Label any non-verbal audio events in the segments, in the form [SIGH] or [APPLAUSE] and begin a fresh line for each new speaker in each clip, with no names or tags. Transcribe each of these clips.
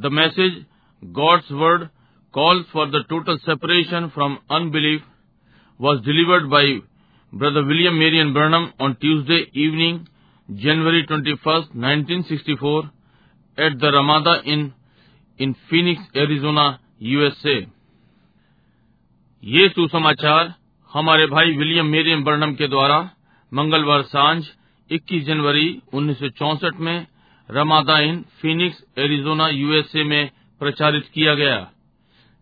The message God's word calls for the total separation from unbelief was delivered by brother William Marion Branham on Tuesday evening January twenty first nineteen sixty four at the Ramada Inn in Phoenix Arizona USA ये सुसमाचार हमारे भाई William मेरियम Barnum के द्वारा मंगलवार साँझ 21 जनवरी 1964 में Ramada Inn Phoenix Arizona USA में प्रचारित किया गया,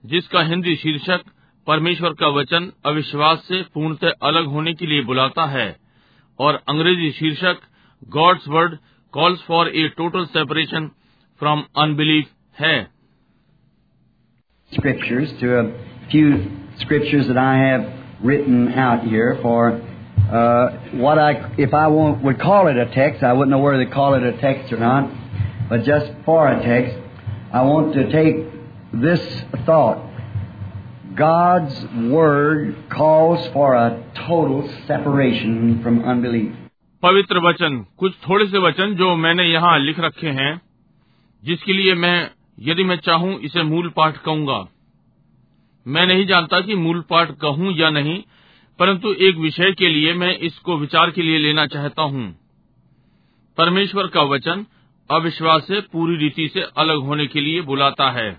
जिसका हिंदी शीर्षक परमेश्वर का वचन अविश्वास से पूर्णतः अलग होने के लिए बुलाता है और अंग्रेज़ी शीर्षक God's word calls for a total separation from unbelief है।
Scriptures, to a few scriptures that I have written out here for uh, what I, if I want, would call it a text, I wouldn't know whether they call it a text or not, but just for a text, I want to take this thought. God's Word calls for a total separation from unbelief.
पवित्र वचन कुछ थोड़े से वचन जो मैंने यहाँ लिख रखे हैं जिसके लिए मैं यदि मैं चाहूं इसे मूल पाठ कहूंगा मैं नहीं जानता कि मूल पाठ कहूं या नहीं परंतु एक विषय के लिए मैं इसको विचार के लिए लेना चाहता हूँ। परमेश्वर का वचन अविश्वास से पूरी रीति से अलग होने के लिए बुलाता है।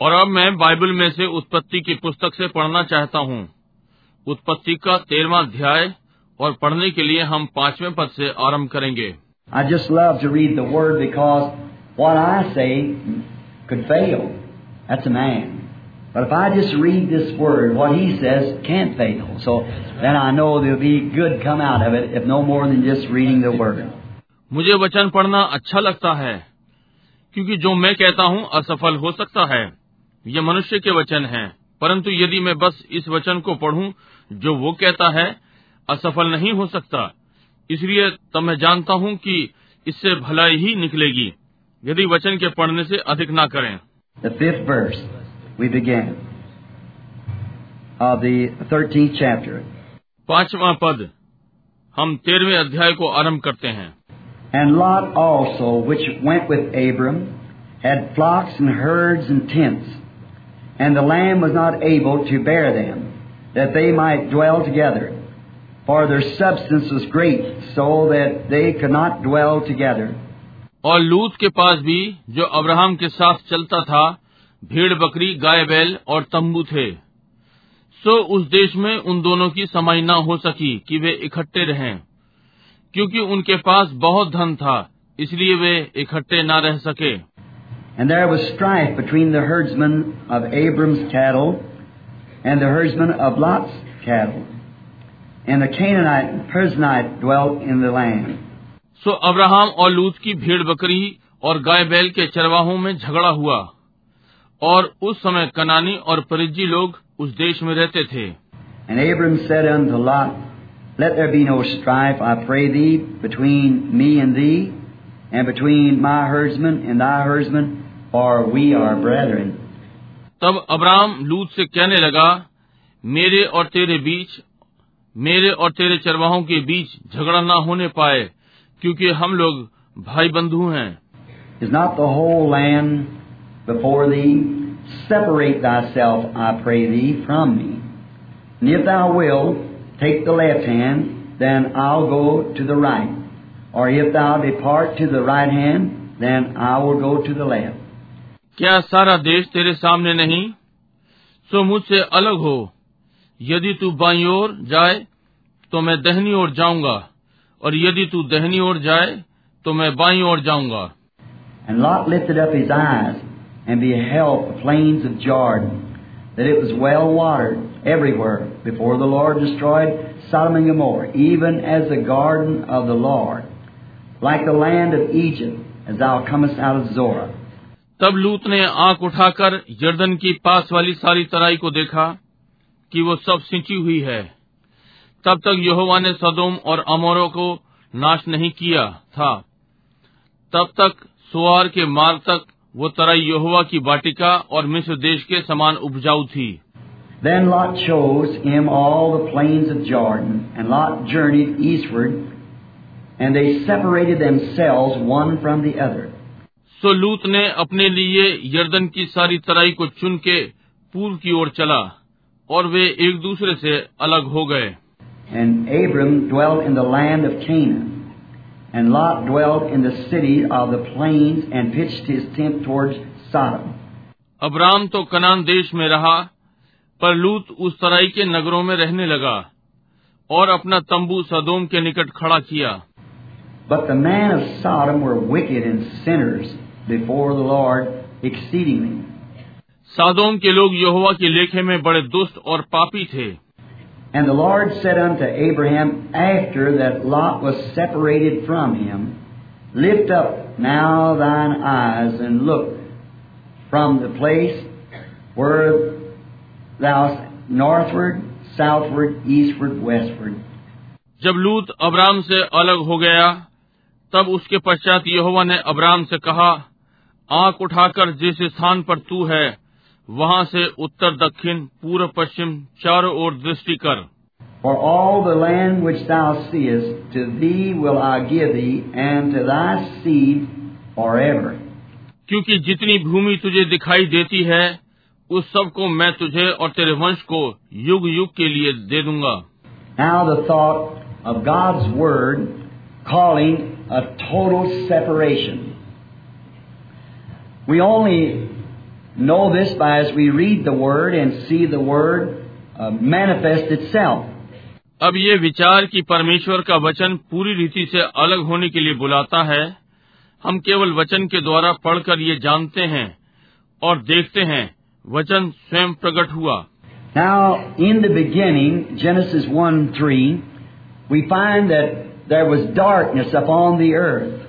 और अब मैं बाइबल में से उत्पत्ति की पुस्तक से पढ़ना चाहता हूँ। उत्पत्ति का तेरवा अध्याय और पढ़ने के लिए हम पाँचवें पद से आरंभ करेंगे
I just love to read the Word because what I say could fail. That's a man. But if I just read this Word, what he says can't fail. So then I know there'll be good come out of it, if no more than just reading the Word.
मुझे वचन पढ़ना अच्छा लगता है क्योंकि जो मैं कहता हूँ असफल हो सकता है ये मनुष्य के वचन हैं परंतु यदि मैं बस इस वचन को पढ़ूं जो वो कहता है असफल नहीं हो सकता। इसलिए तब मैं जानता हूँ कि इससे भलाई ही निकलेगी। यदि वचन के पढ़ने से अधिक ना करें। पांचवा पद हम तेरहवे अध्याय को आरंभ करते हैं।
And Lot also which went with Abram had flocks and herds and tents and the land was not able to bear them they might dwell together For their substance was great, so that they could not dwell together.
और लूत के पास भी जो Abraham के साथ चलता था भेड़ बकरी गाय बैल और तंबू थे सो उस देश में उन दोनों की समाई न हो सकी कि वे इकट्ठे रहें क्योंकि उनके पास बहुत धन था इसलिए वे इकट्ठे न रह सके
And there was strife between the herdsmen of Abram's cattle and the herdsmen of Lot's cattle. And the Canaanite and Perizzite dwelt in the land.
So Abraham और लूत की भेड़ बकरी और गाय बैल के चरवाहों में झगड़ा हुआ और उस समय कनानी और परिज्जी लोग उस देश में रहते थे
And Abram said unto Lot, Let there be no strife, I pray thee, between me and thee, and between my herdsmen and thy herdsmen, for we are brethren.
तब अब्राहम लूत से कहने लगा मेरे और तेरे बीच मेरे और तेरे चरवाहों के बीच झगड़ा ना होने पाए क्योंकि हम लोग भाई बंधु हैं
Is not the whole land before thee? Separate thyself, I pray thee, from me. And if thou wilt take the left hand, then I'll go to the right. Or if thou depart to the right hand, then I will go to the left.
क्या सारा देश तेरे सामने नहीं सो मुझसे अलग हो यदि तू बाई ओर जाए तो मैं दहनी ओर जाऊँगा और यदि तू दहनी ओर जाए तो मैं बाई ओर जाऊँगा
And Lot lifted up his eyes and beheld the plains of Jordan, that it was well watered everywhere before the Lord destroyed Sodom and Gomorrah, even as the garden of the Lord, like the land of Egypt, as thou comest out of Zorah.
तब लूत ने आँख उठाकर यर्दन की पास वाली सारी तराई को देखा कि वो सब सिंची हुई है। तब तक यहोवा ने सदोम और अमोरों को नाश नहीं किया था। तब तक सुआर के मार्ग तक वो तराई यहोवा की वाटिका और मिस्र देश के समान उपजाऊ थी।
Then Lot chose him all the plains of Jordan, and Lot journeyed eastward, and they separated themselves one from the other.
सो लूत ने अपने लिए यर्दन की सारी तराई को चुन के पूर्व की ओर चला। और वे एक दूसरे से अलग हो गए
And Abram dwelt in the land of Canaan, and Lot dwelt in the city of the plains and pitched his tent towards Sodom.
Abram तो कनान देश में रहा पर लूत उस तराई के नगरों में रहने लगा और अपना तंबू सदोम के निकट खड़ा किया
But the men of Sodom were wicked and sinners before the Lord exceedingly.
सादोम के लोग यहोवा के लेखे में बड़े दुष्ट और पापी थे
And the Lord said unto Abraham, after that Lot was separated from him, Lift up now thine eyes and look from the place where thou northward, southward, eastward, westward.
जब लूत अब्राम से अलग हो गया तब उसके पश्चात यहोवा ने अब्राम से कहा आँख उठाकर जिस स्थान पर तू है वहाँ से उत्तर दक्षिण पूर्व पश्चिम चारों ओर दृष्टि कर
For all the land which thou seest, to thee will I give thee, and to thy seed forever.
क्योंकि जितनी भूमि तुझे दिखाई देती है उस सबको मैं तुझे और तेरे वंश को युग युग के लिए दे दूँगा
Now the thought of God's Word calling a total separation. We only know this by as we read the Word and see the Word uh, manifest itself.
अब ये विचार कि परमेश्वर का वचन पूरी रीति से अलग होने के लिए बुलाता है हम केवल वचन के द्वारा पढ़कर ये जानते हैं और देखते हैं वचन स्वयं प्रकट हुआ
Now, in the beginning, Genesis 1 3, we find that there was darkness upon the earth.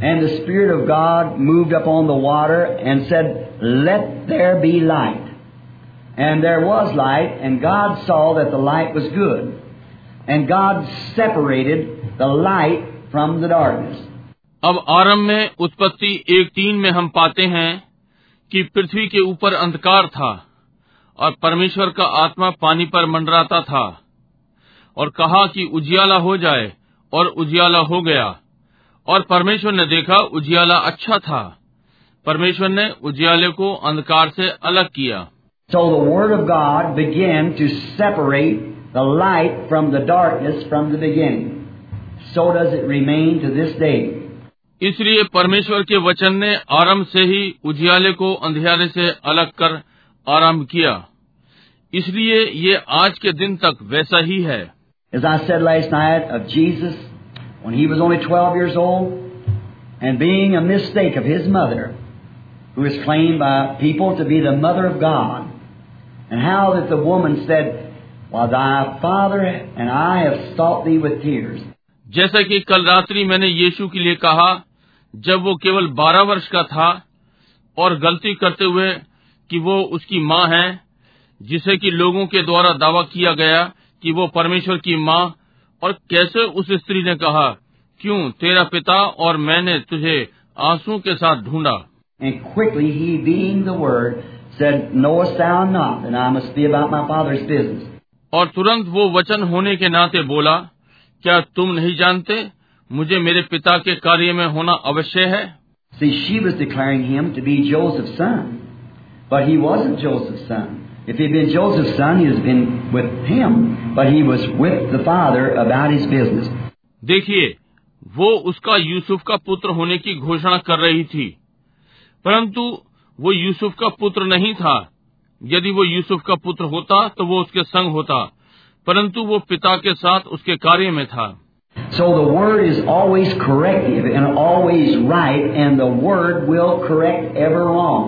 And the Spirit of God moved upon the water and said, Let there be light. And there was light, and God saw that the light was good. And God separated the light from the darkness.
अब आरंभ में उत्पत्ति एक तीन में हम पाते हैं कि पृथ्वी के ऊपर अंधकार था और परमेश्वर का आत्मा पानी पर मंडराता था और कहा कि उजियाला हो जाए और उजियाला हो गया और परमेश्वर ने देखा उजियाला अच्छा था परमेश्वर ने उजियाले को अंधकार से अलग किया
So the Word of God began to separate the light from the darkness from the beginning. So does it remain to this day.
इसलिए परमेश्वर के वचन ने आरंभ से ही उजियाले को अंधियारे से अलग कर आरंभ किया इसलिए ये आज के दिन तक वैसा ही है
As I said last night of Jesus, when he was only 12 years old, and being a mistake of his mother, who is claimed by people to be the mother of God, and how that the woman said, Well, thy father and I have sought thee with tears.
जैसा कि कल रात्रि मैंने यीशु के लिए कहा जब वो केवल बारह वर्ष का था और गलती करते हुए कि वो उसकी माँ है जिसे कि लोगों के द्वारा दावा किया गया कि वो परमेश्वर की माँ और कैसे उस स्त्री ने कहा क्यों तेरा पिता और मैंने तुझे आँसू के साथ ढूंढा
And quickly he, being the Word, said, Knowest thou not that I must be about my Father's business?
और तुरंत वो वचन होने के नाते बोला क्या तुम नहीं जानते मुझे मेरे पिता के कार्य में होना अवश्य है
See, she was declaring him to be Joseph's son. But he wasn't Joseph's son. If he had been Joseph's son, he would have been with him. But he was with the father about his business.
देखिए वो उसका यूसुफ का पुत्र होने की घोषणा कर रही थी परंतु वो यूसुफ का पुत्र नहीं था यदि वो यूसुफ का पुत्र होता तो वो उसके संग होता परंतु वो पिता के साथ उसके कार्य में था
So the word is always corrective and always right, and the word will correct ever wrong.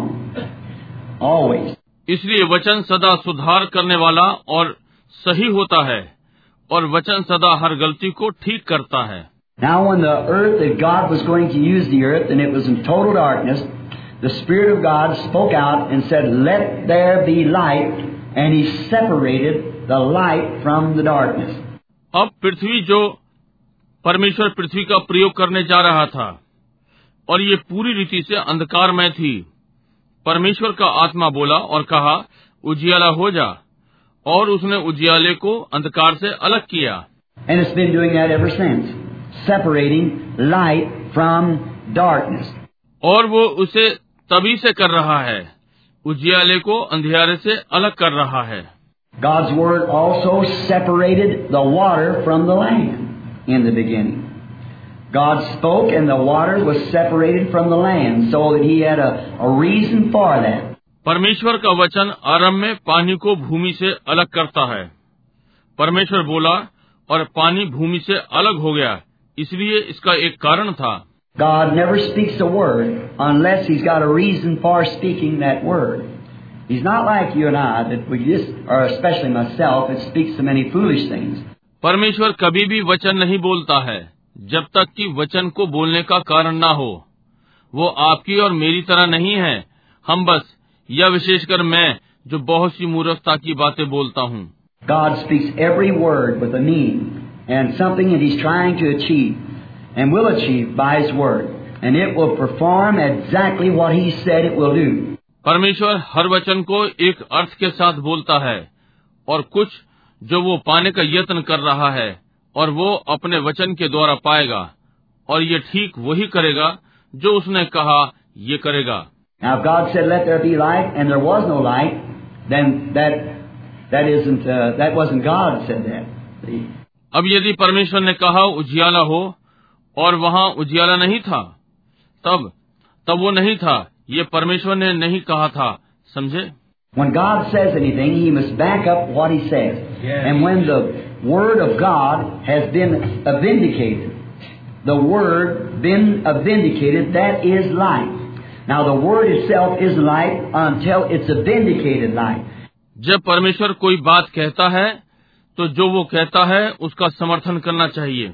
Always.
इसलिए वचन सदा सुधार करने वाला और सही होता है और वचन सदा हर गलती को ठीक करता है
Now, when the earth that God was going to use the earth and it was in total darkness, the Spirit of God spoke out and said, Let there be light, and He separated the light from the darkness.
अब पृथ्वी जो परमेश्वर पृथ्वी का प्रयोग करने जा रहा था और ये पूरी रीति से अंधकारमय थी परमेश्वर का आत्मा बोला और कहा उजियाला हो जा और उसने उजियाले को अंधकार से अलग किया
And it's been doing that ever since, separating light from darkness.
और वो उसे तभी से कर रहा है उजियाले को अंधियारे से अलग कर रहा है
God's Word also separated the water from the land in the beginning. God spoke and the water was separated from the land so that He had a, a reason for that.
परमेश्वर का वचन आरंभ में पानी को भूमि से अलग करता है परमेश्वर बोला और पानी भूमि से अलग हो गया इसलिए इसका एक कारण था
God never speaks a word unless He's got a reason for speaking that word. He's not like you and I that we just, or especially myself, that speaks so many foolish things.
परमेश्वर कभी भी वचन नहीं बोलता है जब तक कि वचन को बोलने का कारण ना हो वो आपकी और मेरी तरह नहीं है हम बस या विशेषकर मैं जो बहुत सी मूर्खता की बातें बोलता हूँ
God speaks every word with a meaning and something that He's trying to achieve And will achieve by His word. And it will perform exactly what He said it will do.
परमेश्वर हर वचन को एक अर्थ के साथ बोलता है और कुछ जो वो पाने का यत्न कर रहा है और वो अपने वचन के द्वारा पाएगा और ये ठीक वही करेगा जो उसने कहा ये करेगा
Now, if God said, "Let there be light," and there was no light, then that that isn't uh, that wasn't God said that.
अब यदि परमेश्वर ने कहा उजियाला हो और वहाँ उजियाला नहीं था तब तब वो नहीं था ये परमेश्वर ने नहीं कहा था समझे
When God says anything, He must back up what He says. Yes. And when the Word of God has been vindicated, the Word been vindicated, that is light. Now, the Word itself is light until it's a vindicated light.
जब परमेश्वर कोई बात कहता है तो जो वो कहता है उसका समर्थन करना चाहिए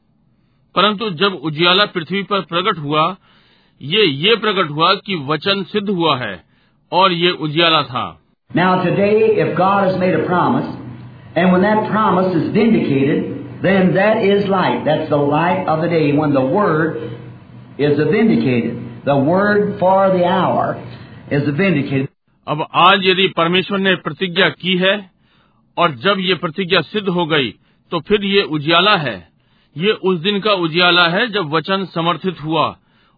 परंतु जब उजियाला पृथ्वी पर प्रकट हुआ ये ये प्रकट हुआ कि वचन सिद्ध हुआ है और ये उजियाला था
Now, today, if God has made a promise, and when that promise is vindicated, then that is light. That's the light of the day when the Word is vindicated. The Word for the hour is vindicated.
अब आज यदि परमेश्वर ने प्रतिज्ञा की है और जब ये प्रतिज्ञा सिद्ध हो गई तो फिर ये उजियाला है ये उस दिन का उजियाला है जब वचन समर्थित हुआ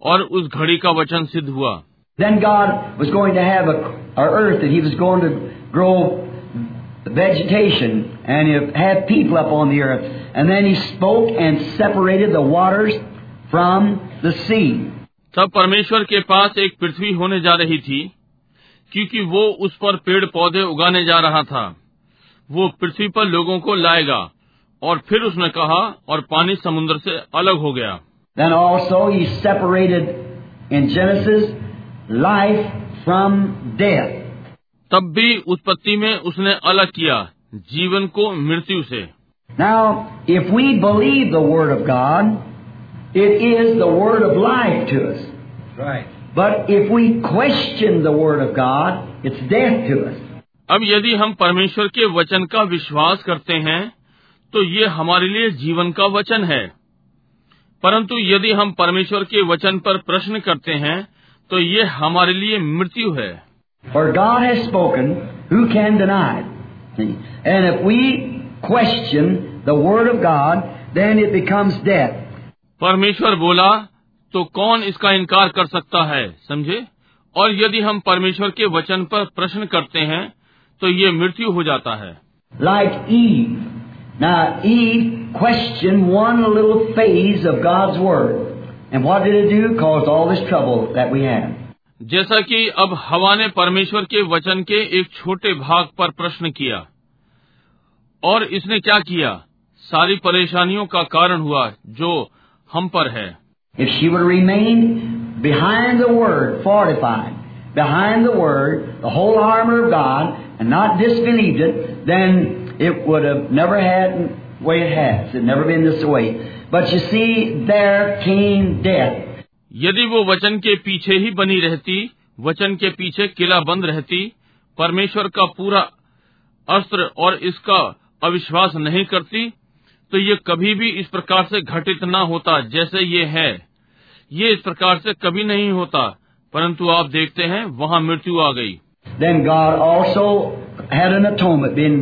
और उस घड़ी का वचन सिद्ध हुआ
Then God was going to have a, a earth that He was going to grow vegetation and have people up on the earth. And then He spoke and separated the waters from the sea.
तब परमेश्वर के पास एक पृथ्वी होने जा रही थी क्योंकि वो उस पर पेड़ पौधे उगाने जा रहा था वो पृथ्वी पर लोगों को लाएगा और फिर उसने कहा और पानी समुद्र से अलग हो गया
Then also He separated in Genesis life from death.
तब भी उत्पत्ति में उसने अलग किया जीवन को मृत्यु से
Now, if we believe the Word of God, it is the Word of life to us.
Right.
But if we question the Word of God, it's death to us.
अब यदि हम परमेश्वर के वचन का विश्वास करते हैं तो ये हमारे लिए जीवन का वचन है परंतु यदि हम परमेश्वर के वचन पर प्रश्न करते हैं तो ये हमारे लिए मृत्यु है
For God has spoken, who can deny it? And if we question the Word of God, then it becomes death.
परमेश्वर बोला तो कौन इसका इनकार कर सकता है समझे और यदि हम परमेश्वर के वचन पर प्रश्न करते हैं तो ये मृत्यु हो जाता है
Like Eve. Now, Eve questioned one little phase of God's Word. And what did it do? Caused all this trouble that we have.
जैसा कि अब हवा ने परमेश्वर के वचन के एक छोटे भाग पर प्रश्न किया और इसने क्या किया सारी परेशानियों का कारण हुआ जो हम पर है
If she would have remained behind the Word, fortified, behind the Word, the whole armor of God, and not disbelieved it, then it would have never had the way it has. It never been this way. But you see, there came death.
यदि वो वचन के पीछे ही बनी रहती वचन के पीछे किला बंद रहती परमेश्वर का पूरा अस्त्र और इसका अविश्वास नहीं करती तो ये कभी भी इस प्रकार से घटित न होता जैसे ये है ये इस प्रकार से कभी नहीं होता परंतु आप देखते हैं वहाँ मृत्यु आ गई
Then God also had an atonement, being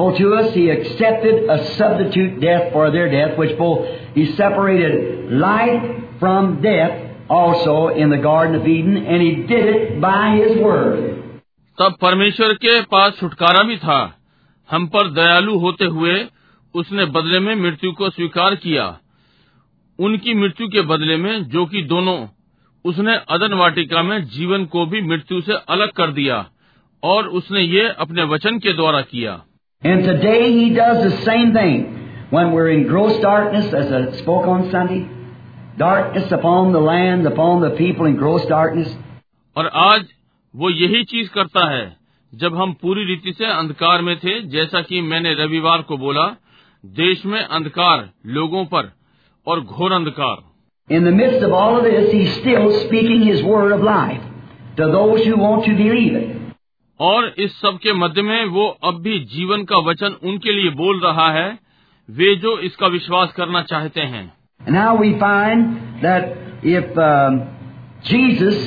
merciful to us. He accepted a substitute death for their death, which both He separated life from death also in the Garden of Eden, and He did it by His Word.
तब परमेश्वर के पास छुटकारा भी था हम पर दयालु होते हुए उसने बदले में मृत्यु को स्वीकार किया उनकी मृत्यु के बदले में जो कि दोनों उसने अदन वाटिका में जीवन को भी मृत्यु से अलग कर दिया और उसने ये अपने वचन के द्वारा किया
And today He does the same thing when we're in gross darkness, as I spoke on Sunday. Darkness upon the land, upon the people in gross darkness.
और आज वो यही चीज करता है जब हम पूरी रीति से अंधकार में थे जैसा कि मैंने रविवार को बोला देश में अंधकार लोगों पर और घोर अंधकार
In the midst of all of this, He's still speaking His word of life to those who want to believe it.
और इस सब के मध्य में वो अब भी जीवन का वचन उनके लिए बोल रहा है वे जो इसका विश्वास करना चाहते हैं
now we find that if um, Jesus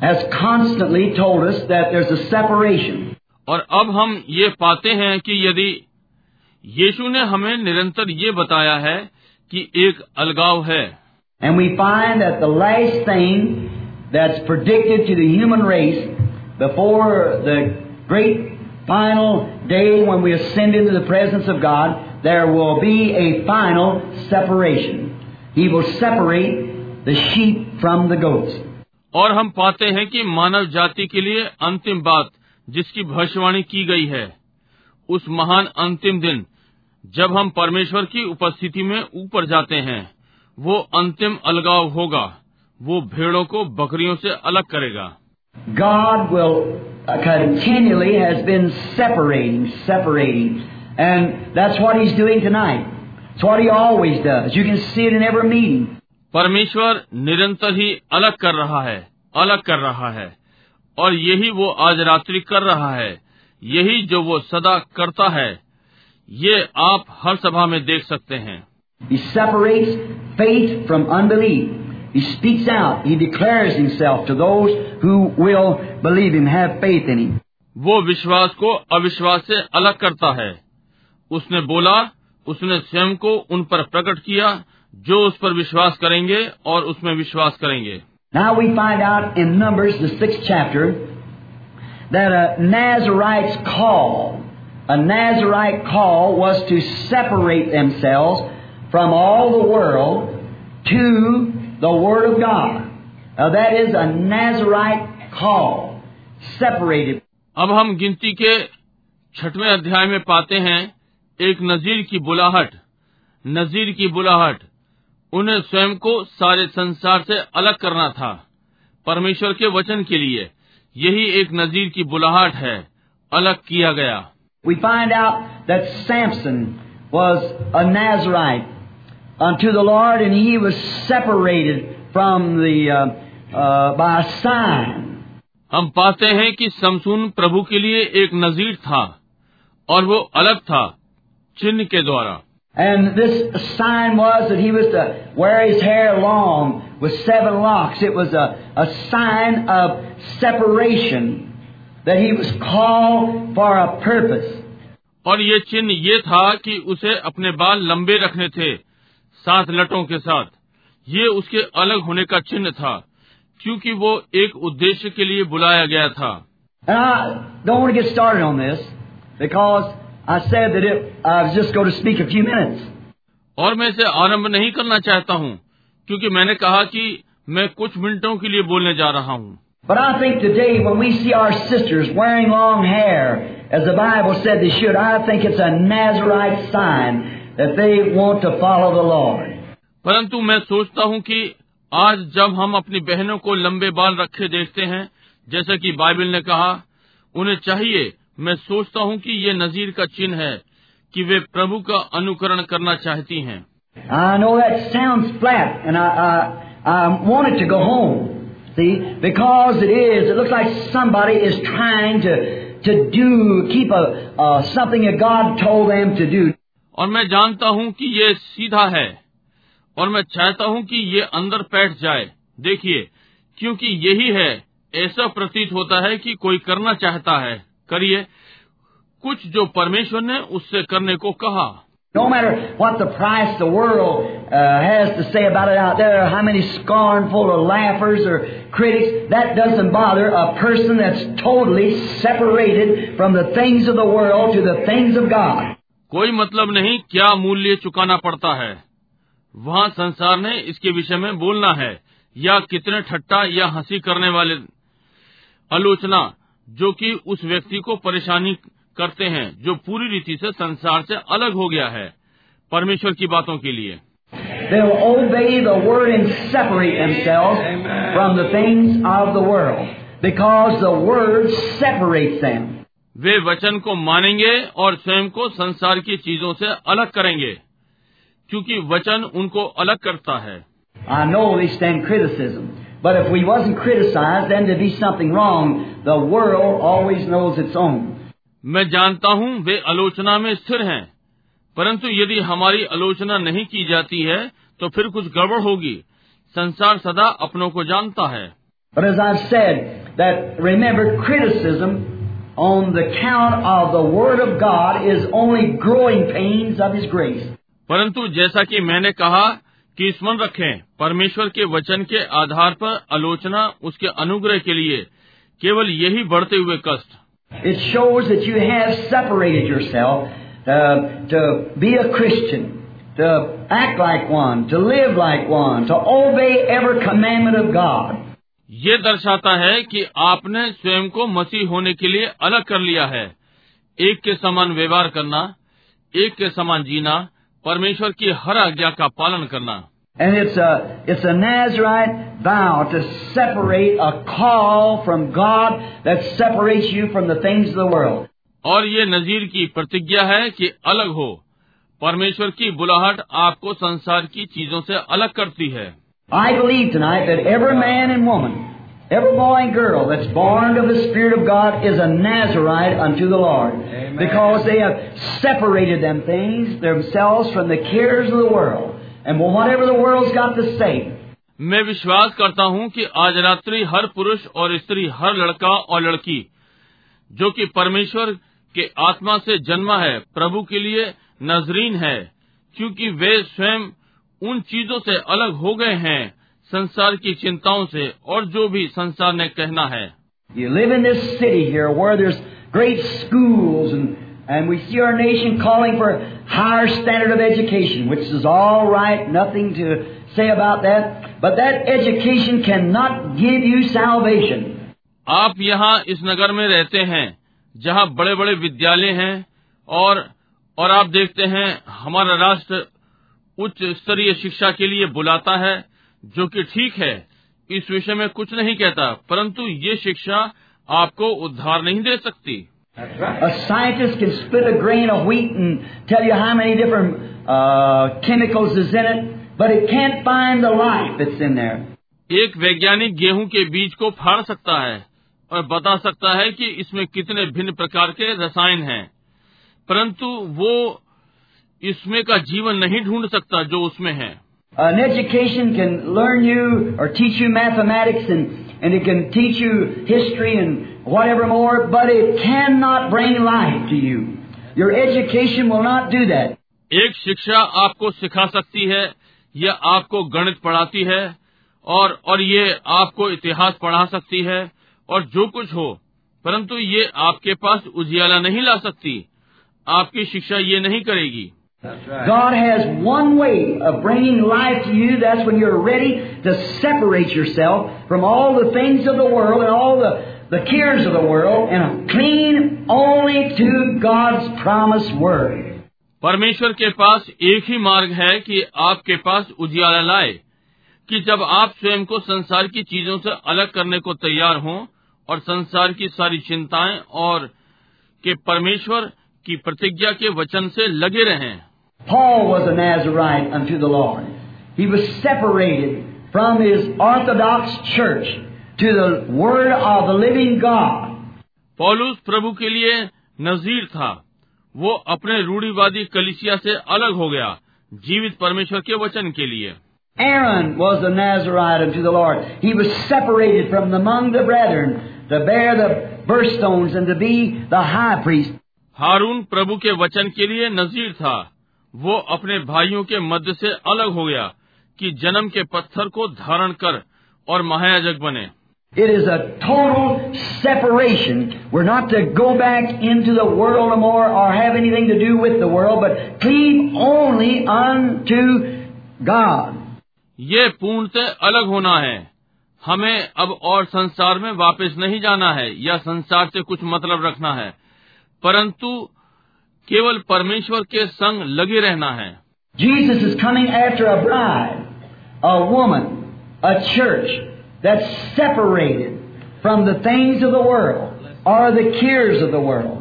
has constantly told us that there's a separation,
और अब हम ये पाते हैं कि यदि यीशु ने हमें निरंतर ये बताया है कि एक अलगाव है
and we find that the last thing that's predicted to the human race before the great final day when we ascend into the presence of God, there will be a final separation. He will separate the sheep from the goats.
और हम पाते हैं कि मानव जाति के लिए अंतिम बात जिसकी भविष्यवाणी की गई है उस महान अंतिम दिन जब हम परमेश्वर की उपस्थिति में ऊपर जाते हैं वो अंतिम अलगाव होगा वो भेड़ों को बकरियों से अलग करेगा
God will uh, continually has been separating, separating. And that's what He's doing tonight. It's what He always does. You can see it in every meeting.
परमेश्वर निरंतर ही अलग कर रहा है अलग कर रहा है और यही वो आज रात्रि कर रहा है यही जो वो सदा करता है ये आप हर सभा में देख सकते हैं
He separates faith from unbelief. He speaks out. He declares Himself to those who will believe Him, have faith in Him.
वो विश्वास को अविश्वास से अलग करता है उसने बोला उसने स्वयं को उन पर प्रकट किया जो उस पर विश्वास करेंगे और उसमें विश्वास करेंगे
Now we find out in Numbers, the sixth chapter, that a Nazarite's call, a Nazarite call was to separate themselves from all the world to the Word of God. Now that is a Nazarite call, separated.
अब हम गिनती के छठवें अध्याय में पाते हैं एक नजीर की बुलाहट नजीर की बुलाहट उन्हें स्वयं को सारे संसार से अलग करना था परमेश्वर के वचन के लिए यही एक नजीर की बुलाहट है अलग किया गया
We find out that Samson was a Nazarite unto the Lord, and he was separated from the uh, uh, by a sign.
हम पाते हैं कि समसून प्रभु के लिए एक नजीर था और वो अलग था चिन्ह के द्वारा
And this sign was that he was to wear his hair long with seven locks. It was a, a sign of separation that he was called for a purpose.
और ये चिन्ह ये था कि उसे अपने बाल लंबे रखने थे सात लटों के साथ ये उसके अलग होने का चिन्ह था क्योंकि वो एक उद्देश्य के लिए बुलाया गया था
this.
और मैं इसे आरंभ नहीं करना चाहता हूँ क्योंकि मैंने कहा कि मैं कुछ मिनटों के लिए बोलने जा रहा हूँ
But I think today when we see our sisters wearing long hair, as the Bible said they should, I think it's a Nazarite sign
परंतु मैं सोचता हूँ कि आज जब हम अपनी बहनों को लंबे बाल रखे देखते हैं जैसे कि बाइबल ने कहा उन्हें चाहिए मैं सोचता हूँ कि ये नजीर का चिन्ह है कि वे प्रभु का अनुकरण करना चाहती है। और मैं जानता हूँ कि ये सीधा है और मैं चाहता हूँ कि ये अंदर बैठ जाए देखिए क्योंकि यही है ऐसा प्रतीत होता है कि कोई करना चाहता है करिए कुछ जो परमेश्वर ने उससे करने को कहा
No matter what the price the world uh, has to say about it out there, how many scornful or laughers or critics, that doesn't bother a person that's totally separated from the things of the world to the things of God.
कोई मतलब नहीं क्या मूल्य चुकाना पड़ता है वहाँ संसार ने इसके विषय में बोलना है, या कितने ठट्टा या हँसी करने वाले आलोचना जो कि उस व्यक्ति को परेशानी करते हैं, जो पूरी रीति से संसार से अलग हो गया है, परमेश्वर की बातों के लिए
because the word separates them.
वे वचन को मानेंगे और स्वयं को संसार की चीज़ों से अलग करेंगे क्योंकि वचन उनको अलग करता है
I know they stand criticism, but if we wasn't criticized, then there'd be something wrong. The world always knows its own.
मैं जानता हूँ वे आलोचना में स्थिर हैं परंतु यदि हमारी आलोचना नहीं की जाती है तो फिर कुछ गड़बड़ होगी संसार सदा अपनों को जानता है
But as I've said, that remember, criticism on the count of the Word of God is only growing pains of His grace.
परंतु जैसा कि मैंने कहा कि स्मरण रखें परमेश्वर के वचन के आधार पर आलोचना उसके अनुग्रह के लिए केवल यही बढ़ते हुए कष्ट
It shows that you have separated yourself uh, to be a Christian, to act like one, to live like one, to obey every commandment of God.
ये दर्शाता है कि आपने स्वयं को मसीह होने के लिए अलग कर लिया है। एक के समान व्यवहार करना एक के समान जीना परमेश्वर की हर आज्ञा का पालन करना।
And it's a, it's a Nazarite vow to separate a call from God that separates you from the things of the world.
और ये नजीर की प्रतिज्ञा है कि अलग हो। परमेश्वर की बुलाहट आपको संसार की चीज़ों से अलग करती है।
I believe tonight that every man and woman, every boy and girl that's born of the Spirit of God is a Nazarite unto the Lord. Because they have separated them things, themselves from the cares of the world. And whatever the world's got to say,
मैं विश्वास करता हूँ कि आज रात्रि हर पुरुष और स्त्री हर लड़का और लड़की जो कि परमेश्वर के आत्मा से जन्मा है प्रभु के लिए नजरीन है क्योंकि वे स्वयं उन चीज़ों से अलग हो गए हैं संसार की चिंताओं से और जो भी संसार ने कहना है
You live in this city here where there's great schools and, and we see our nation calling for higher standard of education, which is all right, nothing to say about that. But that education cannot give you salvation.
आप यहाँ इस नगर में रहते हैं जहाँ बड़े बड़े विद्यालय हैं और और आप देखते हैं हमारा राष्ट्र उच्च स्तरीय शिक्षा के लिए बुलाता है जो कि ठीक है। इस विषय में कुछ नहीं कहता परंतु ये शिक्षा आपको उद्धार नहीं दे सकती।
A scientist can split a grain of wheat and tell you how many different uh, chemicals is in it, but it can't find the life that's in there.
एक वैज्ञानिक गेहूँ के बीज को फाड़ सकता है और बता सकता है कि इसमें कितने भिन्न प्रकार के रसायन हैं। परंतु वो इसमें का जीवन नहीं ढूंढ सकता जो उसमें है
An education can learn you or teach you mathematics and, and it can teach you history and whatever more, but it cannot bring life to you. Your education will not do that.
एक शिक्षा आपको सिखा सकती है या आपको गणित पढ़ाती है और और ये आपको इतिहास पढ़ा सकती है और जो कुछ हो परंतु ये आपके पास उजियाला नहीं ला सकती आपकी शिक्षा ये नहीं करेगी
God has one way of bringing life to you. That's when you're ready to separate yourself from all the things of the world and all the, the cares of the world and cling only to God's promised word.
परमेश्वर के पास एक ही मार्ग है कि आपके पास उजियाला लाए कि जब आप स्वयं को संसार की चीज़ों से अलग करने को तैयार हों और संसार की सारी चिंताएँ और के परमेश्वर की प्रतिज्ञा के वचन से लगे रहें
Paul was a Nazarite unto the Lord. He was separated from his Orthodox church to the Word of the living God.
पौलुस प्रभु के लिए नजीर था वो अपने रूढ़िवादी कलिसिया से अलग हो गया जीवित परमेश्वर के वचन के लिए
Aaron was a Nazarite unto the Lord. He was separated from among the brethren to bear the birthstones and to be the high priest.
हारून प्रभु के वचन के लिए नजीर था वो अपने भाइयों के मध्य से अलग हो गया कि जन्म के पत्थर को धारण कर और महायाजक बने
It is a total separation. We're not to go back into the world no more or have anything to do with the world, but cleave only unto God.
ये पूर्णतः अलग होना है हमें अब और संसार में वापस नहीं जाना है या संसार से कुछ मतलब रखना है परंतु केवल परमेश्वर के संग लगे रहना है
Jesus is coming after a bride, a woman, a church that's separated from the things of the world or the cares of the world.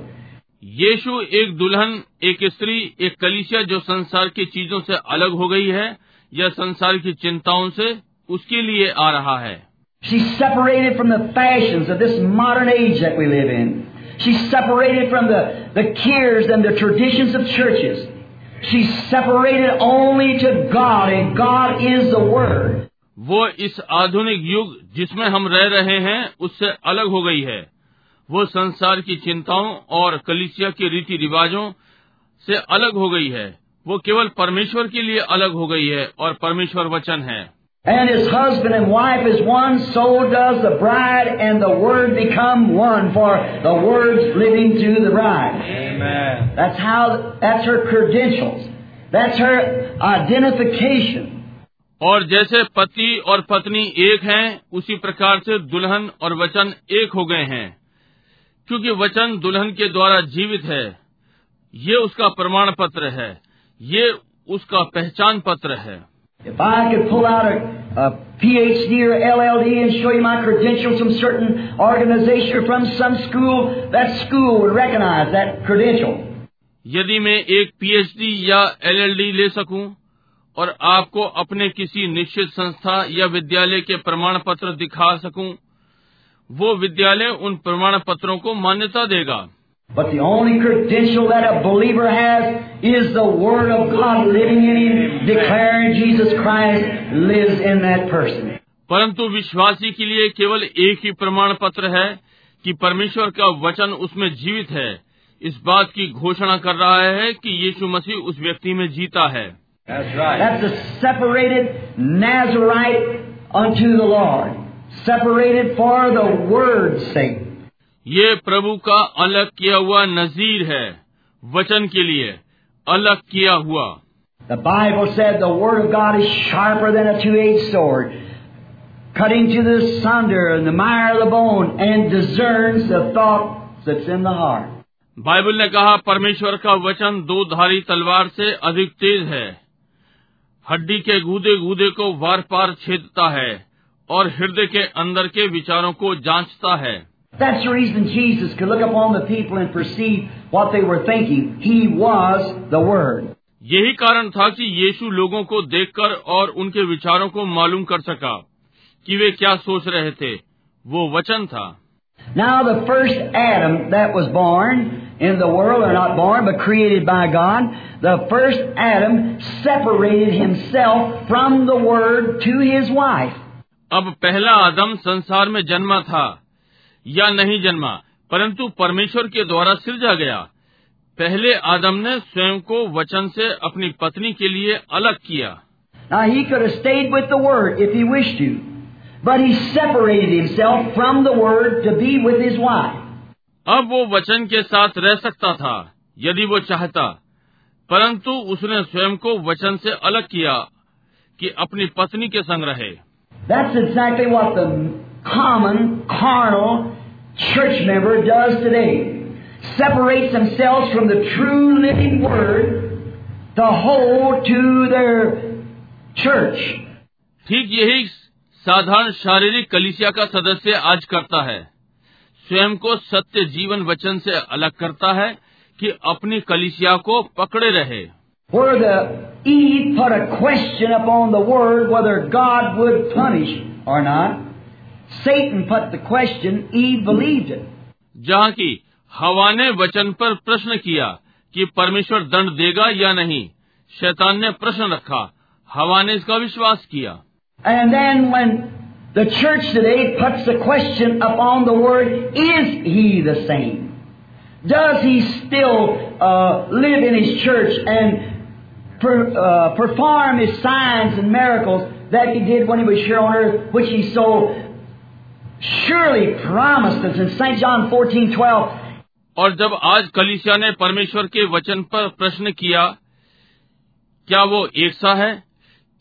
यीशु एक दुल्हन एक स्त्री एक कलिसिया जो संसार की चीज़ों से अलग हो गई है या संसार की चिंताओं से उसके लिए आ रहा है
She's separated from the fashions of this modern age that we live in. She's separated from the, the cares and the traditions of churches. She's separated only to God, and God is the Word.
वो इस आधुनिक युग जिसमें हम रह रहे हैं उससे अलग हो गई है वो संसार की चिंताओं और कलिसिया के रीति रिवाजों से अलग हो गई है वो केवल परमेश्वर के लिए अलग हो गई है और परमेश्वर वचन है
And his husband and wife is one, so does the bride and the Word become one, for the Word's living through the bride.
Amen.
That's how, that's her credentials. That's her identification.
और जैसे पति और पत्नी एक हैं उसी प्रकार से दुल्हन और वचन एक हो गए हैं क्योंकि वचन दुल्हन के द्वारा जीवित है ये उसका प्रमाण पत्र है ये उसका पहचान पत्र है
If I could pull out a, a PhD or LLD and show you my credentials from certain organization or from some school, that school would recognize that credential.
यदि मैं एक पीएचडी या एलएलडी ले सकूँ और आपको अपने किसी निश्चित संस्था या विद्यालय के प्रमाण पत्र दिखा सकूँ, वो विद्यालय उन प्रमाण पत्रों को मान्यता देगा
But the only credential that a believer has is the Word of God living in him, declaring Jesus Christ lives in that person.
परंतु विश्वासी के लिए केवल एक ही प्रमाण पत्र है कि परमेश्वर का वचन उसमें जीवित है इस बात की घोषणा कर रहा है कि यीशु मसीह उस व्यक्ति में जीता है
That's right.
That's a separated Nazarite unto the Lord, separated for the Word's sake.
ये प्रभु का अलग किया हुआ नजीर है वचन के लिए अलग किया हुआ
The Bible said the Word of God is sharper than a two-edged sword, cutting to the sunder and the mire of the bone, and discerns the thoughts that's in the heart.
Bible ने कहा परमेश्वर का वचन दो धारी तलवार से अधिक तेज है हड्डी के गूदे गूदे को वार पार छेदता है और हृदय के अंदर के विचारों को जांचता है
That's the reason Jesus could look upon the people and perceive what they were thinking. He was the Word.
यही कारण था कि यीशु लोगों को देखकर और उनके विचारों को मालूम कर सका कि वे क्या सोच रहे थे वो वचन था
Now the first Adam that was born in the world, or not born, but created by God, the first Adam separated himself from the Word to his wife.
अब पहला आदम संसार में जन्मा था या नहीं जन्मा परंतु परमेश्वर के द्वारा सिरजा गया। पहले आदम ने स्वयं को वचन से अपनी पत्नी के लिए अलग किया।
Now he could have stayed with the Word if he wished to, but he separated himself from the Word to be with his wife.
अब वो वचन के साथ रह सकता था यदि वो चाहता परंतु उसने स्वयं को वचन से अलग किया कि अपनी पत्नी के संग रहे।
That's exactly what the common, carnal church member does today. Separates themselves from the true living Word to hold to their church.
ठीक यही साधारण शारीरिक कलिसिया का सदस्य आज करता है स्वयं को सत्य जीवन वचन से अलग करता है कि अपनी कलिसिया को पकड़े रहे
Where the Eve put a question upon the word whether God would punish or not. Satan put the question, Eve believed it.
जहाँ की हवा ने वचन पर प्रश्न किया कि परमेश्वर दंड देगा या नहीं शैतान ने प्रश्न रखा हवा ने इसका विश्वास किया
And then when the church today puts the question upon the word, is he the same? Does he still uh, live in his church and per, uh, perform his signs and miracles that he did when he was here on earth, which he so surely promised us in St. John 14, 12,
और जब आज कलिसिया ने परमेश्वर के वचन पर प्रश्न किया क्या वो एक सा है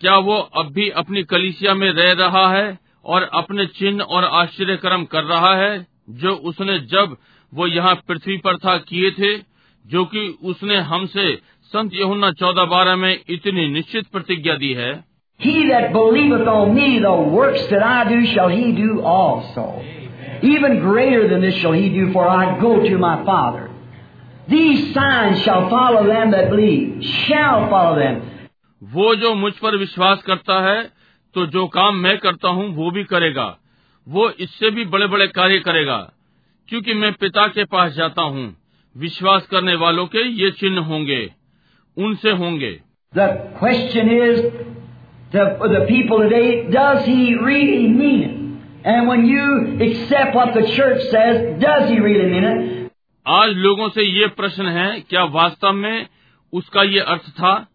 क्या वो अब भी अपनी कलिसिया में रह रहा है और अपने चिन्ह और आश्चर्य कर्म कर रहा है जो उसने जब वो यहाँ पृथ्वी पर था किए थे जो कि उसने हमसे संत यहुन्ना चौदह बारह में इतनी निश्चित प्रतिज्ञा दी है
He that believeth on me, the works that I do shall he do also. Even greater than this shall he do, for I go to my Father. These signs shall follow them that believe, shall follow them.
वो जो मुझ पर विश्वास करता है तो जो काम मैं करता हूँ वो भी करेगा वो इससे भी बड़े बड़े कार्य करेगा क्योंकि मैं पिता के पास जाता हूँ विश्वास करने वालों के ये चिन्ह होंगे उनसे होंगे।
क्वेश्चन इज़ दीपल मीन
आज लोगों से ये प्रश्न है क्या वास्तव में उसका ये अर्थ था?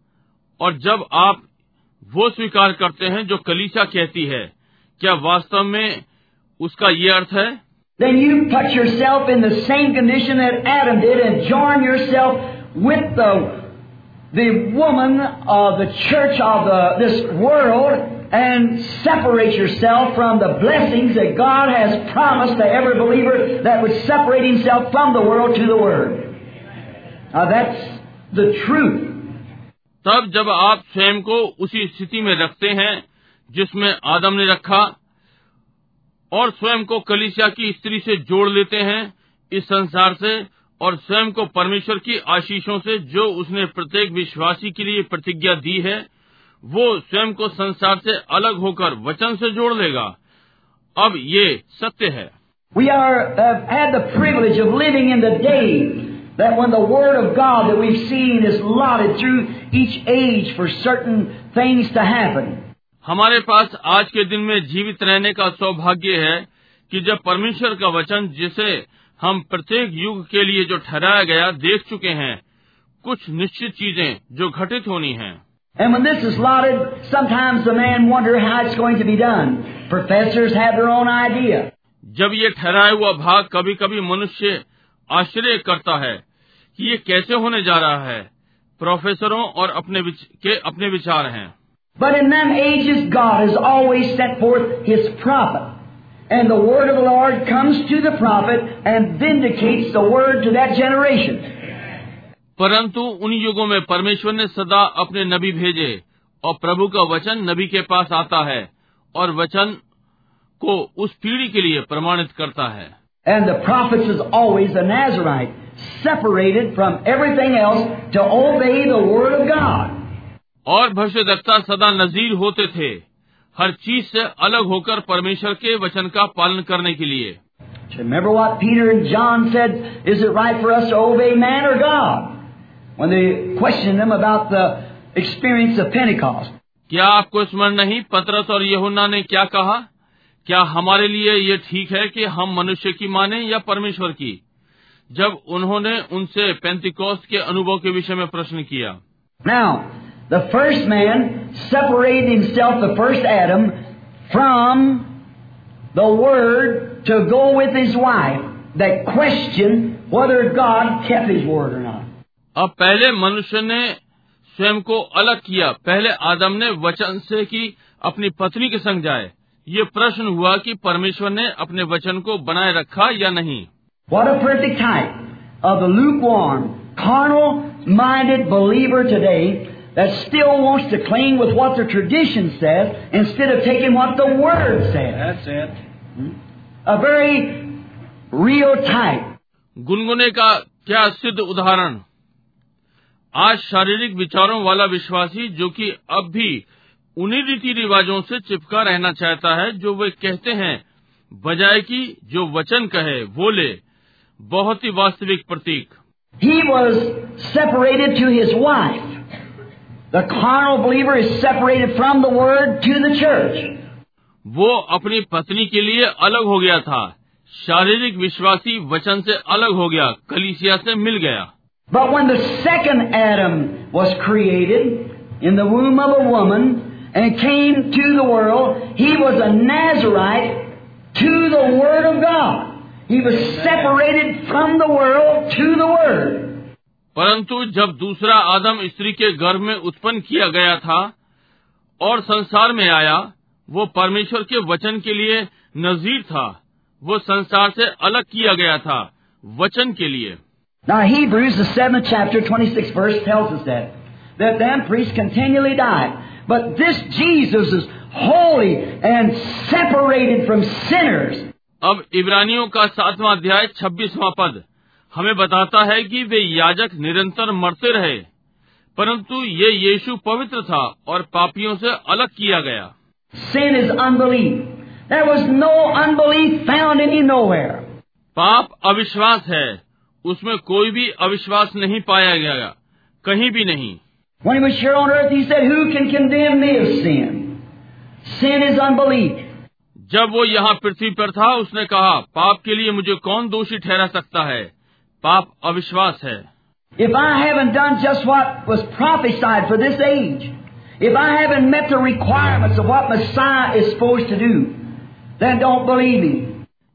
और जब आप वो स्वीकार करते हैं जो कलीसा कहती है क्या वास्तव में उसका ये अर्थ है?
Then you touch yourself in the same condition at Aram dead and join yourself with the woman of the church of the, this world and separate yourself from the blessings that God has promised to every believer that would separate himself from the world to the Word. Now that's the truth.
तब जब आप स्वयं को उसी स्थिति में रखते हैं जिसमें आदम ने रखा और स्वयं को कलिसिया की स्त्री से जोड़ लेते हैं इस संसार से और स्वयं को परमेश्वर की आशीषों से जो उसने प्रत्येक विश्वासी के लिए प्रतिज्ञा दी है वो स्वयं को संसार से अलग होकर वचन से जोड़ लेगा अब ये सत्य है
We are have had the privilege of living in the day that when the Word of God that we've seen is lauded through each age for certain things to happen.
हमारे पास आज के दिन में जीवित रहने का सौभाग्य है कि जब परमेश्वर का वचन जिसे हम प्रत्येक युग के लिए जो ठहराया गया देख चुके हैं कुछ निश्चित चीज़ें जो घटित होनी हैं
And when this is lauded, sometimes the man wonder how it's going to be done. Professors have their own idea.
जब ये ठहराया हुआ भाग कभी कभी मनुष्य आश्चर्य करता है कि ये कैसे होने जा रहा है प्रोफेसरों और अपने विच, के अपने विचार हैं
But in them ages, God has always sent forth His prophet. And the word of the Lord comes to the prophet and vindicates the word to that generation.
परंतु उन युगों में परमेश्वर ने सदा अपने नबी भेजे और प्रभु का वचन नबी के पास आता है और वचन को उस पीढ़ी के लिए प्रमाणित करता है
And the prophets is always a Nazarite, separated from everything else to obey the word of God.
और भविष्यदक्ता सदा नजीर होते थे हर चीज़ से अलग होकर परमेश्वर के वचन का पालन करने के लिए
Remember what Peter and John said, is it right for us to obey man or God? When they questioned them about the experience of Pentecost.
क्या आपको स्मरण नहीं पतरस और यहुन्ना ने क्या कहा क्या हमारे लिए ये ठीक है कि हम मनुष्य की माने या परमेश्वर की जब उन्होंने उनसे पेंतिकोस्त के अनुभव के विषय में प्रश्न किया
Now, the first man separated himself, the first Adam, from the Word to go with his wife that questioned whether God kept his word or not.
अब पहले मनुष्य ने स्वयं को अलग किया पहले आदम ने वचन से कि अपनी पत्नी के संग जाए ये प्रश्न हुआ कि परमेश्वर ने अपने वचन को बनाए रखा या नहीं
What a perfect type of the lukewarm, carnal minded believer today that still wants to cling with what the tradition says instead of taking what the Word says.
That's it.
A very real type.
गुनगुने का क्या सिद्ध उदाहरण आज शारीरिक विचारों वाला विश्वासी जो कि अब भी उन्हीं रीति रिवाजों से चिपका रहना चाहता है जो वे कहते हैं बजाय कि जो वचन कहे वो ले बहुत ही वास्तविक प्रतीक
He was separated to his wife. The carnal believer is separated from the Word to the church.
वो अपनी पत्नी के लिए अलग हो गया था शारीरिक विश्वासी वचन से अलग हो गया कलीसिया से मिल गया
But when the second Adam was created in the womb of a woman and came to the world, he was a Nazarite to the Word of God. He was separated from the world to the Word.
परंतु जब दूसरा आदम स्त्री के गर्भ में उत्पन्न किया गया था और संसार में आया वो परमेश्वर के वचन के लिए नजीर था वो संसार से अलग किया गया था वचन के लिए
Now Hebrews, the seventh chapter, 26th verse tells us that. That them priests continually died. But this Jesus is holy and separated from sinners.
अब इब्रानियों का सातवां अध्याय छब्बीसवां पद हमें बताता है कि वे याजक निरंतर मरते रहे परंतु ये यीशु पवित्र था और पापियों से अलग किया गया
Sin is unbelief. There was no unbelief found him nowhere.
पाप अविश्वास है उसमें कोई भी अविश्वास नहीं पाया गया कहीं भी नहीं
When he was here on earth, he said, Who can condemn me of sin? Sin is unbelief.
जब वो यहाँ पृथ्वी पर था उसने कहा पाप के लिए मुझे कौन दोषी ठहरा सकता है पाप अविश्वास है।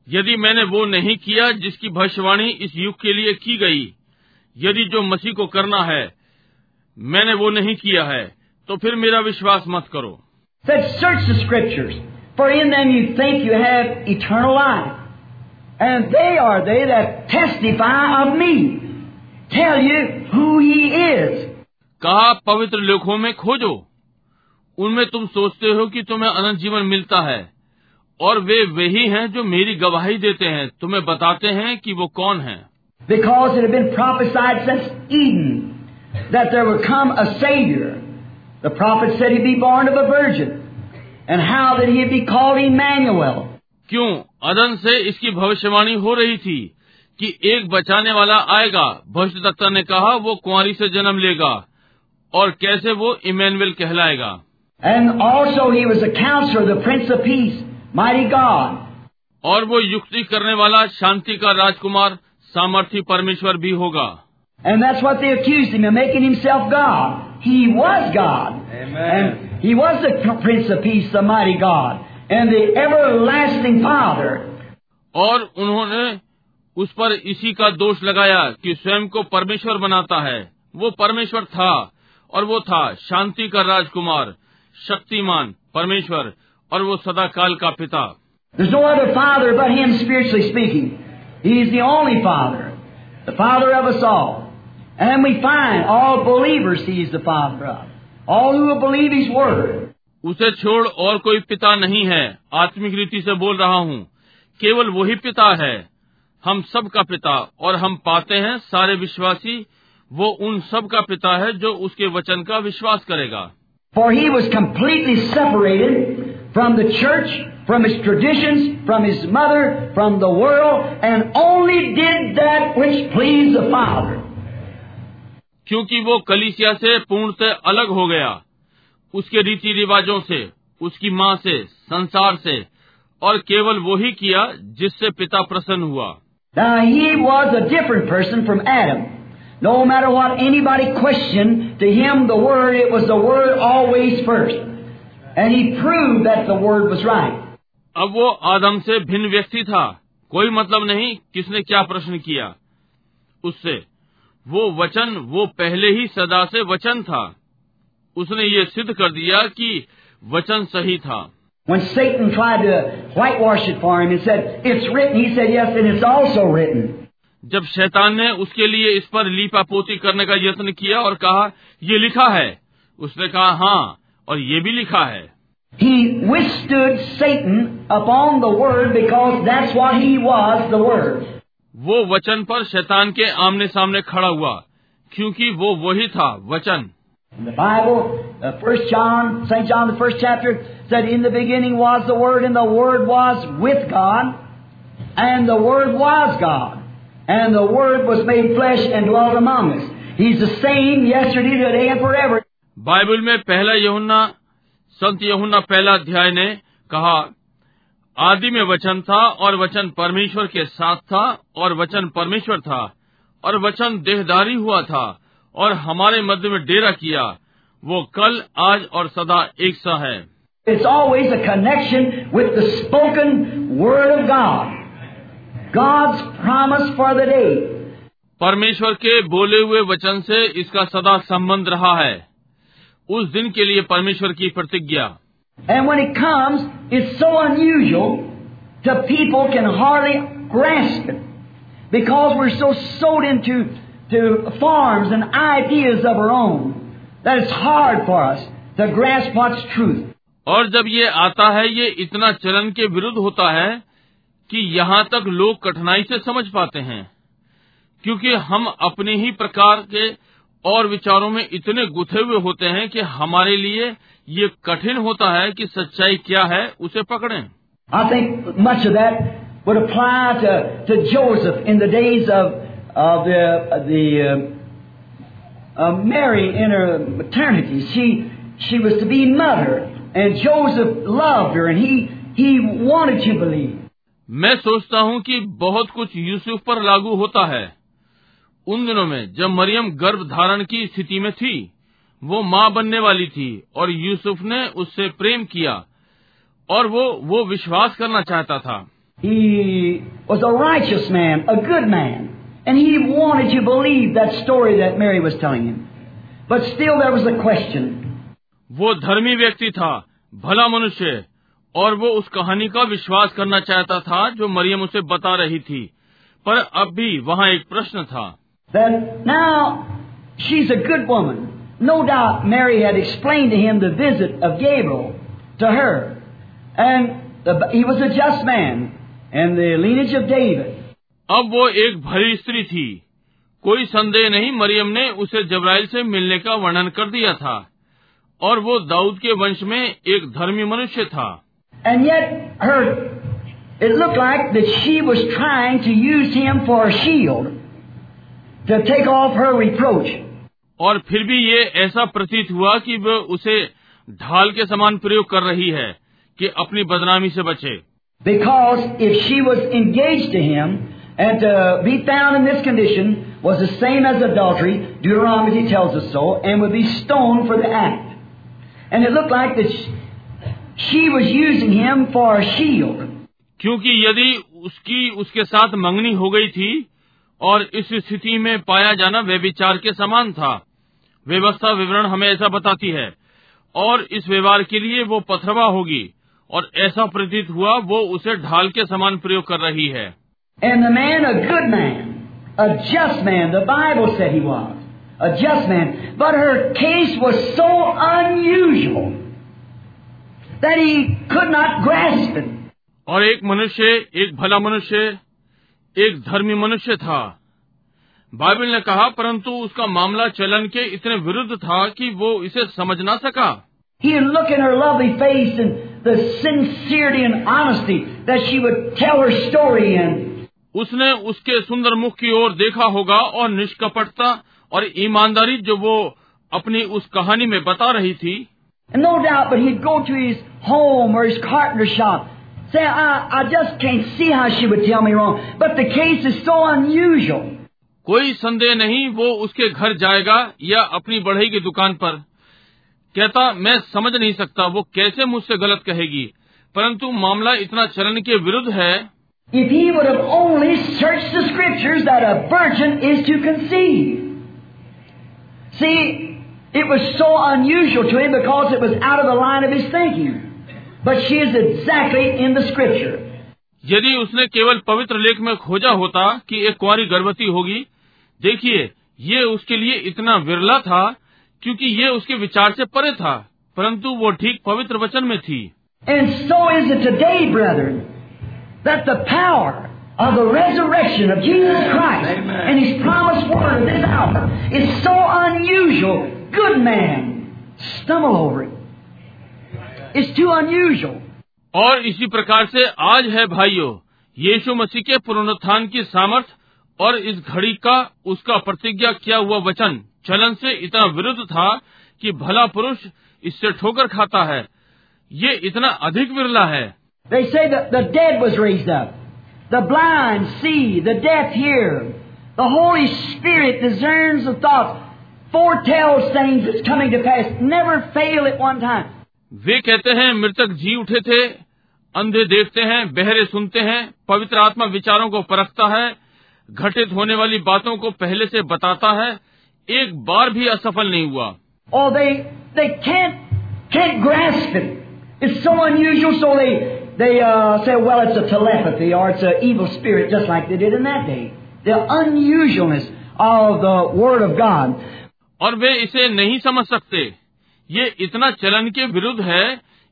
यदि मैंने वो नहीं किया जिसकी भविष्यवाणी इस युग के लिए की गई यदि जो मसीह को करना है मैंने वो नहीं किया है तो फिर मेरा विश्वास मत करो।
Search scriptures for in then you think you have eternal life And they are they that testify of me. Tell you who he is.
कहा पवित्र लेखों में खोजो। उनमें तुम सोचते हो कि तुम्हें अनंत जीवन मिलता है और वे वही हैं जो मेरी गवाही देते हैं। तुम्हें बताते हैं कि वो कौन है।
बिकॉज़ इट बिन प्रोफेसाइड
क्यों? अदन से इसकी भविष्यवाणी हो रही थी कि एक बचाने वाला आएगा। भविष्य दत्ता ने कहा वो कुंवारी से जन्म लेगा और कैसे वो इमेनुअल कहलाएगा। और वो युक्ति करने वाला शांति का राजकुमार सामर्थ्य परमेश्वर भी होगा।
And and the everlasting Father.
और उन्होंने उस पर इसी का दोष लगाया कि स्वयं को परमेश्वर बनाता है वो परमेश्वर था और वो था शांति का राजकुमार शक्तिमान परमेश्वर और वो सदाकाल का पिता
There's no other Father but Him spiritually speaking. He's the only Father, the Father of us all. And we find all believers He's the Father of. All who will believe His Word.
उसे छोड़ और कोई पिता नहीं है आत्मिक रीति से बोल रहा हूँ केवल वही पिता है हम सब का पिता और हम पाते हैं सारे विश्वासी वो उन सब का पिता है जो उसके वचन का विश्वास करेगा
For He was completely separated from the church, from His traditions, from His mother, from the world, and only did that which pleased the Father.
क्योंकि वो कलीसिया से पूर्णतः अलग हो गया उसके रीति रिवाजों से उसकी माँ से संसार से और केवल वो ही किया जिससे पिता प्रसन्न हुआ
Now he was a different person from Adam. No matter what anybody questioned, to him the Word, it was the Word always first. And he proved that the Word was right.
अब वो आदम से भिन्न व्यक्ति था कोई मतलब नहीं किसने क्या प्रश्न किया उससे वो वचन वो पहले ही सदा से वचन था उसने ये सिद्ध कर दिया कि वचन सही था
When Satan tried to whitewash it for him and said, It's written, he said, Yes, and it's also written.
जब शैतान ने उसके लिए इस पर लीपा पोती करने का यत्न किया और कहा ये लिखा है उसने कहा हाँ और ये भी लिखा है
He withstood Satan upon the Word because that's what he was, the Word.
वो वचन पर शैतान के आमने सामने खड़ा हुआ क्योंकि वो वही था वचन
In the Bible, uh, First John, St. John, the first chapter, said, In the beginning was the Word, and the Word was with God, and the Word was God, and the Word was made flesh and dwelt among us. He's the same yesterday, today, and forever.
Bible में पहला यहुन्ना संत यहुन्ना पहला अध्याय ने कहा आदि में वचन था और वचन परमेश्वर के साथ था और वचन परमेश्वर था और वचन देहदारी हुआ था और हमारे मध्य में डेरा किया वो कल आज और सदा एक सा है।
It's always a connection with the spoken word of God God's promise for the day
परमेश्वर के बोले हुए वचन से इसका सदा संबंध रहा है। उस दिन के लिए परमेश्वर की प्रतिज्ञा।
M when it comes it's so unusual the people can a crest because we are so sold into to forms and ideas of our own that it's hard for us to grasp what's truth.
और जब ये आता है ये इतना चलन के विरुद्ध होता है कि यहाँ तक लोग कठिनाई से समझ पाते हैं क्योंकि हम अपने ही प्रकार के और विचारों में इतने गुथे हुए होते हैं कि हमारे लिए ये कठिन होता है कि सच्चाई क्या है उसे पकड़ें।
I think much that would apply to in the days of of the, the uh, uh, Mary in her maternity. She, she was to be mother, and Joseph loved her, and he, he wanted to believe.
मैं सोचता हूँ कि बहुत कुछ यूसुफ पर लागू होता है उन दिनों में जब मरियम गर्भ धारण की स्थिति में थी वो माँ बनने वाली थी और यूसुफ ने उससे प्रेम किया और वो वो विश्वास करना चाहता था
He was a righteous man, a good man, and he wanted to believe that story that Mary was telling him. But still there was a question.
वो धर्मी व्यक्ति था भला मनुष्य और वो उस कहानी का विश्वास करना चाहता था जो मरियम उसे बता रही थी पर अब भी वहाँ एक प्रश्न था
that now she's a good woman. No doubt Mary had explained to him the visit of Gabriel to her. And the, he was a just man and the lineage of David.
अब वो एक भरी स्त्री थी। कोई संदेह नहीं मरियम ने उसे जबराइल से मिलने का वर्णन कर दिया था। और वो दाऊद के वंश में एक धर्मी मनुष्य था।
And yet her, it looked like that she was trying to use him for a shield to take off her reproach.
और फिर भी ये ऐसा प्रतीत हुआ कि वह उसे ढाल के समान प्रयोग कर रही है कि अपनी बदनामी से बचे।
Because if she was engaged to him and to be found in this condition was the same as adultery, Deuteronomy tells us so, and would be stoned for the act. And it looked like that she, was using him for a shield.
क्योंकि यदि उसकी उसके साथ मंगनी हो गई थी और इस स्थिति में पाया जाना व्यभिचार के समान था व्यवस्था विवरण हमें ऐसा बताती है और इस व्यवहार के लिए वो पथरवा होगी और ऐसा प्रतीत हुआ वो उसे ढाल के समान प्रयोग कर रही है
And the man, a good man, a just man, the Bible said he was, a just man. But her case was so unusual that he could not grasp it.
और एक मनुष्य एक भला मनुष्य एक धर्मी मनुष्य था बाइबल ने कहा परंतु उसका मामला चलन के इतने विरुद्ध था कि वो इसे समझ ना सका
He'd look in her lovely face and the sincerity and honesty that she would tell her story in.
उसने उसके सुंदर मुख की ओर देखा होगा और निष्कपटता और ईमानदारी जो वो अपनी उस कहानी में बता रही थी
And no doubt, but he'd go to his home or his carpenter shop. Say, I, I just can't see how she would tell me wrong. But the case is so unusual.
कोई संदेह नहीं वो उसके घर जाएगा या अपनी बढ़ई की दुकान पर कहता मैं समझ नहीं सकता वो कैसे मुझसे गलत कहेगी परंतु मामला इतना चरण के विरुद्ध है
If he would have only searched the scriptures that a virgin is to conceive. See, it was so unusual to him because it was out of the line of his thinking. But she is exactly in the scripture.
यदि उसने केवल पवित्र लेख में खोजा होता कि एक कुंवारी गर्भवती होगी देखिए ये उसके लिए इतना विरला था क्योंकि ये उसके विचार से परे था परंतु वो ठीक पवित्र वचन में थी
And so is it today, brethren, That the power of the resurrection of Jesus Christ
Amen.
and His promised word of this hour is so unusual. Good man stumble over it. It's too unusual.
और इसी प्रकार से आज है भाइयों यीशु मसीह के पुनरुत्थान की सामर्थ और इस घड़ी का उसका प्रतिज्ञा किया हुआ वचन चलन से इतना विरुद्ध था कि भला पुरुष इससे ठोकर खाता है ये इतना अधिक विरला है
They say that the dead was raised up. The blind see, the deaf hear. The Holy Spirit discerns the thoughts, foretells things that's coming to pass, never fail at one time.
वे कहते हैं मृतक जी उठे थे अंधे देखते हैं बहरे सुनते हैं पवित्र आत्मा विचारों को परखता है घटित होने वाली बातों को पहले से बताता है एक बार भी असफल नहीं हुआ
Oh, they they can't can't grasp it. It's so unusual, so they they uh, say, well, it's a telepathy or it's an evil spirit, just like they did in that day. The unusualness of the Word of God.
और वे इसे नहीं समझ सकते ये इतना चलन के विरुद्ध है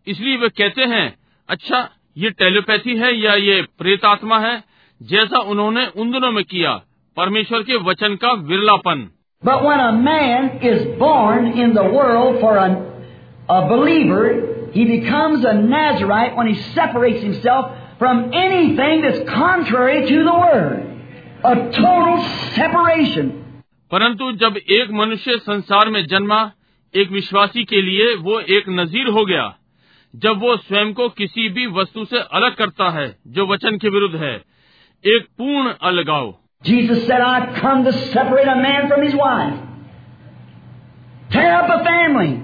इसलिए वे कहते हैं अच्छा ये टेलीपैथी है या ये प्रेतात्मा है जैसा उन्होंने उन दिनों में किया परमेश्वर के वचन का विरलापन
but a man is born in world for a believer he becomes a Nazarite when he separates himself from anything that's contrary to the Word. A total separation.
परंतु जब एक मनुष्य संसार में जन्मा एक विश्वासी के लिए वो एक नजीर हो गया जब वो स्वयं को किसी भी वस्तु से अलग करता है जो वचन के विरुद्ध है एक पूर्ण अलगाव
Jesus said, I've come to separate a man from his wife, tear up a family,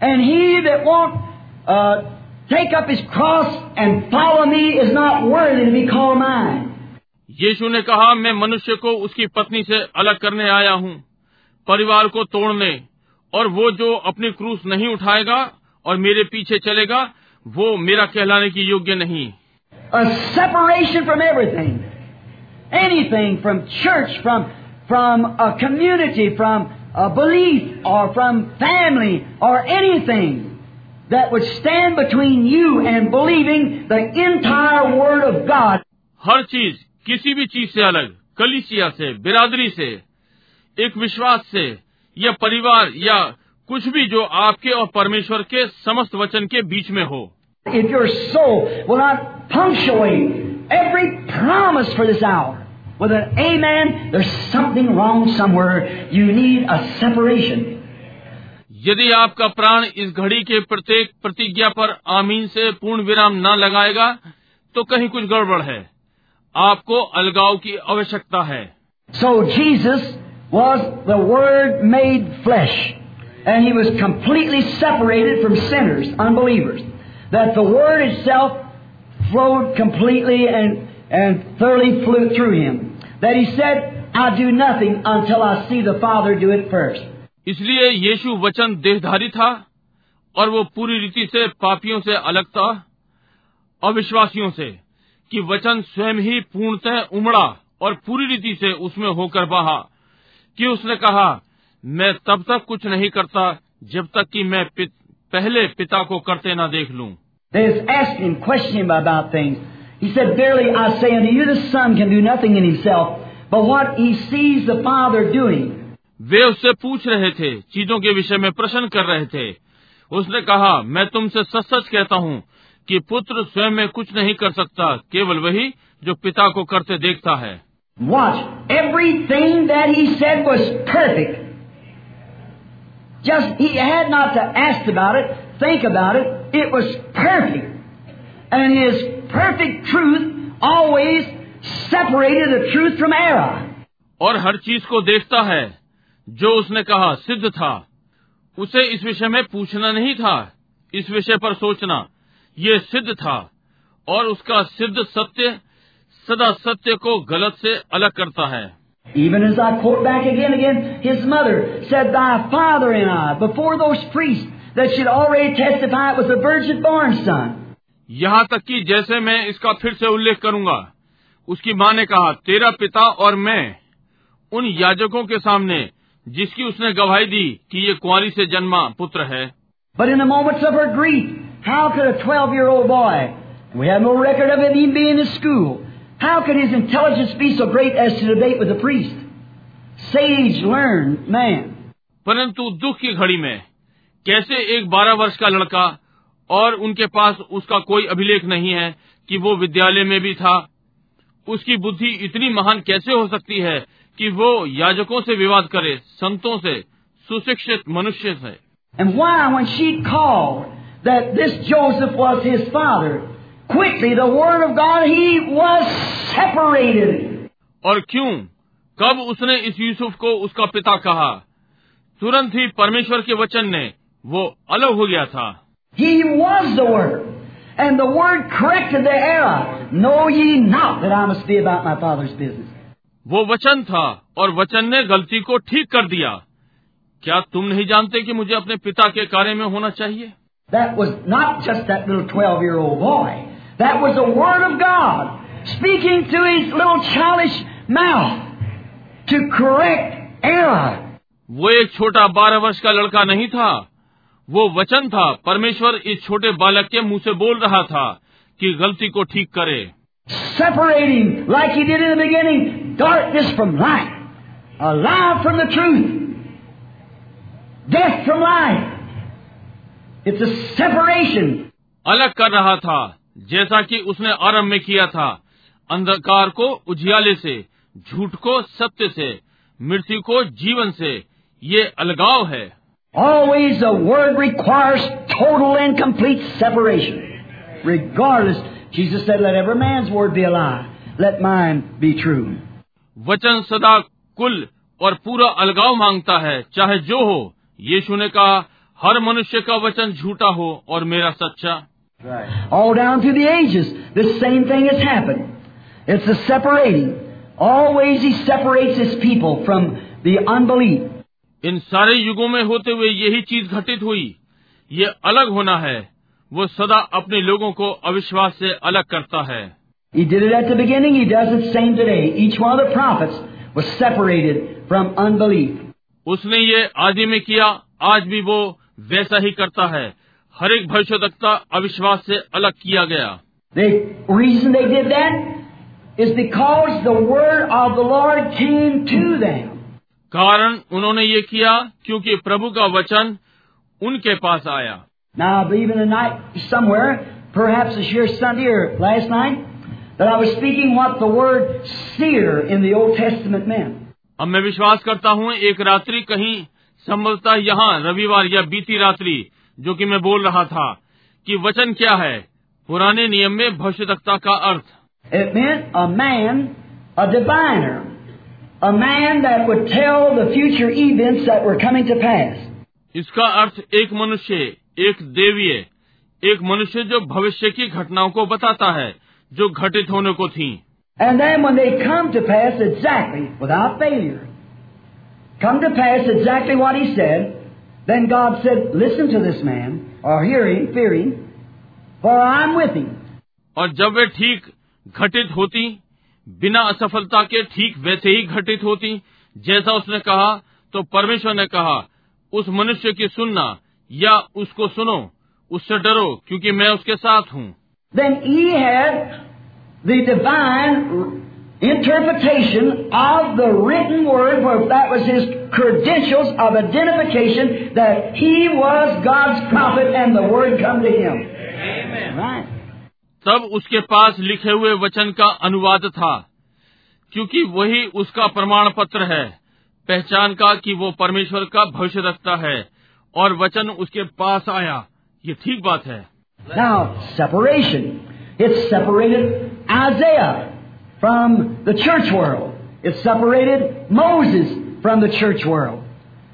and he that won't uh, take up his cross and follow me is not worthy to be called mine.
यीशु ने कहा मैं मनुष्य को उसकी पत्नी से अलग करने आया हूँ परिवार को तोड़ने और वो जो अपनी क्रूस नहीं उठाएगा और मेरे पीछे चलेगा वो मेरा कहलाने की योग्य नहीं
A separation from everything. Anything from church, from, from a community, from a belief, or from family, or anything that would stand between you and believing the entire Word of God.
हर चीज किसी भी चीज से अलग कलिसिया से बिरादरी से एक विश्वास से या परिवार या कुछ भी जो आपके और परमेश्वर के समस्त वचन के बीच में हो
If your soul will not punctuate every promise for this hour with an amen, there's something wrong somewhere. You need a separation.
यदि आपका प्राण इस घड़ी के प्रत्येक प्रतिज्ञा पर आमीन से पूर्ण विराम न लगाएगा तो कहीं कुछ गड़बड़ है। आपको अलगाव की आवश्यकता है।
So Jesus was the world made flesh and he was completely separated from sinners unbelievers that the word is self flowed completely and and thoroughly flow through him that he said I do nothing until I see the father do it first
इसलिए यीशु वचन देहधारी था और वो पूरी रीति से पापियों से अलग था अविश्वासियों से कि वचन स्वयं ही पूर्णतः उमड़ा और पूरी रीति से उसमें होकर बहा कि उसने कहा मैं तब तक कुछ नहीं करता जब तक कि मैं पित, पहले पिता को करते ना देख लू।
But what he sees the Father doing,
वे उससे पूछ रहे थे चीज़ों के विषय में प्रश्न कर रहे थे। उसने कहा मैं तुमसे सच सच कहता हूँ कि पुत्र स्वयं में कुछ नहीं कर सकता केवल वही जो पिता को करते देखता है।
वॉच एवरी
और हर चीज़ को देखता है। जो उसने कहा सिद्ध था उसे इस विषय में पूछना नहीं था इस विषय पर सोचना ये सिद्ध था और उसका सिद्ध सत्य सदा सत्य को गलत से अलग करता है
Even as I quote back again again, his mother said, Thy father and I, before those priests that should already testify it was a virgin born son.
यहाँ तक कि जैसे मैं इसका फिर से उल्लेख करूँगा उसकी माँ ने कहा तेरा पिता और मैं उन याजकों के सामने जिसकी उसने गवाही दी कि ये कुंवारी से जन्मा पुत्र है
But in the moments of her grief, how could a 12 year old boy, we have no record of him even being in school, how could his intelligence be so great as to debate with a priest? Sage, learned man.
परंतु दुख की घड़ी में कैसे एक बारह वर्ष का लड़का और उनके पास उसका कोई अभिलेख नहीं है कि वो विद्यालय में भी था उसकी बुद्धि इतनी महान कैसे हो सकती है कि वो याजकों से विवाद करे संतों से सुशिक्षित मनुष्य से
And why, when she called that this Joseph was his father, quickly the Word of God, he was separated.
और क्यों कब उसने इस यूसुफ को उसका पिता कहा तुरंत ही परमेश्वर के वचन ने वो अलग हो गया था
He was the Word. And the Word corrected the error. Know ye not that I must be about my Father's business.
वो वचन था और वचन ने गलती को ठीक कर दिया। क्या तुम नहीं जानते कि मुझे अपने पिता के कार्य में होना चाहिए?
That was not just that little 12 year old boy. That was the Word of God speaking to his little childish mouth to correct error.
वो एक छोटा बारह वर्ष का लड़का नहीं था। वो वचन था। परमेश्वर इस छोटे बालक के मुँह से बोल रहा था कि गलती को ठीक करे।
Separating, like he did in the beginning, darkness from light, a lie from the truth, death from life. It's a separation.
अलग कर रहा था जैसा कि उसने आरंभ में किया था अंधकार को उजियाले से झूठ को सत्य से मृत्यु को जीवन से ये अलगाव है
Always the Word requires total and complete separation. Regardless, Jesus said, let every man's word be a lie. Let mine be true.
वचन सदा कुल और पूरा अलगाव मांगता है चाहे जो हो यीशु ने कहा हर मनुष्य का वचन झूठा हो और मेरा सच्चा
All down through the ages, this same thing has happened. It's a separating. Always He separates His people from the unbelief.
इन सारे युगों में होते हुए यही चीज घटित हुई ये अलग होना है वो सदा अपने लोगों को अविश्वास से अलग करता है। उसने ये आदि में किया आज भी वो वैसा ही करता है। हर एक भविष्य तकता अविश्वास से अलग किया गया। कारण उन्होंने ये किया क्योंकि प्रभु का वचन उनके पास आया।
Now, I believe in the night somewhere, perhaps this year Sunday or last night, that I was speaking what the word seer in the Old Testament meant.
अब मैं विश्वास करता हूँ एक रात्रि कहीं संभवतः यहाँ रविवार या बीती रात्रि जो कि मैं बोल रहा था कि वचन क्या है पुराने नियम में भविष्यवक्ता का अर्थ
It meant a man, a diviner, a man that would tell the future events that were coming to pass.
इसका अर्थ एक मनुष्य एक देवीय एक मनुष्य जो भविष्य की घटनाओं को बताता है जो घटित होने को थी। और जब वे ठीक घटित होती बिना असफलता के ठीक वैसे ही घटित होती जैसा उसने कहा तो परमेश्वर ने कहा उस मनुष्य की सुनना या उसको सुनो उससे डरो क्योंकि मैं उसके साथ हूँ
Then he had the divine interpretation of the written word, for that was his credentials of identification that he was God's prophet and the word come to him. Amen. Right.
तब उसके पास लिखे हुए वचन का अनुवाद था क्योंकि वही उसका प्रमाण पत्र है पहचान का कि वो परमेश्वर का भविष्य रखता है और वचन उसके पास आया ये ठीक बात है
Now, separation. It separated Isaiah from the church world. It separated Moses from the church world.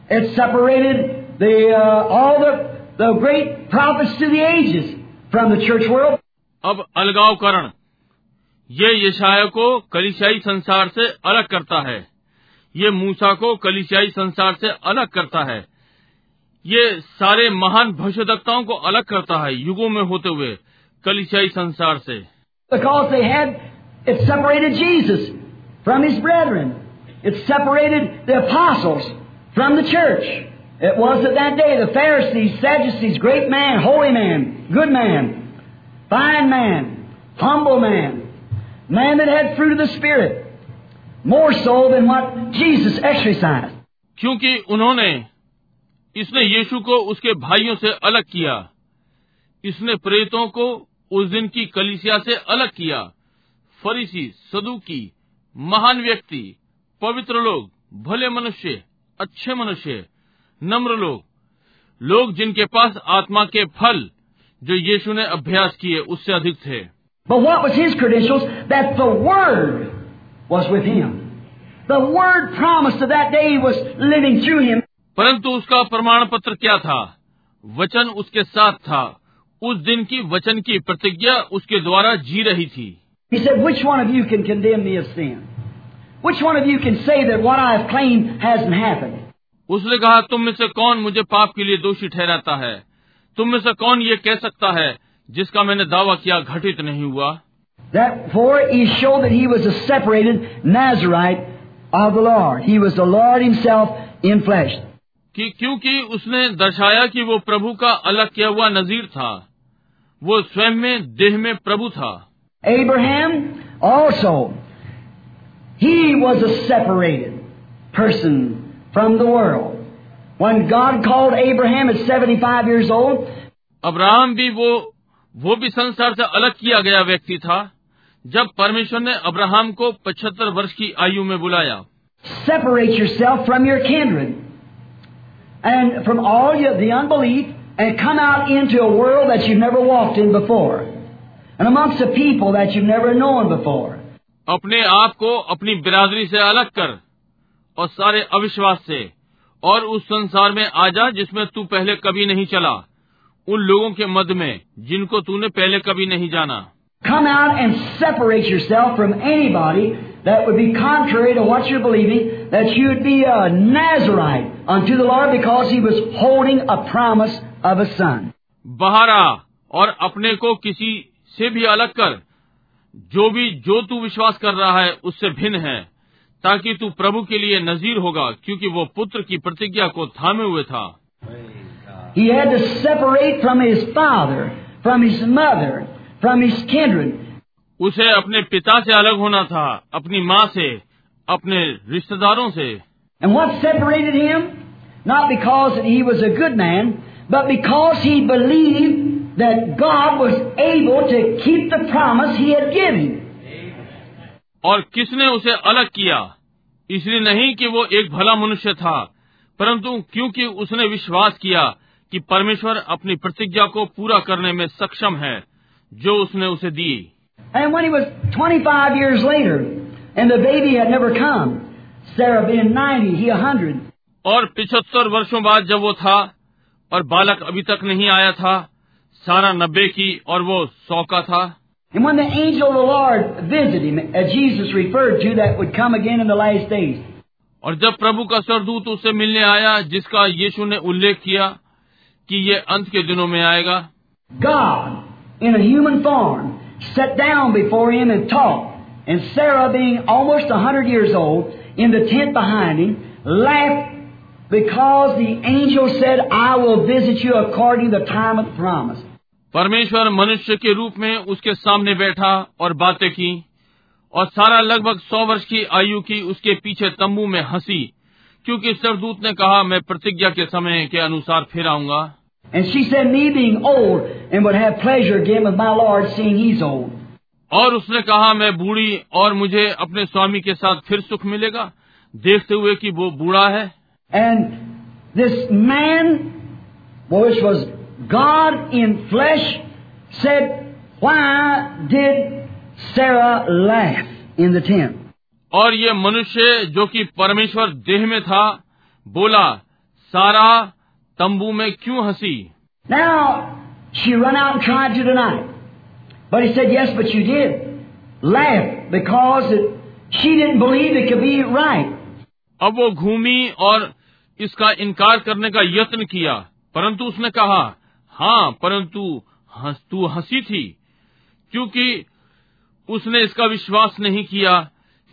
It separated the, uh, all the, the great prophets to the ages from the church world.
अब अलगावकरण ये यशाया को कलिसियाई संसार से अलग करता है ये मूसा को कलिसियाई संसार से अलग करता है ये सारे महान भविष्यवक्ताओं को अलग करता है युगों में होते हुए कलिसियाई संसार से
Because they had, it separated Jesus from his brethren. It separated the apostles from the church. It was at that day the Pharisees, Sadducees, great man, holy man, good man, fine man, humble man, man that had fruit of the Spirit, more so than what Jesus exercised.
क्योंकि उन्होंने इसने यीशु को उसके भाइयों से अलग किया इसने प्रेतों को उस दिन की कलिसिया से अलग किया फरीसी, सदुकी, महान व्यक्ति, पवित्र लोग, भले मनुष्य, अच्छे मनुष्य, नम्र लोग लोग जिनके पास आत्मा के फल जो यीशु ने अभ्यास किए, उससे अधिक थे
But what was his credentials? That the Word was with him. The Word promised of that day was living through him.
परंतु उसका प्रमाण पत्र क्या था? वचन उसके साथ था। उस दिन की वचन की प्रतिज्ञा उसके द्वारा जी रही थी। उसने कहा तुम में से कौन मुझे पाप के लिए दोषी ठहराता है? तुम में से कौन ये कह सकता है जिसका मैंने दावा किया घटित नहीं हुआ?
That for he showed that he was a separated Nazarite of the Lord. He was the Lord himself in flesh.
कि क्योंकि उसने दर्शाया कि वो प्रभु का अलग किया हुआ नजीर था वो स्वयं में देह में प्रभु था।
Abraham also he was a separated person from the world when God called Abraham is seventy five years old
Abraham भी वो वो भी संसार से अलग किया गया व्यक्ति था जब परमेश्वर ने अब्राहम को 75 वर्ष की आयु में बुलाया।
Separate yourself from your kindred and from all your, the unbelief and come out into a world that you've never walked in before and amongst a people that you've never known before.
अपने आप को अपनी बिरादरी से अलग कर और सारे अविश्वास से और उस संसार में आ जा जिसमें तू पहले कभी नहीं चला उन लोगों के मध्य में जिनको तूने पहले कभी नहीं जाना
Come out and separate yourself from anybody that would be contrary to what you're believing, that you would be a Nazarite unto the Lord because He was holding a promise of a Son.
बाहर आ और अपने को किसी से भी अलग कर जो भी जो तू विश्वास कर रहा है उससे भिन्न है ताकि तू प्रभु के लिए नजीर होगा क्योंकि वो पुत्र की प्रतिज्ञा को थामे हुए था
He had to separate from his father, from his mother, from his kindred.
उसे अपने पिता से अलग होना था अपनी माँ से अपने रिश्तेदारों से
And what separated him? Not because that he was a good man, but because he believed that God was able to keep the promise he had given.
और किसने उसे अलग किया इसलिए नहीं कि वो एक भला मनुष्य था परंतु क्योंकि उसने विश्वास किया कि परमेश्वर अपनी प्रतिज्ञा को पूरा करने में सक्षम है जो उसने उसे दी
And when he was 25 years later, and the baby had never come, Sarah being 90, he 100,
और पिछहत्तर वर्षों बाद जब वो था और बालक अभी तक नहीं आया था सारा नब्बे की और वो सौ का था
and when the angel of the Lord visited him, as Jesus referred to, that would come again in the last days,
और जब प्रभु का सरदूत उससे मिलने आया जिसका यीशु ने उल्लेख किया कि ये अंत के दिनों में आएगा
God, in a human form, sat down before him and talked. And Sarah, being almost a hundred years old, in the tent behind him, laughed because the angel said, I will visit you according to the time of the promise.
परमेश्वर मनुष्य के रूप में उसके सामने बैठा और बातें की और सारा लगभग सौ वर्ष की आयु की उसके पीछे तंबू में हंसी क्योंकि सरदूत ने कहा मैं प्रतिज्ञा के समय के अनुसार फिर आऊंगा
And
और उसने कहा मैं बूढ़ी और मुझे अपने स्वामी के साथ फिर सुख मिलेगा? देखते हुए कि वो बूढ़ा है?
And this man which was God in flesh set did सेवा लैफ इन
और ये मनुष्य जो कि परमेश्वर देह में था बोला सारा तंबू में क्यों हँसी
Now, she ran out and tried to deny it. But he said, Yes, but you did. Laugh because it, she didn't believe it could be right.
अब वो घूमी और इसका इनकार करने का यत्न किया परंतु उसने कहा हाँ परंतु हंस तू हँसी थी क्योंकि उसने इसका विश्वास नहीं किया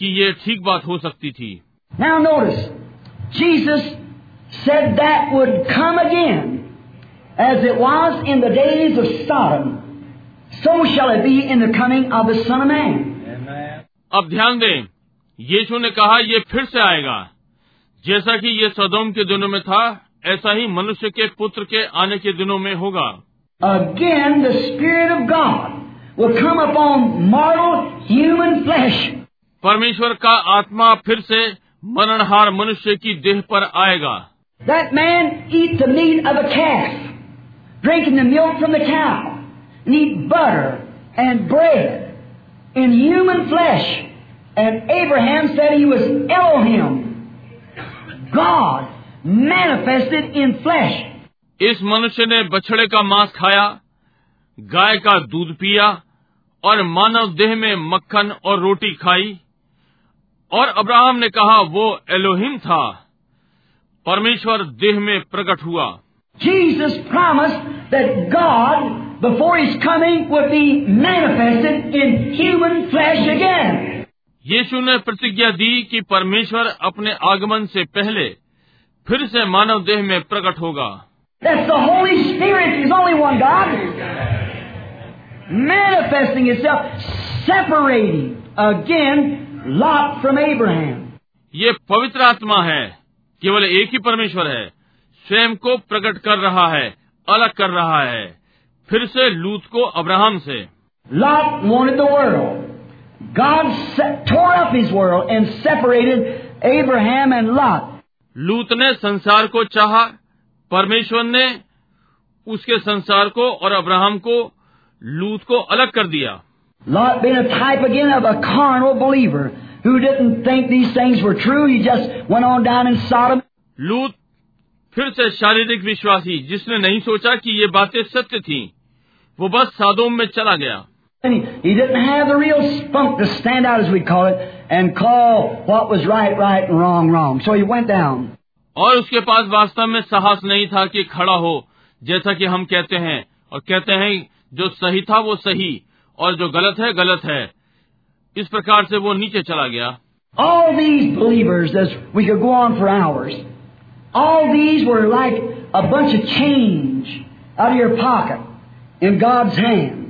कि ये ठीक बात हो सकती थी
Now notice, Jesus said that would come again. As it was in the days of Sodom, so shall it be in the coming of the Son of Man.
अब ध्यान दें यीशु ने कहा ये फिर से आएगा। जैसा कि ये सदोम के दिनों में था ऐसा ही मनुष्य के पुत्र के आने के दिनों में होगा।
Again the spirit of God will come upon moral human flesh
परमेश्वर का आत्मा फिर से मरणहार मनुष्य की देह पर आएगा।
That man eat the meat of a calf, drinking the milk from the cow, and eat butter and bread in human flesh. And Abraham said he was Elohim, God manifested in flesh.
इस मनुष्य ने बछड़े का मांस खाया गाय का दूध पिया और मानव देह में मक्खन और रोटी खाई और अब्राहम ने कहा वो एलोहिम था परमेश्वर देह में प्रकट हुआ
Jesus promised that God, before His coming, would be manifested in human flesh again.
यीशु ने प्रतिज्ञा दी कि परमेश्वर अपने आगमन से पहले फिर से मानव देह में प्रकट होगा
That's the Holy Spirit. There's only one God. Manifesting itself, separating again Lot from Abraham.
ये पवित्र आत्मा है केवल एक ही परमेश्वर है। स्वयं को प्रकट कर रहा है अलग कर रहा है। फिर से लूत को अब्राहम से।
Lot won the world God tore up his world and separated Abraham and Lot.
लूत ने संसार को चाहा परमेश्वर ने उसके संसार को और अब्राहम को लूत को अलग कर दिया।
Lot been a type again of a carnal believer who didn't think these things were true. He just went on down in Sodom.
लूत फिर से शारीरिक विश्वासी जिसने नहीं सोचा कि ये बातें सत्य थीं वो बस सादोम में चला गया
he, he didn't have the real spunk to stand out, as we call it, and call what was right, right, and wrong, wrong. So he went down.
और उसके पास वास्तव में साहस नहीं था कि खड़ा हो जैसा कि हम कहते हैं और कहते हैं जो सही था वो सही और जो गलत है गलत है इस प्रकार से वो नीचे चला गया
All these believers, as we could go on for hours, all these were like a bunch of change out of your pocket in God's hand.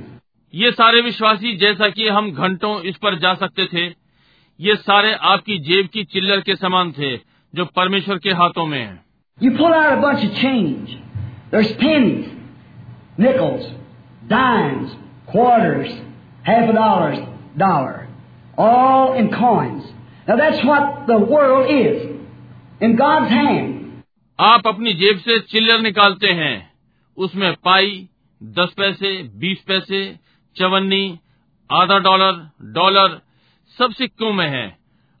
ये सारे विश्वासी जैसा कि हम घंटों इस पर जा सकते थे ये सारे आपकी जेब की चिल्लर के समान थे जो परमेश्वर के हाथों में है
You pull out a bunch of change. There's pennies, nickels, dimes, quarters, half a dollar, dollar, all in coins. Now that's what the world is. In God's hand.
आप अपनी जेब से चिल्लर निकालते हैं उसमें पाई दस पैसे बीस पैसे चवन्नी आधा डॉलर डॉलर सब सिक्कों में है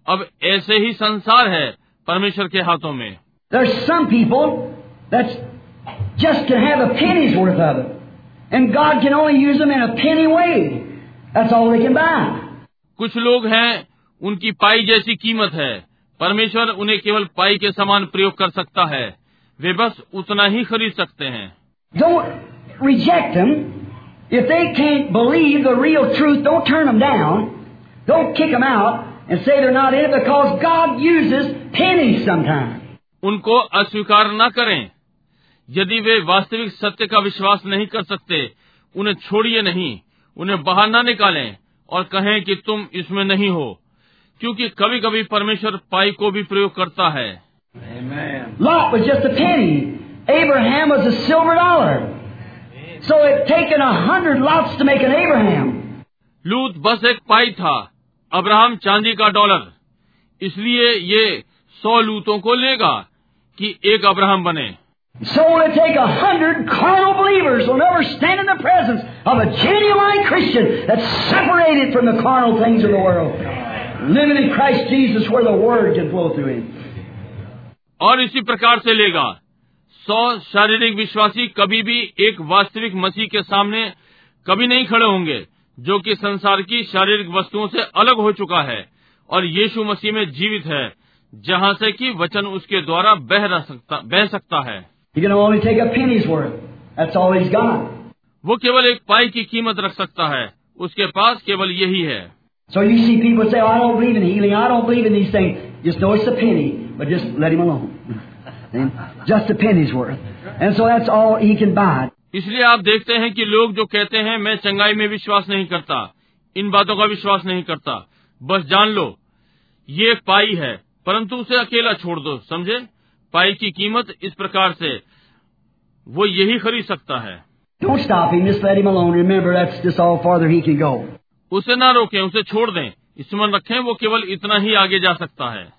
अब ऐसे ही संसार है परमेश्वर के हाथों में
There's some people that just can have a penny's worth of it. And God can only use them in a penny way. That's all they can buy.
कुछ लोग हैं उनकी पाई जैसी कीमत है। परमेश्वर उन्हें केवल पाई के समान प्रयोग कर सकता है। वे बस उतना ही खरीद सकते हैं। उनको अस्वीकार न करें। यदि वे वास्तविक सत्य का विश्वास नहीं कर सकते उन्हें छोड़िए नहीं। उन्हें बाहर न निकालें। और कहें कि तुम इसमें नहीं हो क्योंकि कभी कभी परमेश्वर पाई को भी प्रयोग करता है
Lot was just a penny. Abraham was a silver dollar. So it taken a hundred lots to make an Abraham.
लूत बस एक पाई था अब्राहम चांदी का डॉलर इसलिए ये सौ लूतों को लेगा कि एक अब्राहम बने
So it take a hundred carnal believers will never stand in the presence of a genuine Christian that's separated from the carnal things of the world, living in Christ Jesus where the Word can flow through him.
और इसी प्रकार से लेगा सौ शारीरिक विश्वासी कभी भी एक वास्तविक मसीह के सामने कभी नहीं खड़े होंगे जो कि संसार की शारीरिक वस्तुओं से अलग हो चुका है और यीशु मसीह में जीवित है जहाँ से कि वचन उसके द्वारा बह रह सकता बह सकता है
He can only take a penny's worth. That's all he's got.
वो केवल एक पाई की कीमत रख सकता है उसके पास केवल यही है
So you see people say, oh, I don't believe in healing, I don't believe in these things. Just know it's a penny, but just let him alone. And just a penny's worth. And so that's all he can buy.
इसलिए आप देखते हैं कि लोग जो कहते हैं मैं चंगाई में विश्वास नहीं करता इन बातों का विश्वास नहीं करता बस जान लो ये एक पाई है परंतु उसे अकेला छोड़ दो समझे पाई की कीमत इस प्रकार से वो यही खरीद सकता है। उसे ना रोकें, उसे छोड़ दें। स्मरण रखें वो केवल इतना ही आगे जा सकता है।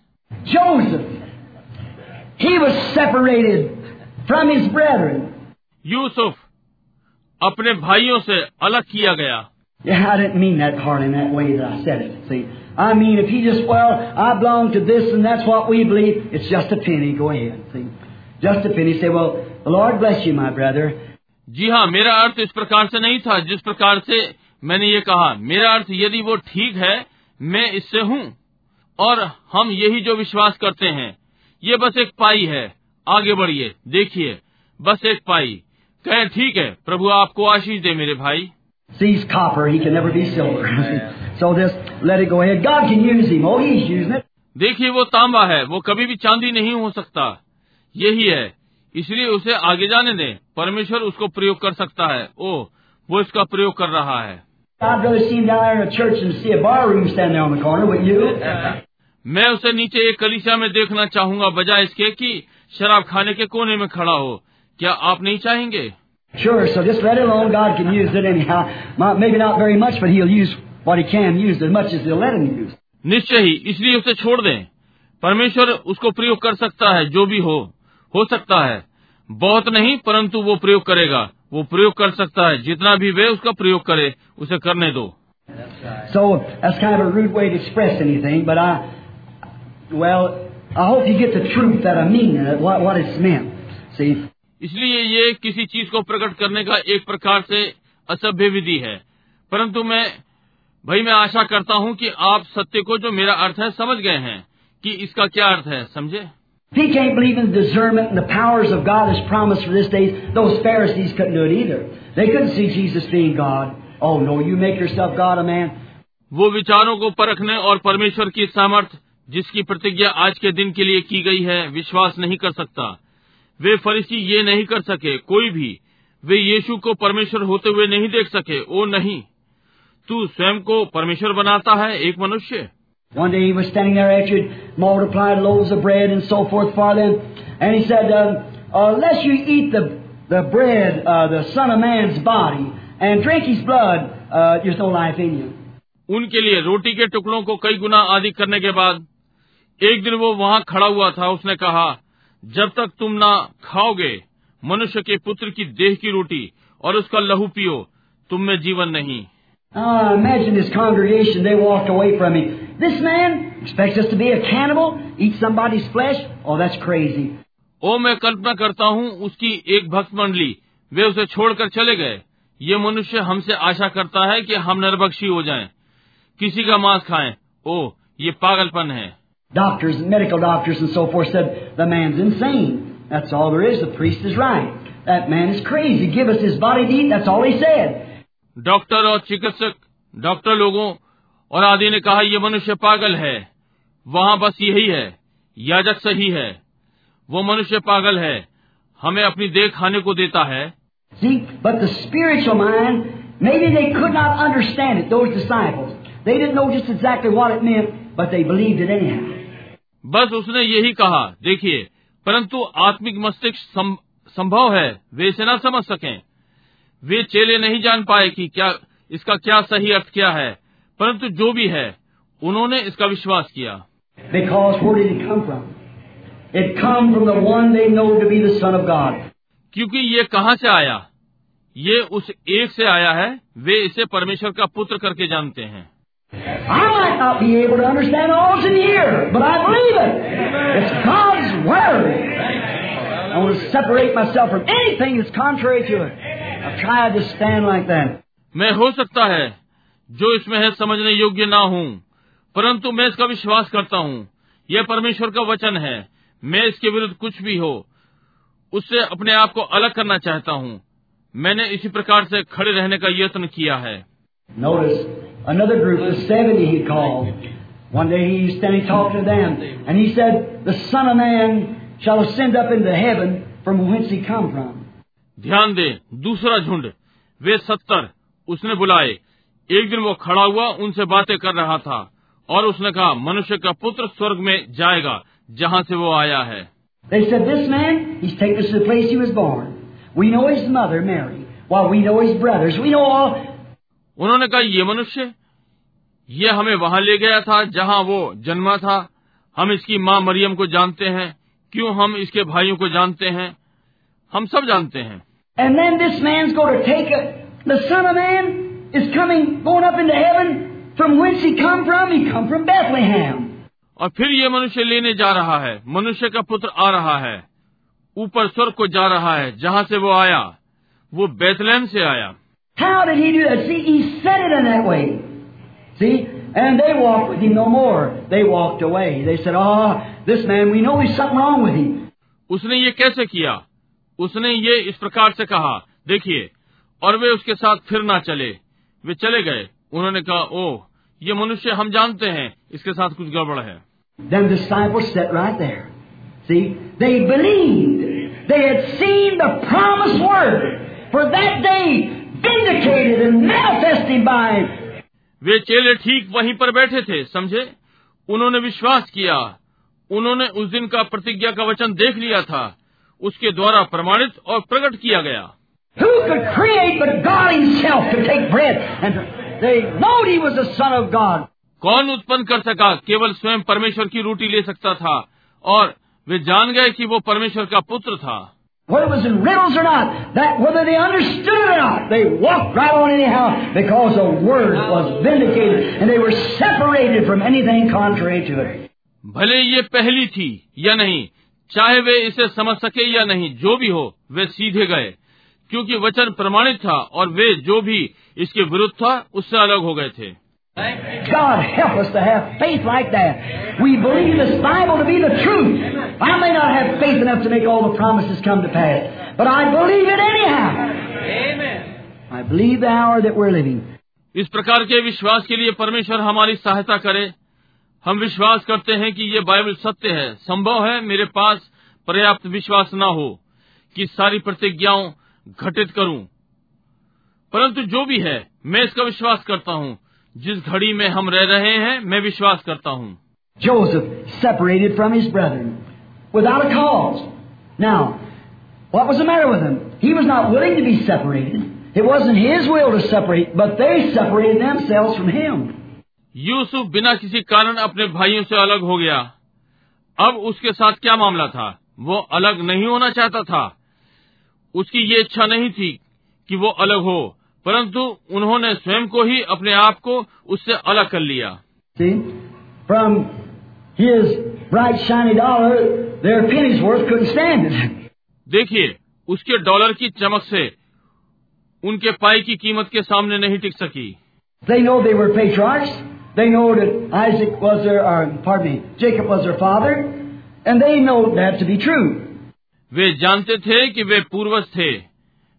यूसुफ अपने भाइयों से अलग किया गया।
Yeah, I didn't I mean, if he just, well, I belong to this and that's what we believe, it's just a penny. Go ahead. See, just a penny. Say, well, the Lord bless you, my brother.
जी हाँ मेरा अर्थ इस प्रकार से नहीं था जिस प्रकार से मैंने ये कहा मेरा अर्थ यदि वो ठीक है मैं इससे हूँ और हम यही जो विश्वास करते हैं ये बस एक पाई है आगे बढ़िए देखिए बस एक पाई कहें ठीक है प्रभु आपको आशीष दे मेरे भाई
See, he's copper. He can never be silver. So
देखिए वो तांबा है। वो कभी भी चांदी नहीं हो सकता। यही है। इसलिए उसे आगे जाने दें। परमेश्वर उसको प्रयोग कर सकता है। ओ वो इसका प्रयोग कर रहा है। मैं उसे नीचे एक कलिसिया में देखना चाहूँगा बजाय इसके कि शराब खाने के कोने में खड़ा हो। क्या आप नहीं चाहेंगे? निश्चय ही इसलिए उसे छोड़ दें। परमेश्वर उसको प्रयोग कर सकता है जो भी हो हो सकता है। बहुत नहीं परंतु वो प्रयोग करेगा। वो प्रयोग कर सकता है। जितना भी वे उसका प्रयोग करे उसे करने दो। इसलिए ये किसी चीज़ को प्रकट करने का एक प्रकार से असभ्य विधि है। परंतु मैं भाई मैं आशा करता हूँ कि आप सत्य को जो मेरा अर्थ है समझ गए हैं कि इसका क्या अर्थ है समझे? वो विचारों को परखने और परमेश्वर की सामर्थ जिसकी प्रतिज्ञा आज के दिन के लिए की गई है विश्वास नहीं कर सकता। वे फरिसी ये नहीं कर सके कोई भी। वे यीशु को परमेश्वर होते हुए नहीं देख सके ओ नहीं। तू स्वयं को परमेश्वर बनाता है एक मनुष्य
One day he was standing there after he'd multiplied loaves of bread and so forth for them, and he said, um, "Unless you eat the the bread, uh, the Son of Man's body, and drink His blood, uh, there's no life in you."
उनके लिए रोटी के टुकड़ों को कई गुना आदि करने के बाद एक दिन वो वहाँ खड़ा हुआ था उसने कहा जब तक तुम ना खाओगे मनुष्य के पुत्र की देह की रोटी और उसका लहू पियो तुम में जीवन नहीं
Ah, imagine his congregation, they walked away from him. This man expects us to be a cannibal, eat somebody's flesh? Oh, that's crazy.
ओ मैं कल्पना करता हूँ उसकी एक भक्त मंडली वे उसे छोड़कर चले गए ये मनुष्य हमसे आशा करता है कि हम नरबक्षी हो जाएं, किसी का मांस खाएं ओ ये पागलपन है
Doctors, medical doctors and so forth said, the man's insane. That's all there is. The priest is right. That man is crazy. Give us his body to eat. That's all he said.
Doctor और चिकित्सक doctor लोगों और आदि ने कहा यह मनुष्य पागल है। वहाँ बस यही है। याजक सही है। वो मनुष्य पागल है। हमें अपनी देख खाने को देता है। बस उसने यही कहा देखिए परंतु आत्मिक मस्तिष्क संभव है। वे इसे न समझ सकें। वे चेले नहीं जान पाए कि क्या इसका क्या सही अर्थ क्या है परंतु जो भी है उन्होंने इसका विश्वास किया. क्योंकि ये कहाँ से आया ये उस एक से आया है वे इसे परमेश्वर का पुत्र करके जानते हैं
I might not be able to understand all in here, but I believe it. It's God's Word. I want to separate myself from anything that's contrary to it.
मैं हो सकता है जो इसमें है समझने योग्य ना हूँ परंतु मैं इसका विश्वास करता हूँ। यह परमेश्वर का वचन है। मैं इसके विरुद्ध कुछ भी हो उससे अपने आप को अलग करना चाहता हूँ। मैंने इसी प्रकार से खड़े रहने का यत्न किया है।
Notice,
ध्यान दें दूसरा झुंड वे सत्तर उसने बुलाए एक दिन वो खड़ा हुआ उनसे बातें कर रहा था और उसने कहा मनुष्य का पुत्र स्वर्ग में जाएगा जहाँ से वो आया है
They said, This man, he's taken us to the place he was born. We know his mother, Mary. Well, we know his brothers. We know all.
उन्होंने कहा ये मनुष्य ये हमें वहाँ ले गया था जहाँ वो जन्मा था हम इसकी माँ मरियम को जानते हैं क्यों हम इसके भाइयों को जानते हैं हम सब जानते हैं
And then this man's going to take a, the Son of Man is coming, going up into heaven. From whence he come from? He come from Bethlehem.
और फिर ये मनुष्य लेने जा रहा है मनुष्य का पुत्र आ रहा है ऊपर स्वर्ग को जा रहा है जहाँ से वो आया वो बैतलहम से आया
How did he do that? See, he said it in that way. See? And they walked with him no more. They walked away. They said, Oh, this man, we know there's something wrong with him.
उसने ये कैसे किया उसने ये इस प्रकार से कहा देखिए और वे उसके साथ फिर ना चले वे चले गए उन्होंने कहा ओह ये मनुष्य हम जानते हैं इसके साथ कुछ गड़बड़ है
Them disciples sat right there. See? They believed. They had seen the promised word for that day vindicated and manifested by
वे चेले ठीक वहीं पर बैठे थे समझे उन्होंने विश्वास किया उन्होंने उस दिन का प्रतिज्ञा का वचन देख लिया था उसके द्वारा प्रमाणित और प्रकट किया गया। कौन उत्पन्न कर सका? केवल स्वयं परमेश्वर की रोटी ले सकता था और वे जान गए कि वो परमेश्वर का पुत्र था। भले ये पहली थी या नहीं चाहे वे इसे समझ सके या नहीं जो भी हो वे सीधे गए क्योंकि वचन प्रमाणित था और वे जो भी इसके विरुद्ध था उससे अलग हो गए थे
God help us to have faith like that. We believe this Bible to be the truth. I may not have faith enough to make all the promises come to pass, but I believe it anyhow. Amen. I believe the hour that we're living.
इस प्रकार के विश्वास के लिए परमेश्वर हमारी सहायता करे हम विश्वास करते हैं कि ये बाइबल सत्य है, संभव है मेरे पास पर्याप्त विश्वास ना हो कि सारी प्रतिज्ञाओं घटित करूँ। परंतु जो भी है, मैं इसका विश्वास करता हूँ। जिस घड़ी में हम रह रहे हैं, मैं विश्वास करता हूँ।
Joseph separated from his brother without a cause now what was the matter with him he was not willing to be separated it wasn't his will to separate but they separated themselves from him
Yusuf बिना किसी कारण अपने भाइयों से अलग हो गया अब उसके साथ क्या मामला था वो अलग नहीं होना चाहता था उसकी ये इच्छा नहीं थी कि वो अलग हो परंतु उन्होंने स्वयं को ही अपने आप को उससे अलग कर लिया
See? From his bright shiny dollar, their penny's worth couldn't stand it.
देखिए उसके डॉलर की चमक से उनके पाई की कीमत के सामने नहीं टिक सकी
They know they were patriarchs. They know that Isaac was their, or, pardon me, Jacob was their father, and they know that to be true.
वे जानते थे कि वे पूर्वज थे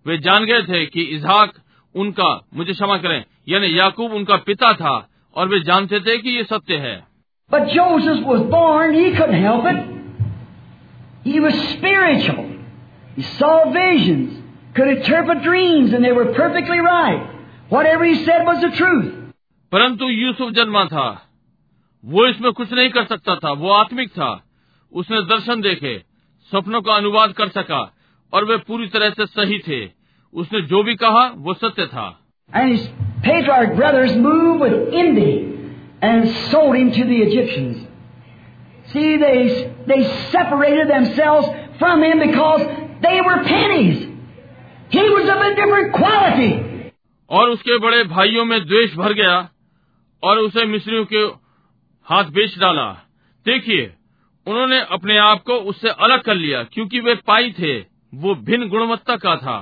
वे जान गए थे कि इजहाक उनका मुझे क्षमा करें यानी याकूब उनका पिता था और वे जानते थे कि ये सत्य है
But Joseph was born, he couldn't help it. He was spiritual. He saw visions, could interpret dreams, and they were perfectly right. Whatever he said was the truth.
परंतु यूसुफ जन्मा था। वो इसमें कुछ नहीं कर सकता था वो आत्मिक था। उसने दर्शन देखे सपनों का अनुवाद कर सका और वे पूरी तरह से सही थे। उसने जो भी कहा वो सत्य था। और उसके बड़े भाइयों में द्वेष भर गया। और उसे मिस्रियों के हाथ बेच डाला देखिए उन्होंने अपने आप को उससे अलग कर लिया क्योंकि वे पाई थे वो भिन्न गुणवत्ता का था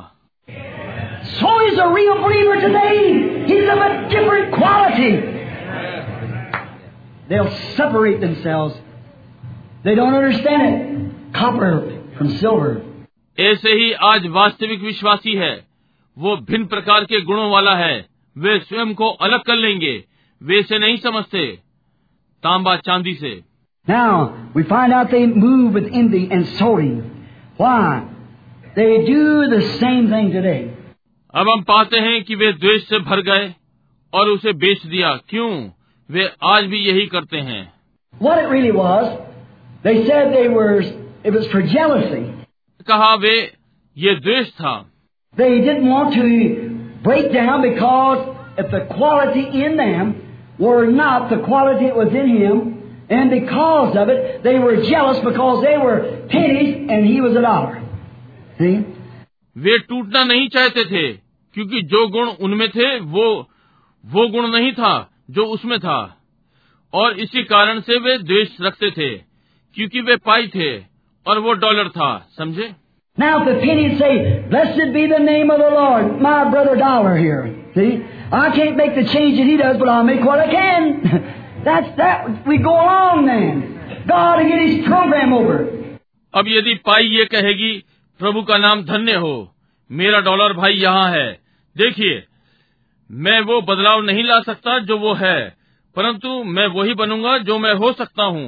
So he's a real believer today. He's of a different quality. They'll separate themselves. They don't understand it. Copper from silver.
ऐसे ही आज वास्तविक विश्वासी है वो भिन्न प्रकार के गुणों वाला है वे स्वयं को अलग कर लेंगे वे इसे नहीं समझते तांबा चांदी से
Now, we find out they move with envy and sorting. Why? They do the same thing today.
अब हम पाते हैं कि वे द्वेष से भर गए और उसे बेच दिया क्यों वे आज भी यही करते हैं
What it really was, they said they were, it was for jealousy.
कहा वे ये द्वेष था
They didn't want to break down because if the quality in them were not the quality that was in him, and because of it, they were jealous because they were pennies and he was a dollar. See?
वे टूटना नहीं चाहते थे क्योंकि जो गुण उनमें थे वो वो गुण नहीं था जो उसमें था और इसी कारण से वे द्वेष रखते थे क्योंकि वे पाई थे और वो डॉलर था समझे
Now, if the pennies say, Blessed be the name of the Lord, my brother dollar here. See? I can't make the change that he does, but I'll make what I can. That's that. We go along then. God will get his program over.
अब यदि पाई ये कहेगी प्रभु का नाम धन्य हो मेरा dollar भाई यहाँ है देखिए मैं वो बदलाव नहीं ला सकता जो वो है परंतु मैं वही बनूँगा जो मैं हो सकता हूँ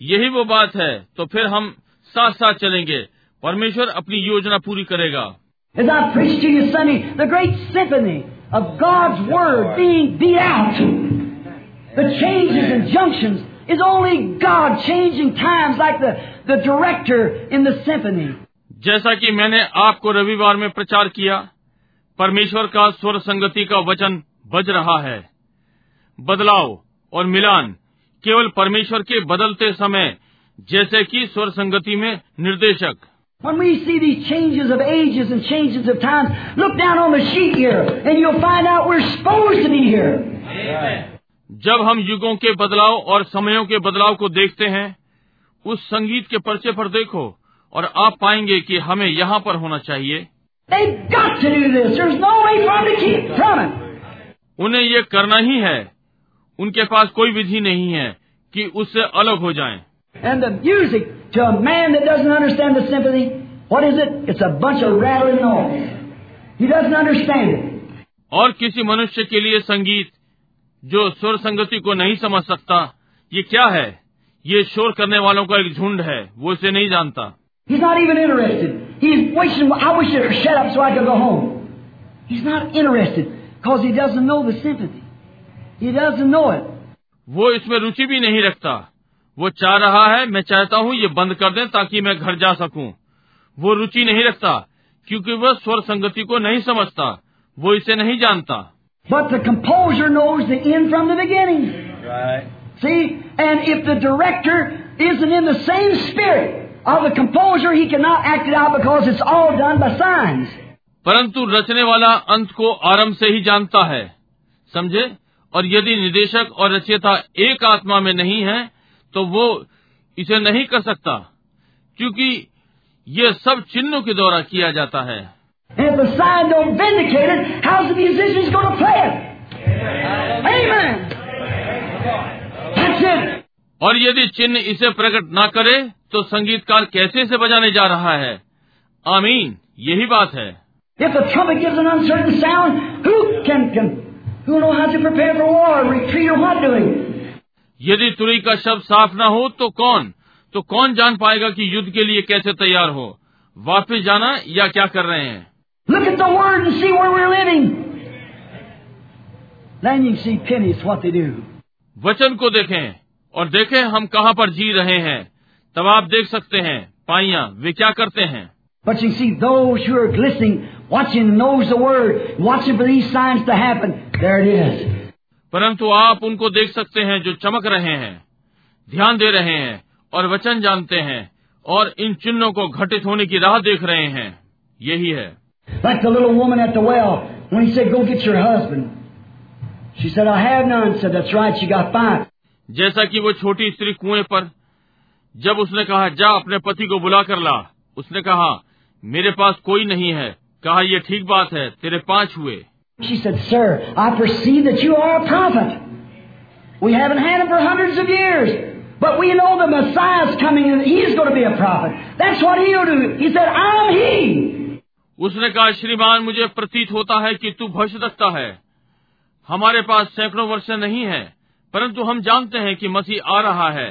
यही वो बात है तो फिर हम साथ साथ चलेंगे परमेश्वर अपनी योजना पूरी करेगा
As I preached to you Sunday, the great symphony of God's Word being beat out. The changes and junctions is only God changing times like the, the director in the symphony.
जैसा कि मैंने आपको रविवार में प्रचार किया परमेश्वर का स्वर संगति का वचन बज रहा है बदलाव और मिलान केवल परमेश्वर के बदलते समय जैसे कि स्वर संगति में निर्देशक
When we see these changes of ages and changes of times, look down on the sheet here and you'll find out we're supposed to be here.
जब हम युगों के बदलाव और समयों के बदलाव को देखते हैं उस संगीत के पर्चे पर देखो और आप पाएँगे कि हमें यहाँ पर होना चाहिए
They've got to do this. There's no way for them to keep from it.
उन्हें ये करना ही है उनके पास कोई विधि नहीं है कि उससे अलग हो जाएँ।
And the music, to a man that doesn't understand the symphony, what is it? It's a bunch of rattling noise. He doesn't understand it.
और किसी मनुष्य के लिए संगीत जो सुर संगति को नहीं समझ सकता ये क्या है ये शोर करने वालों का एक झुंड है वो इसे नहीं जानता
He's not even interested. He's wishing, I wish it would shut up so I could go home. He's not interested because he doesn't know the symphony. He doesn't know it.
वो इसमें रुचि भी नहीं रखता वो चाह रहा है मैं चाहता हूँ ये बंद कर दें ताकि मैं घर जा सकूँ वो रुचि नहीं रखता क्योंकि वह स्वर संगति को नहीं समझता वो इसे नहीं जानता
But the composer knows the end from the beginning.
Right.
See? And if the director isn't in the same spirit of the composer, he cannot act it out because it's all done by signs.
परंतु रचने वाला अंत को आरंभ से ही जानता है समझे और यदि निदेशक और रचयिता एक आत्मा में नहीं है तो वो इसे नहीं कर सकता क्योंकि ये सब चिन्हों के द्वारा किया जाता है। और यदि चिन्ह इसे प्रकट न करे तो संगीतकार कैसे इसे बजाने जा रहा है? आमीन यही बात है।
Sound, can, can, who
यदि तुरई का शब्द साफ़ ना हो तो कौन तो कौन जान पाएगा कि युद्ध के लिए कैसे तैयार हो वापस जाना या क्या कर रहे हैं
Look at the word and see where we're living. Then you see pennies what they do.
वचन को देखें और देखें हम कहाँ पर जी रहे हैं तब आप देख सकते हैं पाइया वे क्या करते हैं
But you see those who are listening, watching, knows the word, watching for these signs to happen. There it is.
परंतु आप उनको देख सकते हैं जो चमक रहे हैं ध्यान दे रहे हैं और वचन जानते हैं और इन चिन्हों को घटित होने की राह देख रहे हैं यही है
Like the little woman at the well, when he said, Go get your husband. She said, I have none. Said, That's right, she got five.
जैसा कि वो छोटी स्त्री कुएँ पर जब उसने कहा जा अपने पति को बुला कर ला उसने कहा मेरे पास कोई नहीं है कहा ये ठीक बात है तेरे पाँच हुए
She said, Sir, I perceive that you are a prophet. We haven't had him for hundreds of years. But we know the Messiah's coming and he's going to be a prophet. That's what he'll do. He said, I'm he.
उसने कहा श्रीमान मुझे प्रतीत होता है कि तू भविष्य रखता है हमारे पास सैकड़ों वर्ष नहीं है परंतु हम जानते हैं कि मसीह आ रहा है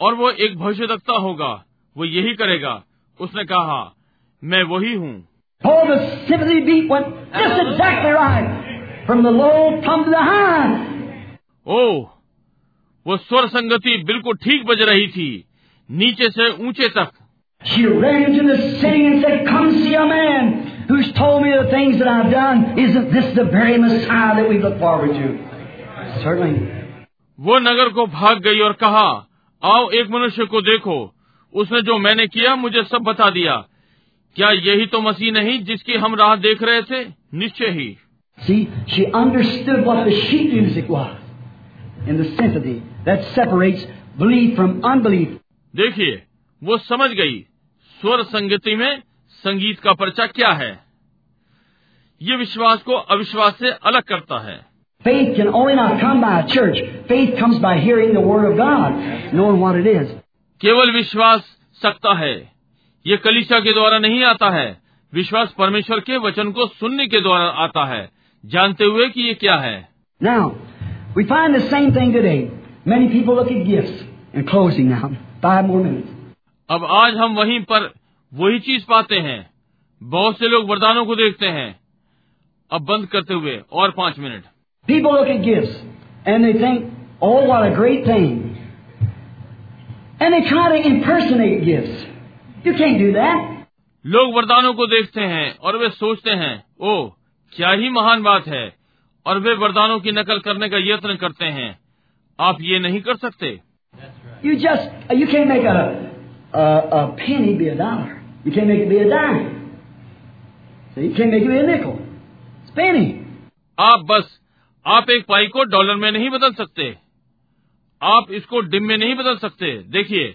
और वो एक भविष्यवक्ता होगा वो यही करेगा उसने कहा मैं वही हूँ
Oh, the sympathy beat went just exactly right. From the low come to the high.
ओह वो स्वर संगति बिल्कुल ठीक बज रही थी नीचे से ऊँचे तक
She ran into the city and said, Come see a man who's told me the things that I've done. Isn't this the very Messiah that we look forward to? Certainly.
वो नगर को भाग गई और कहा आओ एक मनुष्य को देखो उसने जो मैंने किया मुझे सब बता दिया क्या यही तो मसीह नहीं जिसकी हम राह देख रहे थे निश्चय ही
See, she understood what the sheet music was in the sympathy that separates belief from unbelief.
देखिए वो समझ गई स्वर संगति में संगीत का पर्चा क्या है ये विश्वास को अविश्वास से अलग करता है
Faith can only not come by a church. Faith comes by hearing the Word of God, knowing what it is.
केवल विश्वास सकता है ये कलिशा के द्वारा नहीं आता है विश्वास परमेश्वर के वचन को सुनने के द्वारा आता है जानते हुए कि ये क्या है
Now, we find the same thing today. Many people look at gifts. In closing now, five more minutes.
अब आज हम वहीं पर वही चीज़ पाते हैं बहुत से लोग वरदानों को देखते हैं अब बंद करते हुए और पाँच minute
People look at gifts and they think, oh, what a great thing. And they try to impersonate gifts. You can't do that.
लोग वरदानों को देखते हैं और वे सोचते हैं ओ क्या ही महान बात है और वे वरदानों की नकल करने का यत्न करते हैं आप ये नहीं कर सकते
You just, you can't make a, a, a penny be a dollar. You can't make it be a dime. So you can't make it be a nickel. It's penny.
आप बस आप एक पाई को डॉलर में नहीं बदल सकते आप इसको डिम में नहीं बदल सकते देखिए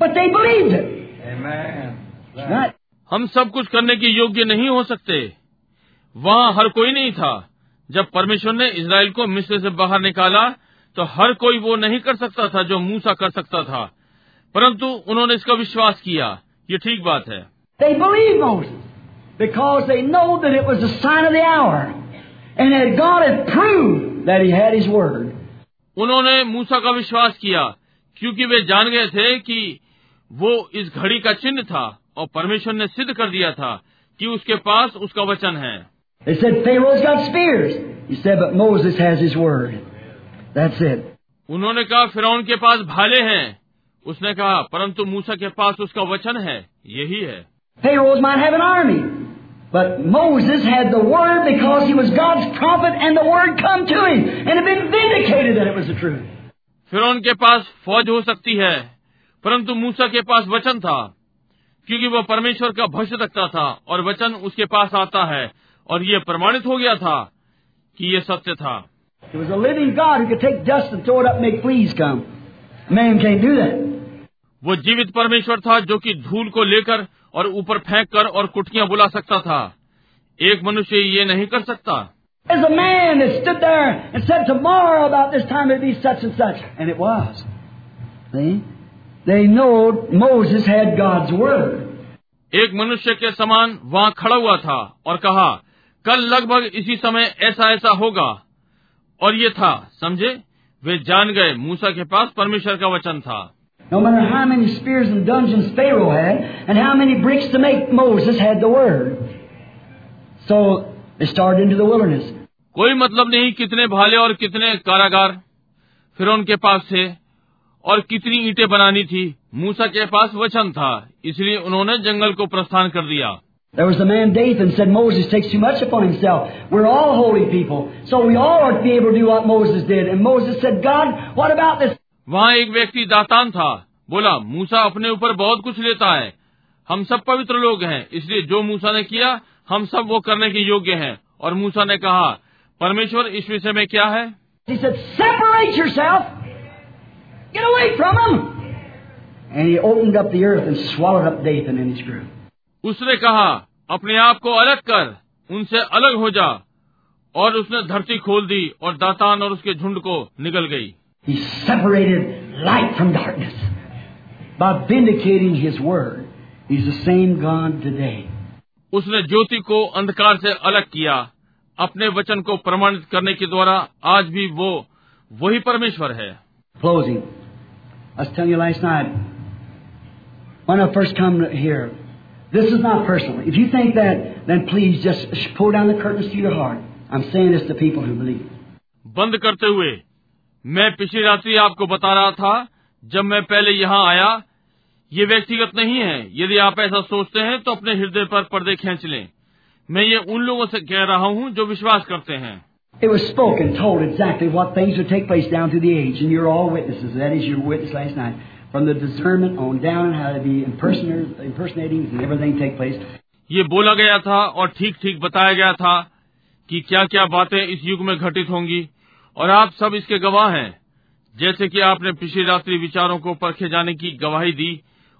but they believed it.
Amen.
Right?
हम सब कुछ करने के योग्य नहीं हो सकते वहाँ हर कोई नहीं था जब परमेश्वर ने इसराइल को मिस्र से बाहर निकाला तो हर कोई वो नहीं कर सकता था जो मूसा कर सकता था परंतु उन्होंने इसका विश्वास किया ये ठीक बात है
They believed Moses because they know that it was the sign of the hour and that God had proved that He had His word.
उन्होंने मूसा का विश्वास किया क्योंकि वे जान गए थे कि वो इस घड़ी का चिन्ह था और परमेश्वर ने सिद्ध कर दिया था कि उसके पास उसका वचन है
said said.
उन्होंने कहा फिरौन के पास भाले हैं उसने कहा परंतु मूसा के पास उसका वचन है यही है
Pharaohs might have an army, but Moses had the word because he was God's prophet and the word come to him and had been vindicated that it was the truth.
फिरौन के पास फौज हो सकती है परंतु मूसा के पास वचन था क्योंकि वह परमेश्वर का भविष्य रखता था और वचन उसके पास आता है और ये प्रमाणित हो गया था कि यह सत्य था। वो जीवित परमेश्वर था जो कि धूल को लेकर और ऊपर फेंक कर और कुटकियाँ बुला सकता था। एक मनुष्य ये नहीं कर सकता।
Such such. They know Moses had God's word.
एक मनुष्य के समान वहाँ खड़ा हुआ था और कहा कल लगभग इसी समय ऐसा ऐसा होगा और ये था समझे वे जान गए मूसा के पास परमेश्वर का वचन था
No matter how many spears and dungeons Pharaoh had, and how many bricks to make, Moses had the word. So they started into the wilderness.
कोई मतलब नहीं कितने भाले और कितने कारागार फिर उनके पास थे और कितनी ईंटें बनानी थी मूसा के पास वचन था इसलिए उन्होंने जंगल को प्रस्थान कर दिया
There was the man Dathan said Moses takes too much upon himself. We're all holy people, so we all ought to be able to do what Moses did. And Moses said, God, what about this?
वहाँ एक व्यक्ति दातान था बोला मूसा अपने ऊपर बहुत कुछ लेता है हम सब पवित्र लोग हैं इसलिए जो मूसा ने किया हम सब वो करने के योग्य हैं और मूसा ने कहा परमेश्वर इस विषय में क्या है
He said, Separate yourself. Get away from them. And he opened up the earth and swallowed up Dathan and his crew.
उसने कहा अपने आप को अलग कर उनसे अलग हो जा और उसने धरती खोल दी और दातान और उसके झुंड को निकल गई
He separated light from darkness by vindicating his word. He's the same God today.
उसने ज्योति को अंधकार से अलग किया अपने वचन को प्रमाणित करने के द्वारा आज भी वो वही परमेश्वर है
Closing. I was telling you last night, when I first come here, this is not personal. If you think that, then please just pull down the curtains to your heart. I'm saying this to people who believe.
बंद करते हुए मैं पिछली रात्रि आपको बता रहा था जब मैं पहले यहाँ आया ये व्यक्तिगत नहीं है यदि आप ऐसा सोचते हैं तो अपने हृदय पर पर्दे खींच लें मैं ये उन लोगों से कह रहा हूँ जो विश्वास करते हैं
It was spoken, told exactly what things would take place down through the age, and you're all witnesses. That is your witness last night. From the discernment on down and how to be impersonators, impersonating and everything take place.
ये बोला गया था और ठीक ठीक बताया गया था कि क्या क्या बातें इस युग में घटित होंगी और आप सब इसके गवाह हैं जैसे कि आपने पिछली रात्रि विचारों को परखे जाने की गवाही दी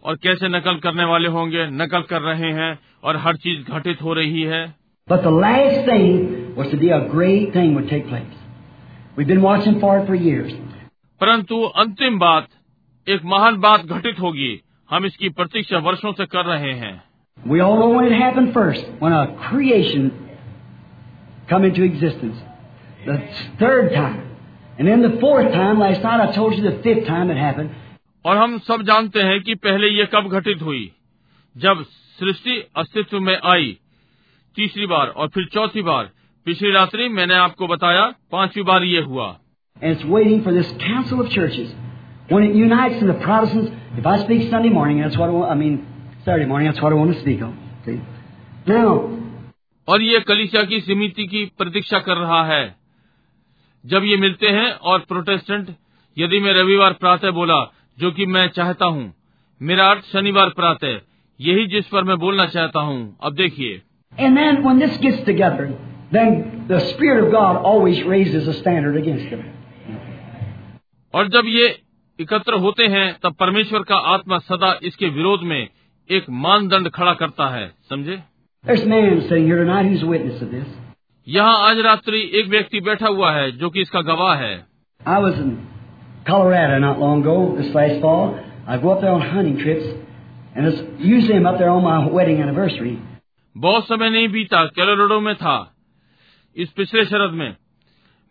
और कैसे नकल करने वाले होंगे नकल कर रहे हैं और हर चीज घटित हो रही है
But the last thing was to be a great thing would take place. We've been watching for it for years.
परंतु अंतिम बात एक महान बात घटित होगी हम इसकी प्रतीक्षा वर्षों से कर रहे हैं
We all know when it happened first, when a creation come into existence. The third time. And then the fourth time, last night I told you the fifth time it happened.
और हम सब जानते हैं कि पहले ये कब घटित हुई जब सृष्टि अस्तित्व में आई तीसरी बार और फिर चौथी बार। पिछली रात्रि मैंने आपको बताया पांचवी बार ये हुआ। और ये कलिशा की समिति की प्रतीक्षा कर रहा है। जब ये मिलते हैं और प्रोटेस्टेंट यदि मैं रविवार प्रातः बोला जो कि मैं चाहता हूँ मेरा अर्थ शनिवार प्रातः यही जिस पर मैं बोलना चाहता हूँ। अब देखिए।
and then when this gets together, then the Spirit of God always raises a standard against them.
और जब ये एकत्र होते हैं तब परमेश्वर का आत्मा सदा इसके विरोध में एक मानदंड खड़ा करता है समझे
There's a man sitting here tonight who's a witness of this.
यहाँ आज रात्रि एक व्यक्ति बैठा हुआ है जो कि इसका गवाह है
I was in Colorado not long ago, this last fall. I go up there on hunting trips, and it's usually I'm up there on my wedding anniversary.
बहुत समय नहीं बीता कैलोराडो में था। इस पिछले शरद में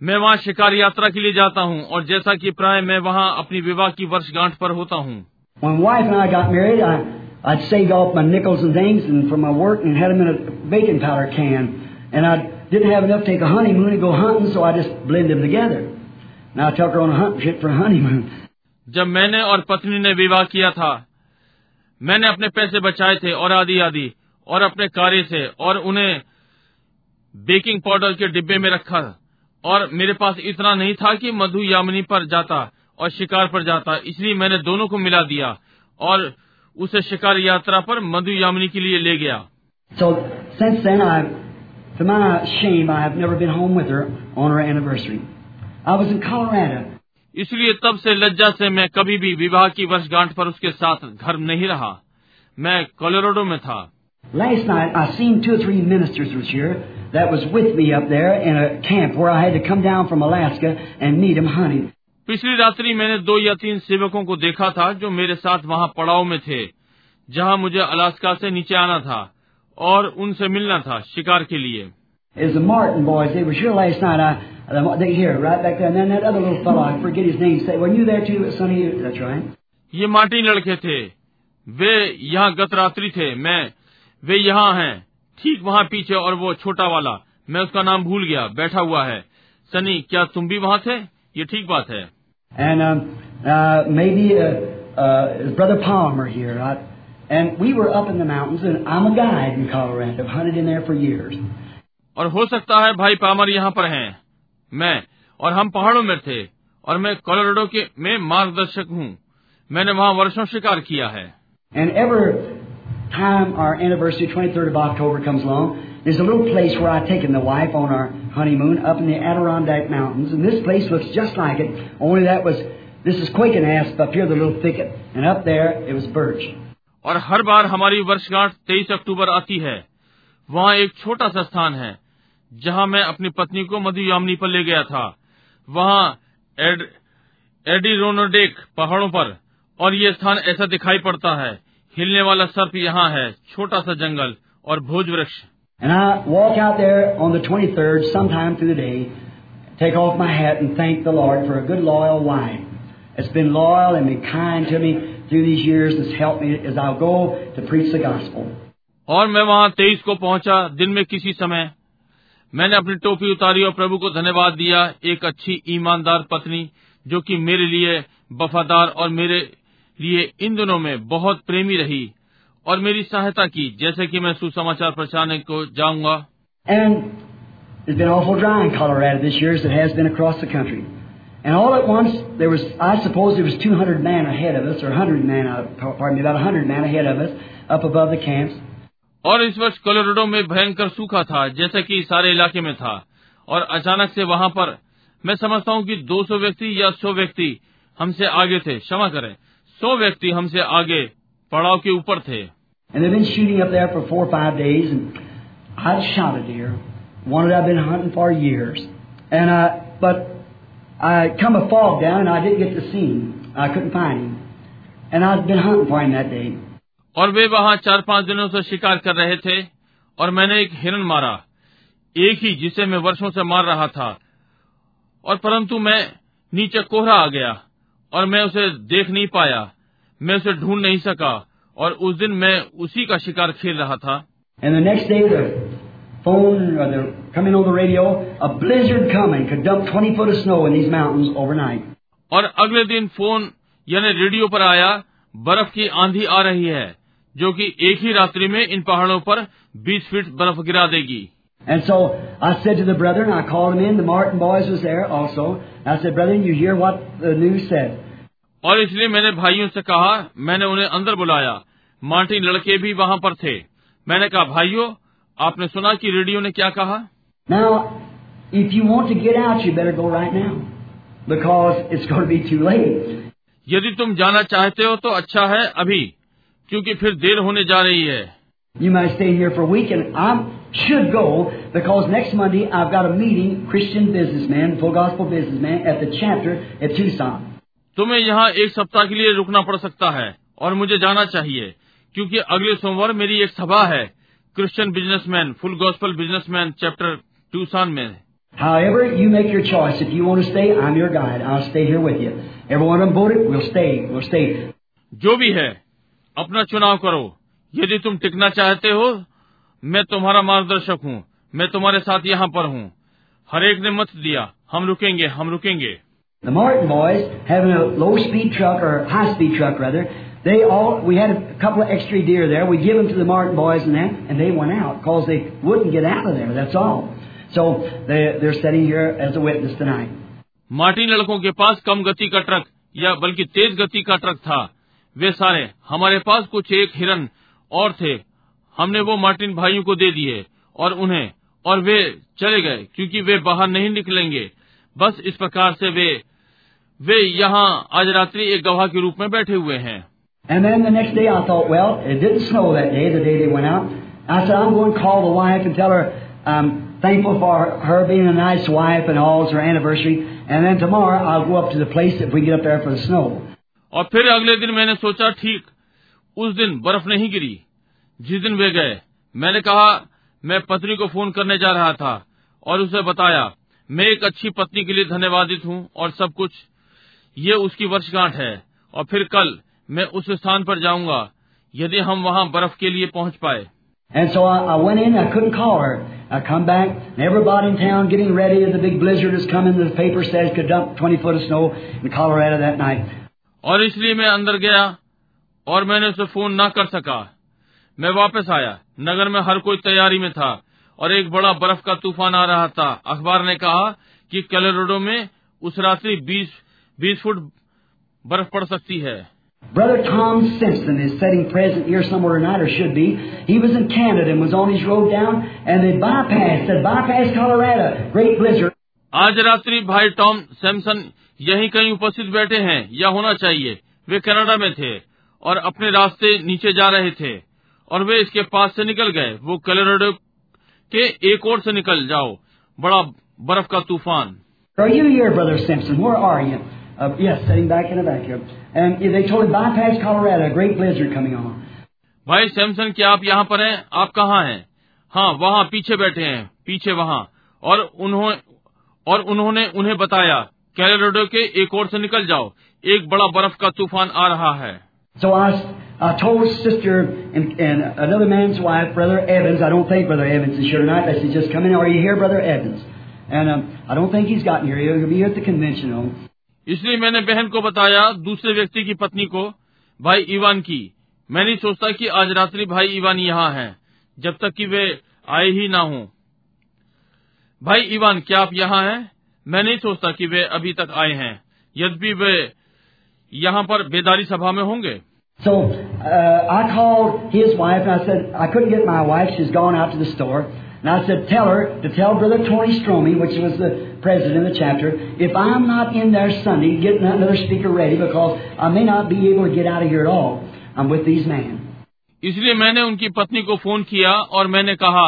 मैं वहाँ शिकार यात्रा के लिए जाता हूँ और जैसा कि प्राय मैं वहाँ अपनी विवाह की वर्षगांठ पर होता हूँ। जब मैंने और पत्नी ने विवाह किया था मैंने अपने पैसे बचाए थे और आदि आदि और अपने कार्य से और उन्हें बेकिंग पाउडर के डिब्बे में रखा और मेरे पास इतना नहीं था कि मधु यामिनी पर जाता और शिकार पर जाता इसलिए मैंने दोनों को मिला दिया और उसे शिकार यात्रा पर मधु यामिनी के लिए ले गया
So since then, to my shame, I have never been home with her on her anniversary. I was in Colorado.
इसलिए तब से लज्जा से मैं कभी भी विवाह की वर्षगांठ पर उसके साथ घर नहीं रहा मैं कोलोराडो में था
Last night, I seen two or three ministers was here that was with me up there in a camp where I had to come down from Alaska and meet them hunting.
पिछली रात्रि मैंने दो या तीन सेवकों को देखा था जो मेरे साथ वहां पड़ाव में थे जहां मुझे अलास्का से नीचे आना था और उनसे मिलना था शिकार के लिए
Is the Martin boys? They was here last night. I, they here right back there, and then that other little fellow, I forget his name. Say, were you there too, Sonny? That's right.
ये Martin लड़के थे वे यहाँ गत रात्रि थे मैं वे यहाँ हैं। ठीक वहाँ पीछे और वो छोटा वाला। मैं उसका नाम भूल गया बैठा हुआ है। सनी क्या तुम भी वहाँ थे? ये ठीक बात है। और हो सकता है भाई पामर यहाँ पर हैं। मैं और हम पहाड़ों में थे और मैं कोलोराडो के मैं मार्गदर्शक हूँ। मैंने वहाँ वर्षों शिकार किया है।
And ever time our anniversary, 23rd of October, comes along, there's a little place where I've taken the wife on our honeymoon up in the Adirondack Mountains, and this place looks just like it, only that was, this is quaking asp up here, the little thicket, and up there it was birch.
और हर बार हमारी वर्षगांठ 23 अक्टूबर आती है वहाँ एक छोटा सा स्थान है जहाँ मैं अपनी पत्नी को मधु यामिनी पर ले गया था वहाँ एड, एडिरोनोडेक पहाड़ों पर और ये स्थान ऐसा दिखाई पड़ता है हिलने वाला सर्प यहाँ है छोटा सा जंगल और भोज वृक्ष
And I walk out there on the 23rd, sometime through the day, take off my hat and thank the Lord for a good, loyal wife. It's been loyal and been kind to me through these years has helped me as I go to preach the gospel.
और मैं वहाँ तेईस को पहुँचा दिन में किसी समय मैंने अपनी टोपी उतारी और प्रभु को धन्यवाद दिया एक अच्छी ईमानदार पत्नी जो कि मेरे लिए वफादार और मेरे लिए इन दिनों में बहुत प्रेमी रही और मेरी सहायता की जैसे कि मैं सुसमाचार प्रचारने को जाऊँगा
And it's been awful dry in Colorado this year as it has been across the country. And all at once, there was, I suppose there was 200 men ahead of us, or 100 men, uh, pardon me, about 100 men ahead of us, up above the camps.
और इस वर्ष Colorado में भयंकर सूखा था जैसे कि सारे इलाके में था और अचानक से वहाँ पर मैं समझता हूँ कि 200 व्यक्ति या 100 व्यक्ति हमसे आगे थे क्षमा करें सौ व्यक्ति हमसे आगे पड़ाव के ऊपर थे। और वे वहाँ चार पाँच दिनों से शिकार कर रहे थे और मैंने एक हिरन मारा एक ही जिसे मैं वर्षों से मार रहा था। और परंतु मैं नीचे कोहरा आ गया। और मैं उसे देख नहीं पाया। मैं उसे ढूंढ नहीं सका और उस दिन मैं उसी का शिकार खेल रहा था। और अगले दिन फ़ोन यानी रेडियो पर आया बर्फ़ की आंधी आ रही है जो कि एक ही रात्रि में इन पहाड़ों पर 20 फीट बर्फ़ गिरा देगी।
And so I set the brother I call mean the Martin boys is there also
और इसलिए मैंने भाइयों से कहा मैंने उन्हें अंदर बुलाया। मार्टिन लड़के भी वहाँ पर थे। मैंने कहा भाइयों आपने सुना कि रेडियो ने क्या कहा? यदि तुम जाना चाहते हो तो अच्छा है अभी क्योंकि फिर देर होने जा रही है।
You might stay here for a week, and I should go because next Monday I've got a meeting, Christian businessmen, full gospel businessmen, at the chapter at Tucson.
तुम्हें यहाँ एक सप्ताह के लिए रुकना पड़ सकता है और मुझे जाना चाहिए क्योंकि अगले सोमवार मेरी एक सभा है Christian businessman full gospel businessman chapter Tucson में
However, you make your choice. If you want to stay, I'm your guide. I'll stay here with you. Everyone on board, we'll stay. We'll stay.
जो भी है अपना चुनाव करो यदि तुम टिकना चाहते हो मैं तुम्हारा मार्गदर्शक हूँ मैं तुम्हारे साथ यहाँ पर हूँ हर एक ने मत दिया हम रुकेंगे हम रुकेंगे
The Martin boys having a low speed truck or high speed truck rather. They all we had a couple of extra deer there. We give them to the Martin boys and that, and they went out because they wouldn't get out of there. That's all. So they they're sitting here as a witness tonight.
Martin लड़कों के पास कम गति का truck या बल्कि तेज गति का truck था वे सारे हमारे पास कुछ एक हिरन और थे हमने वो मार्टिन भाइयों को दे दिए और उन्हें और वे चले गए क्योंकि वे बाहर नहीं निकलेंगे बस इस प्रकार से वे वे यहाँ आज रात्रि एक गवाह के रूप में बैठे हुए हैं
And then the next day I thought, well, it didn't snow that day, the day they went out. I said, I'm going to call the wife and tell her I'm thankful for her being a nice wife and all, it's her anniversary. And then tomorrow I'll go up to the place if we get up there for the snow.
और फिर अगले दिन मैंने सोचा ठीक उस दिन बर्फ़ नहीं गिरी। जिस दिन वे गए मैंने कहा मैं पत्नी को फ़ोन करने जा रहा था और उसे बताया मैं एक अच्छी पत्नी के लिए धन्यवादित हूँ और सब कुछ। ये उसकी वर्षगांठ है और फिर कल मैं उस स्थान पर जाऊँगा यदि हम वहाँ बर्फ़ के लिए पहुँच पाए। और इसलिए मैं अंदर गया और मैंने उसे फ़ोन ना कर सका मैं वापस आया नगर में हर कोई तैयारी में था और एक बड़ा बर्फ़ का तूफ़ान आ रहा था अखबार ने कहा कि कैलोराडो में उस रात्रि 20 20 फुट बर्फ़ पड़ सकती है
Brother Tom Simpson is sitting present here somewhere tonight, or should be. He was in Canada and was on his road down, and they bypassed, they bypassed Colorado. Great blizzard.
आज रात्रि भाई Tom Samson यहीं कहीं उपस्थित बैठे हैं या होना चाहिए वे कनाडा में थे और अपने रास्ते नीचे जा रहे थे और वे इसके पास से निकल गए वो कलोराडो के एक और से निकल जाओ बड़ा बर्फ़ का तूफ़ान
Are you here, Brother Simpson? Where are you? Uh, yes, sitting back in the back. And they told bypass Colorado, a great blizzard coming on.
भाई सैमसन क्या आप यहाँ पर हैं आप कहाँ हैं हाँ वहाँ पीछे बैठे हैं पीछे वहाँ और उन्होंने और उन्होंने उन्हें बताया कैलोराडो के एक और से निकल जाओ एक बड़ा बर्फ़ का तूफ़ान आ रहा है
So I, I told sister and, and another man's wife, Brother Evans, I don't think Brother Evans is here tonight. I said, just come in. Are you here, Brother Evans? And um, I don't think he's gotten here. He'll be here at the convention.
इसलिए मैंने बहन को बताया दूसरे व्यक्ति की पत्नी को भाई ईवान की मैं नहीं सोचता कि आज रात्रि भाई ईवान यहाँ हैं जब तक कि वे आए ही ना हों भाई ईवान क्या आप यहाँ हैं मैं नहीं सोचता कि वे अभी तक आए हैं यद्यपि वे यहाँ पर बेदारी सभा में होंगे
So uh, I called his wife and I said, I couldn't get my wife. She's gone out to the store. And I said, tell her to tell Brother Tony Stromey, which was the president of the chapter, if I'm not in there Sunday, get another speaker ready because I may not be able to get out of here at all. I'm with these men.
इसलिए मैंने उनकी पत्नी को phone किया और मैंने कहा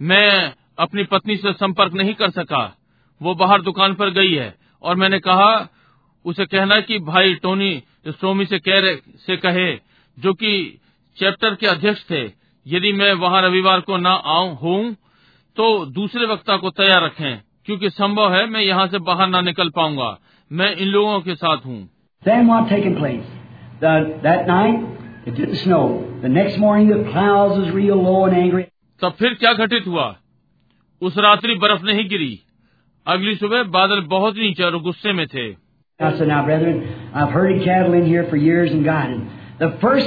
मैं अपनी पत्नी से संपर्क नहीं कर सका वो बाहर दुकान पर गई है और मैंने कहा उसे कहना कि भाई टोनी स्टोमी से कह रहे से कहे जो कि चैप्टर के अध्यक्ष थे यदि मैं वहाँ रविवार को न आऊँ हूँ तो दूसरे वक्ता को तैयार रखें क्योंकि संभव है मैं यहाँ से बाहर ना निकल पाऊँगा मैं इन लोगों के साथ हूँ
Then what taken place? The, that night, it didn't snow. The next morning, the clouds was real low and angry.
तब फिर क्या घटित हुआ उस रात्रि बर्फ़ नहीं गिरी अगली सुबह बादल बहुत नीचे और गुस्से में थे
I said, now, brethren, I've herded cattle in here for years and guided. The first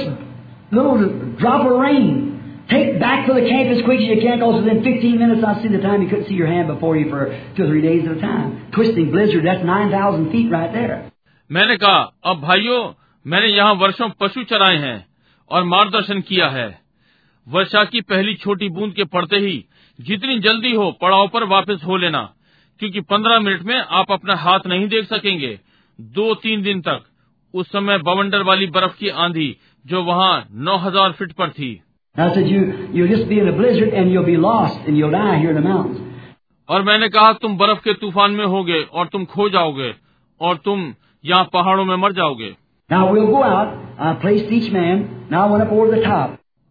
little drop of rain, take back to the camp as quick as you can, because within 15 minutes, I see the time you couldn't see your hand before you for two or three days at a time. Twisting blizzard, that's 9,000 feet right there.
मैंने कहा अब भाइयों मैंने यहाँ वर्षों पशु चराए हैं और मार्गदर्शन किया है वर्षा की पहली छोटी बूंद के पड़ते ही जितनी जल्दी हो पड़ाव पर वापस हो लेना क्योंकि पंद्रह मिनट में आप अपना हाथ नहीं देख सकेंगे दो तीन दिन तक उस समय बवंडर वाली बर्फ़ की आंधी जो वहाँ नौ हज़ार फीट पर थी। और मैंने कहा तुम बर्फ़ के तूफ़ान में होगे और तुम खो जाओगे और तुम यहाँ पहाड़ों में मर जाओगे।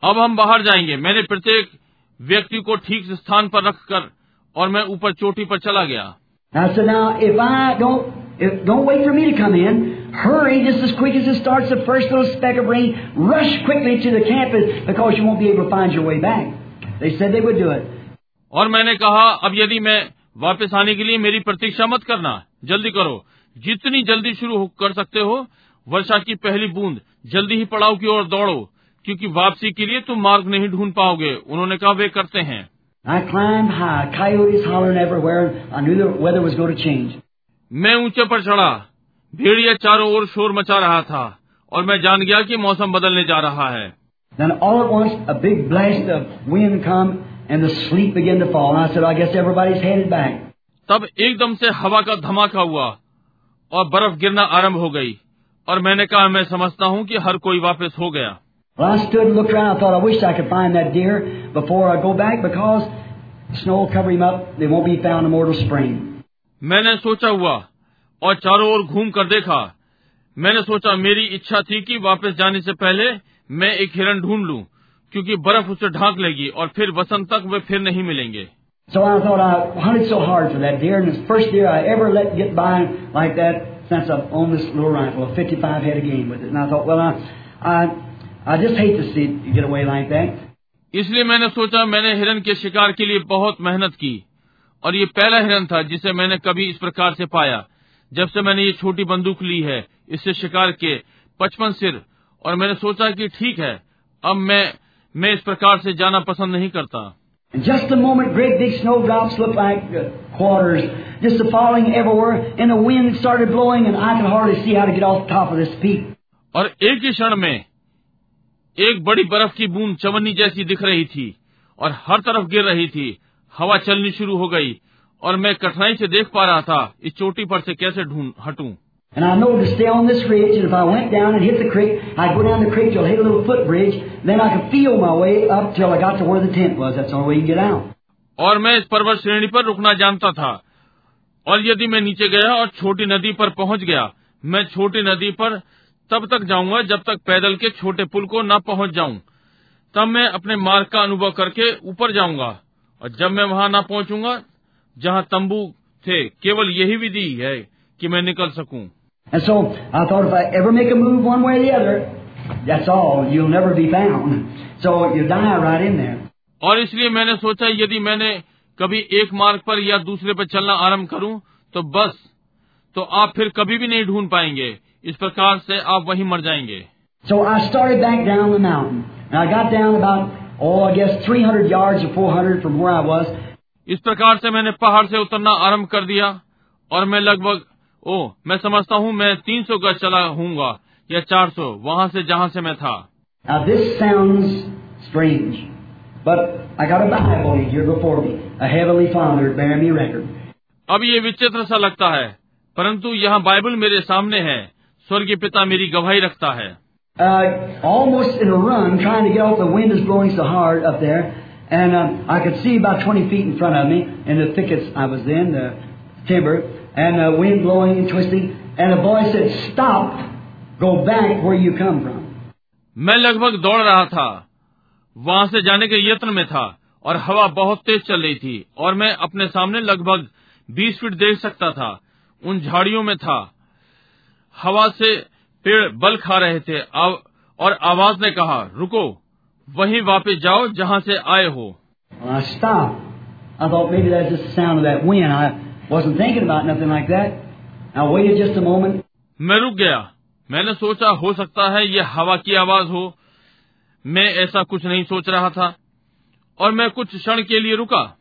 अब हम बाहर जाएँगे। मैंने प्रत्येक व्यक्ति को ठीक स्थान पर रखकर और मैं ऊपर चोटी पर चला गया।
if, don't wait for me to come in. Hurry just as quick as it starts the first little speck of rain. Rush quickly to the campus because you won't be able to find your way back. They said they would do it.
और मैंने कहा अब यदि मैं वापस आने के लिए मेरी प्रतीक्षा मत करना जल्दी करो जितनी जल्दी शुरू हो- कर सकते हो वर्षा की पहली बूंद जल्दी ही पड़ाव की ओर दौड़ो क्योंकि वापसी के लिए तुम मार्ग नहीं ढूंढ पाओगे उन्होंने कहा वे करते हैं
I climbed high, coyotes hollering everywhere. I knew the weather was going to change.
मैं ऊँचे पर चढ़ा भेड़िया चारों ओर शोर मचा रहा था और मैं जान गया कि मौसम बदलने जा रहा है
Then all at once, a big blast of wind come and the sleet began to fall. And I said, I guess everybody's headed back.
तब एकदम से हवा का धमाका हुआ और बर्फ़ गिरना आरंभ हो गई और मैंने कहा मैं समझता हूँ कि हर कोई वापस हो गया
Well, I stood and looked around. I thought, I wish I could find that deer before I go back because snow will cover him up. They won't be found in Mortal Spring.
मैंने सोचा हुआ और चारों ओर घूम कर देखा मैंने सोचा मेरी इच्छा थी कि वापस जाने से पहले मैं एक हिरन ढूंढ लूँ क्योंकि बर्फ़ उसे ढांक लेगी और फिर वसंत तक वे फिर नहीं मिलेंगे
So I thought I hunted so hard for that deer, and it's the first deer I ever let get by like that since I've owned this little rifle, a 55 head of game with it. And I thought, well, I, I, I just hate to see it get away like that.
इसलिए मैंने सोचा मैंने हिरन के शिकार के लिए बहुत मेहनत की और ये पहला हिरन था जिसे मैंने कभी इस प्रकार से पाया जब से मैंने ये छोटी बंदूक ली है इससे शिकार के पचपन सिर और मैंने सोचा कि ठीक है अब मैं मैं इस प्रकार से जाना पसंद नहीं करता
just a moment, great big snowdrops looked like uh, quarters, just falling everywhere, and the wind started blowing, and I could hardly see how to get off the top of this peak.
और एक ही क्षण में एक बड़ी बर्फ़ की बूंद चवन्नी जैसी दिख रही थी और हर तरफ़ गिर रही थी हवा चलनी शुरू हो गई और मैं कठिनाई से देख पा रहा था इस चोटी पर से कैसे ढूंढ हटू। और मैं इस पर्वत श्रेणी पर रुकना जानता था। और यदि मैं नीचे गया और छोटी नदी पर पहुँच गया मैं छोटी नदी पर तब तक जाऊँगा जब तक पैदल के छोटे पुल को न पहुँच जाऊँ। तब मैं अपने मार्ग का अनुभव करके ऊपर जाऊँगा। और जब मैं वहाँ ना पहुंचूँगा जहाँ तंबू थे केवल यही विधि है कि मैं निकल सकूँ।
So, other, so,
और इसलिए मैंने सोचा यदि मैंने कभी एक मार्ग पर या दूसरे पर चलना आरंभ करूँ तो बस तो आप फिर कभी भी नहीं ढूंढ पाएँगे। इस प्रकार से आप वहीं मर जाएँगे।
सो
इस प्रकार से मैंने पहाड़ से उतरना आरंभ कर दिया और मैं लगभग ओ मैं समझता हूँ मैं 300 सौ गज चला हूँ या 400 सौ वहाँ से जहाँ से मैं था। अब ये विचित्र सा लगता है परंतु यहाँ बाइबल मेरे सामने है स्वर्गीय पिता मेरी गवाही रखता है।
Uh, almost in a run, trying to get off. The wind is blowing so hard up there, and um, I could see about 20 feet in front of me in the thickets I was in, the timber, and the wind blowing and twisting. And the boy said, "Stop! Go back where you come from."
मैं लगभग दौड़ रहा था वहां से जाने के यत्न में था और हवा बहुत तेज चल रही थी और मैं अपने सामने लगभग 20 फीट देख सकता था उन झाड़ियों में था हवा से पेड़ बल खा रहे थे आव, और आवाज़ ने कहा रुको वहीं वापस जाओ जहाँ से आए हो. मैं रुक गया। मैंने सोचा हो सकता है ये हवा की आवाज़ हो। मैं ऐसा कुछ नहीं सोच रहा था और मैं कुछ क्षण के लिए रुका।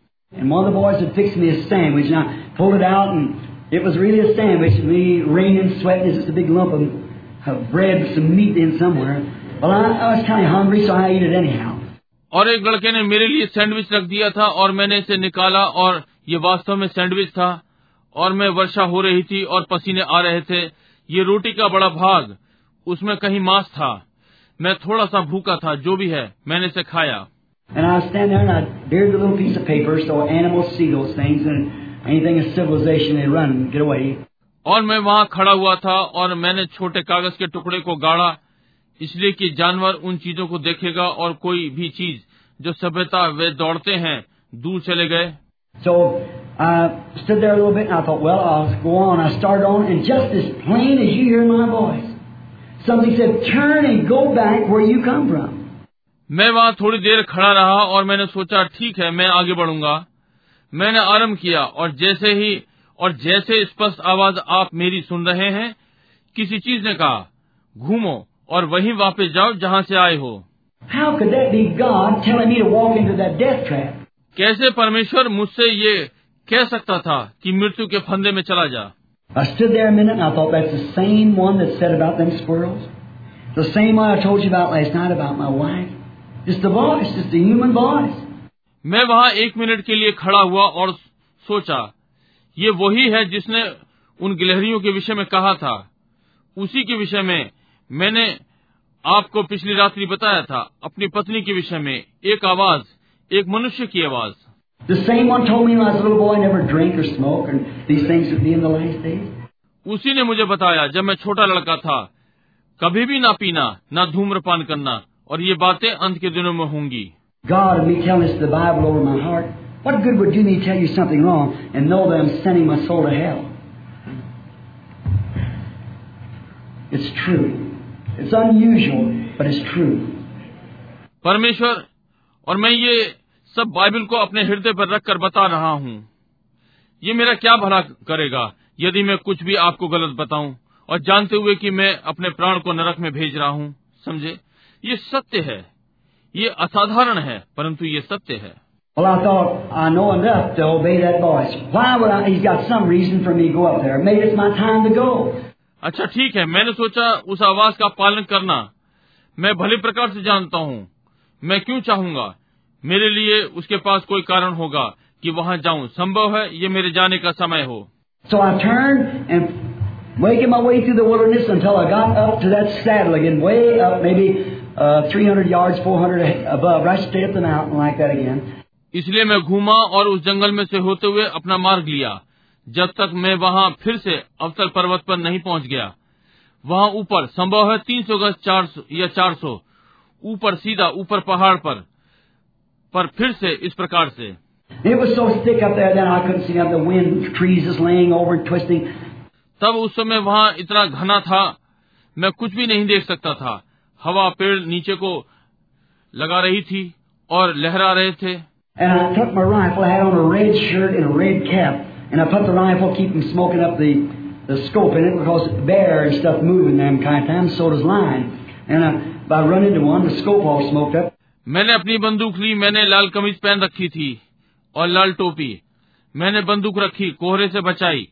Really sandwich, bread, some meat in
और एक लड़के ने मेरे लिए सैंडविच रख दिया था और मैंने इसे निकाला और ये वास्तव में सैंडविच था। और मैं वर्षा हो रही थी और पसीने आ रहे थे। ये रोटी का बड़ा भाग उसमें कहीं मांस था। मैं थोड़ा सा भूखा था जो भी है मैंने इसे खाया। और मैं वहाँ खड़ा हुआ था और मैंने छोटे कागज़ के टुकड़े को गाड़ा इसलिए कि जानवर उन चीज़ों को देखेगा और कोई भी चीज़ जो सभ्यता वे दौड़ते हैं दूर चले गए।
So, uh,
मैं वहाँ थोड़ी देर खड़ा रहा और मैंने सोचा ठीक है मैं आगे बढ़ूँगा। मैंने आरंभ किया और जैसे ही और जैसे स्पष्ट आवाज़ आप मेरी सुन रहे हैं किसी चीज़ ने कहा घूमो और वहीं वापस जाओ जहाँ से आए हो। कैसे परमेश्वर मुझसे ये कह सकता था कि मृत्यु के फंदे में चला जा? मैं वहाँ एक मिनट के लिए खड़ा हुआ और सोचा ये वही है जिसने उन गिलहरियों के विषय में कहा था। उसी के विषय में मैंने आपको पिछली रात्रि बताया था। अपनी पत्नी के विषय में एक आवाज़ एक मनुष्य की आवाज़। उसी ने मुझे बताया जब मैं छोटा लड़का था कभी भी ना पीना ना धूम्रपान करना और ये बातें अंत के दिनों में होंगी।
What good would do me to tell you something wrong and know that I'm sending my soul to hell? It's true. It's unusual, but it's true.
परमेश्वर और मैं ये सब बाइबल को अपने हृदय पर रखकर बता रहा हूँ ये मेरा क्या भला करेगा यदि मैं कुछ भी आपको गलत बताऊँ और जानते हुए कि मैं अपने प्राण को नरक में भेज रहा हूँ समझे ये सत्य है ये असाधारण है परंतु ये सत्य है
Well, I thought I know enough to obey that voice. Why would I? He's got some reason for me to go up there. Maybe it's my time to go.
अच्छा ठीक है मैंने सोचा उस आवाज़ का पालन करना मैं भली प्रकार से जानता हूँ मैं क्यों चाहूँगा मेरे लिए उसके पास कोई कारण होगा कि वहाँ जाऊँ संभव है ये मेरे जाने का समय हो
So I turned and making my way through the wilderness until I got up to that saddle again, way up, maybe uh, 300 yards, 400 above, right straight up the mountain like that again.
इसलिए मैं घूमा और उस जंगल में से होते हुए अपना मार्ग लिया। जब तक मैं वहाँ फिर से अवतल पर्वत पर नहीं पहुँच गया। वहाँ ऊपर संभव है तीन सौ गज चार सौ या चार सौ ऊपर सीधा ऊपर पहाड़ पर पर फिर से इस प्रकार से।
So wind.
तब उस समय वहाँ इतना घना था मैं कुछ भी नहीं देख सकता था। हवा पेड़ नीचे को लगा रही थी और लहरा रहे थे।
And I took my rifle, I had on a red shirt and a red cap, and I put the rifle, keep from smoking up the, the scope in it because bear and stuff moving them kind of times, so does line. And I, if I run into one, the scope all smoked up.
मैंने अपनी बंदूक ली मैंने लाल कमीज पहन रखी थी और लाल टोपी मैंने बंदूक रखी कोहरे से बचाई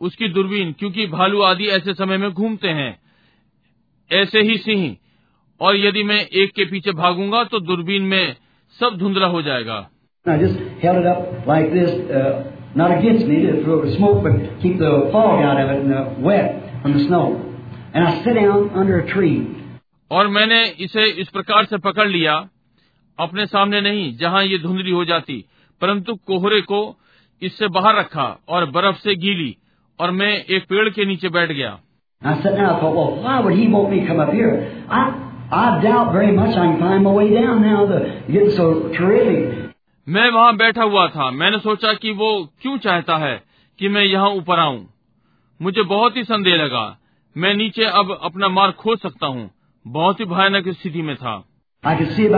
उसकी दूरबीन क्योंकि भालू आदि ऐसे समय में घूमते हैं ऐसे ही सिंह और यदि मैं एक के पीछे भागूँगा तो दूरबीन में सब धुंधला हो जाएगा। और मैंने इसे इस प्रकार से पकड़ लिया अपने सामने नहीं जहाँ ये धुंधली हो जाती परंतु कोहरे को इससे बाहर रखा और बर्फ़ से गीली और मैं एक पेड़ के नीचे बैठ गया।
I said, I doubt very much I can find my way down now. To get so terrific.
मैं वहाँ बैठा हुआ था। मैंने सोचा कि वो क्यों चाहता है कि मैं यहाँ ऊपर आऊँ। मुझे बहुत ही संदेह लगा। मैं नीचे अब अपना मार्ग खोज सकता हूँ। बहुत ही भयानक स्थिति में था।
Feet,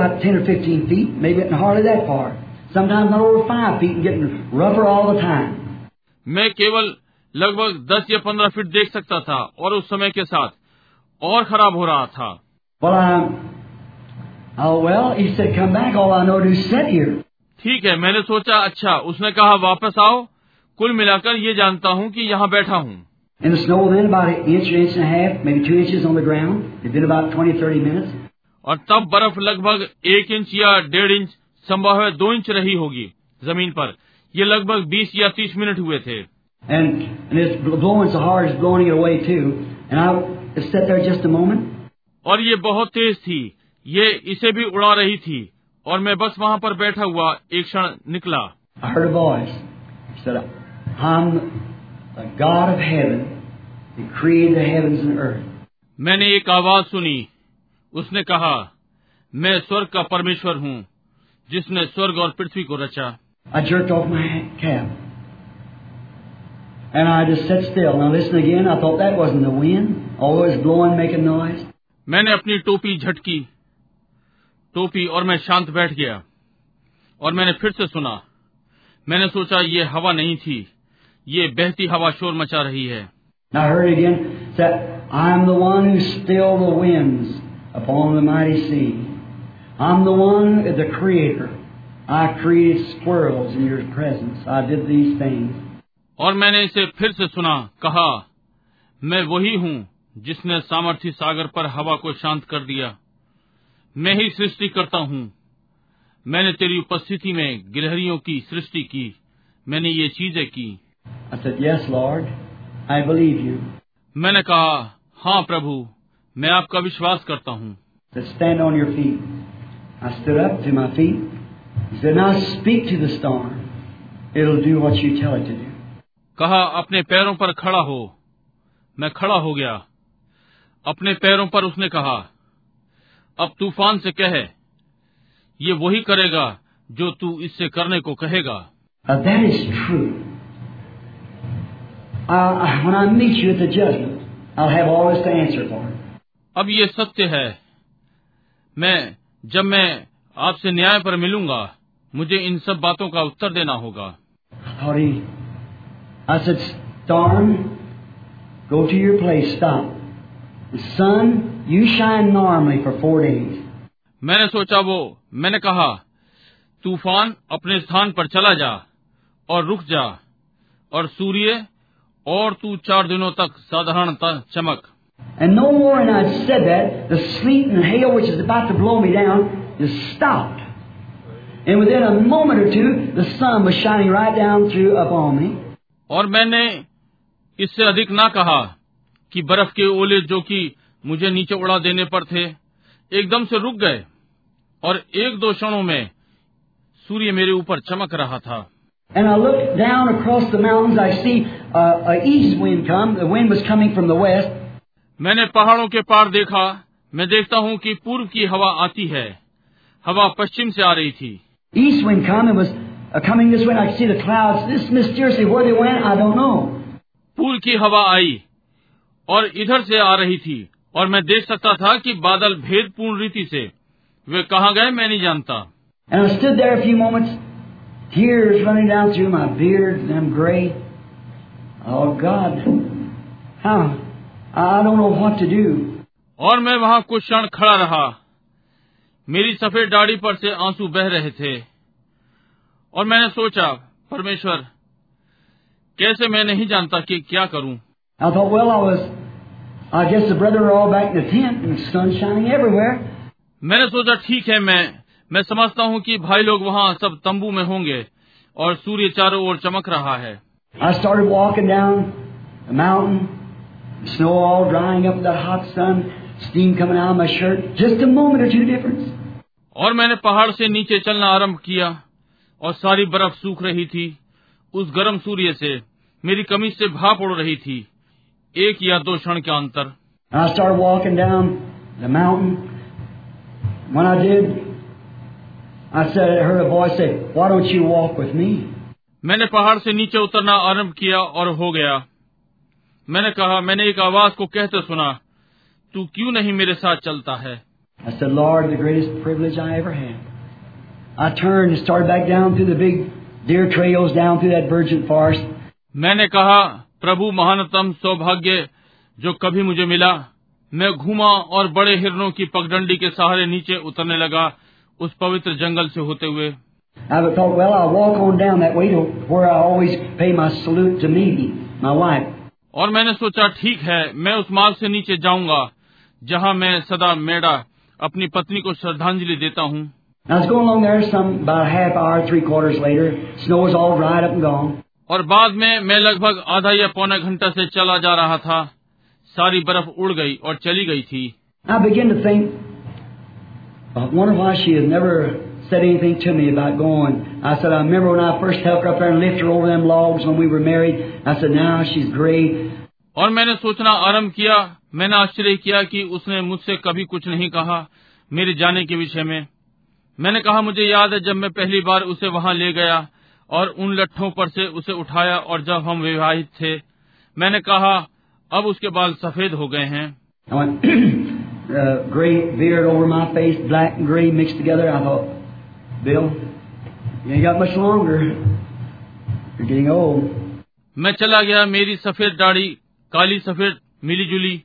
मैं केवल लगभग 10 या 15 फीट देख सकता था और उस समय के साथ और खराब हो रहा था।
Well, I'm, oh well, he said, come back, all I know to sit here.
ठीक है मैंने सोचा अच्छा उसने कहा वापस आओ। कुल मिलाकर ये जानता हूँ कि यहाँ बैठा हूँ। और तब बर्फ़ लगभग एक इंच या डेढ़ इंच संभव दो इंच रही होगी ज़मीन पर। ये लगभग बीस या तीस मिनट हुए थे।
And, and
और ये बहुत तेज थी। ये इसे भी उड़ा रही थी और मैं बस वहाँ पर बैठा हुआ एक क्षण निकला। मैंने एक आवाज़ सुनी। उसने कहा मैं स्वर्ग का परमेश्वर हूँ जिसने स्वर्ग और पृथ्वी को रचा।
And I just
मैंने अपनी टोपी झटकी। टोपी और मैं शांत बैठ गया और मैंने फिर से सुना। मैंने सोचा ये हवा नहीं थी। ये बहती हवा शोर मचा रही है। और मैंने इसे फिर से सुना कहा मैं वही हूँ जिसने सामर्थ्य सागर पर हवा को शांत कर दिया। मैं ही सृष्टि करता हूँ। मैंने तेरी उपस्थिति में गिलहरियों की सृष्टि की। मैंने ये चीज़ें की।
लॉर्ड आई
मैंने कहा हाँ प्रभु मैं आपका विश्वास करता हूँ।
Stand on your feet I speak
कहा अपने पैरों पर खड़ा हो। मैं खड़ा हो गया। अपने पैरों पर उसने कहा अब तूफ़ान से कहे ये वही करेगा जो तू इससे करने को कहेगा। अब ये सत्य है। मैं जब मैं आपसे न्याय पर मिलूँगा मुझे इन सब बातों का उत्तर देना होगा।
Harry, I said, Go to your place, stop. The sun, you shine normally for four days.
मैंने सोचा वो मैंने कहा तूफ़ान अपने स्थान पर चला जा और रुक जा और सूर्य और तू चार दिनों तक साधारणतः चमक
And no more than I'd said that, the sleet and hail which is about to blow me down is stopped. And within a moment or two, the sun was shining right down through upon me.
और मैंने इससे अधिक ना कहा कि बर्फ़ के ओले जो कि मुझे नीचे उड़ा देने पर थे एकदम से रुक गए और एक दो क्षणों में सूर्य मेरे ऊपर चमक रहा था
And I looked down across the mountains. I see uh, a east wind come. The wind was coming from the west.
मैंने पहाड़ों के पार देखा मैं देखता हूँ कि पूर्व की हवा आती है हवा पश्चिम से आ रही थी
East wind come and was uh, coming this way. I could see the clouds. This mysteriously where they went, I don't know.
पूर्व की हवा आई और इधर से आ रही थी और मैं देख सकता था कि बादल भेदपूर्ण रीति से। वे कहाँ गए मैं नहीं जानता।
And I stood there a few moments, tears running down through my beard, and I'm gray. Oh God, how I don't know what to do.
और मैं वहाँ कुछ क्षण खड़ा रहा। मेरी सफ़ेद दाढ़ी पर से आँसू बह रहे थे। और मैंने सोचा परमेश्वर कैसे मैं नहीं जानता कि क्या करूँ?
I thought, well, I was, I guess the brethren are all back in the tent, and the sun's shining everywhere.
मैंने सोचा ठीक है मैं मैं समझता हूं कि भाई लोग वहां सब तंबू में होंगे और सूर्य चारों ओर चमक रहा है
I started walking down the mountain, snow all drying up, that hot sun, steam coming out of my shirt, just a moment or two difference.
और मैंने पहाड़ से नीचे चलना आरंभ किया और सारी बर्फ सूख रही थी उस गर्म सूर्य से मेरी कमीज से भाप उड़ रही थी एक या दो क्षण के अंतर। मैंने पहाड़ से नीचे उतरना आरंभ किया और हो गया। मैंने कहा मैंने एक आवाज़ को कहते सुना तू क्यों नहीं मेरे साथ चलता है? मैंने कहा प्रभु महानतम सौभाग्य जो कभी मुझे मिला। मैं घूमा और बड़े हिरणों की पगडंडी के सहारे नीचे उतरने लगा उस पवित्र जंगल से होते हुए। और मैंने सोचा ठीक है मैं उस मार्ग से नीचे जाऊँगा जहाँ मैं सदा मेड़ा अपनी पत्नी को श्रद्धांजलि देता हूँ। और बाद में मैं लगभग आधा या पौना घंटा से चला जा रहा था सारी बर्फ़ उड़ गई और चली गई थी
I began to think, wonder why she had never said anything to me about going. I said, I remember when I first helped her up there and lifted her over them logs when we were married. I said, now she's gray.
और मैंने सोचना आरंभ किया मैंने आश्चर्य किया कि उसने मुझसे कभी कुछ नहीं कहा मेरे जाने के विषय में मैंने कहा मुझे याद है जब मैं पहली बार उसे वहाँ ले गया और उन लट्ठों पर से उसे उठाया और जब हम विवाहित थे मैंने कहा अब उसके बाल सफ़ेद हो गए हैं। [CLEARS THROAT] मैं चला गया मेरी सफ़ेद दाढ़ी काली सफ़ेद मिली जुली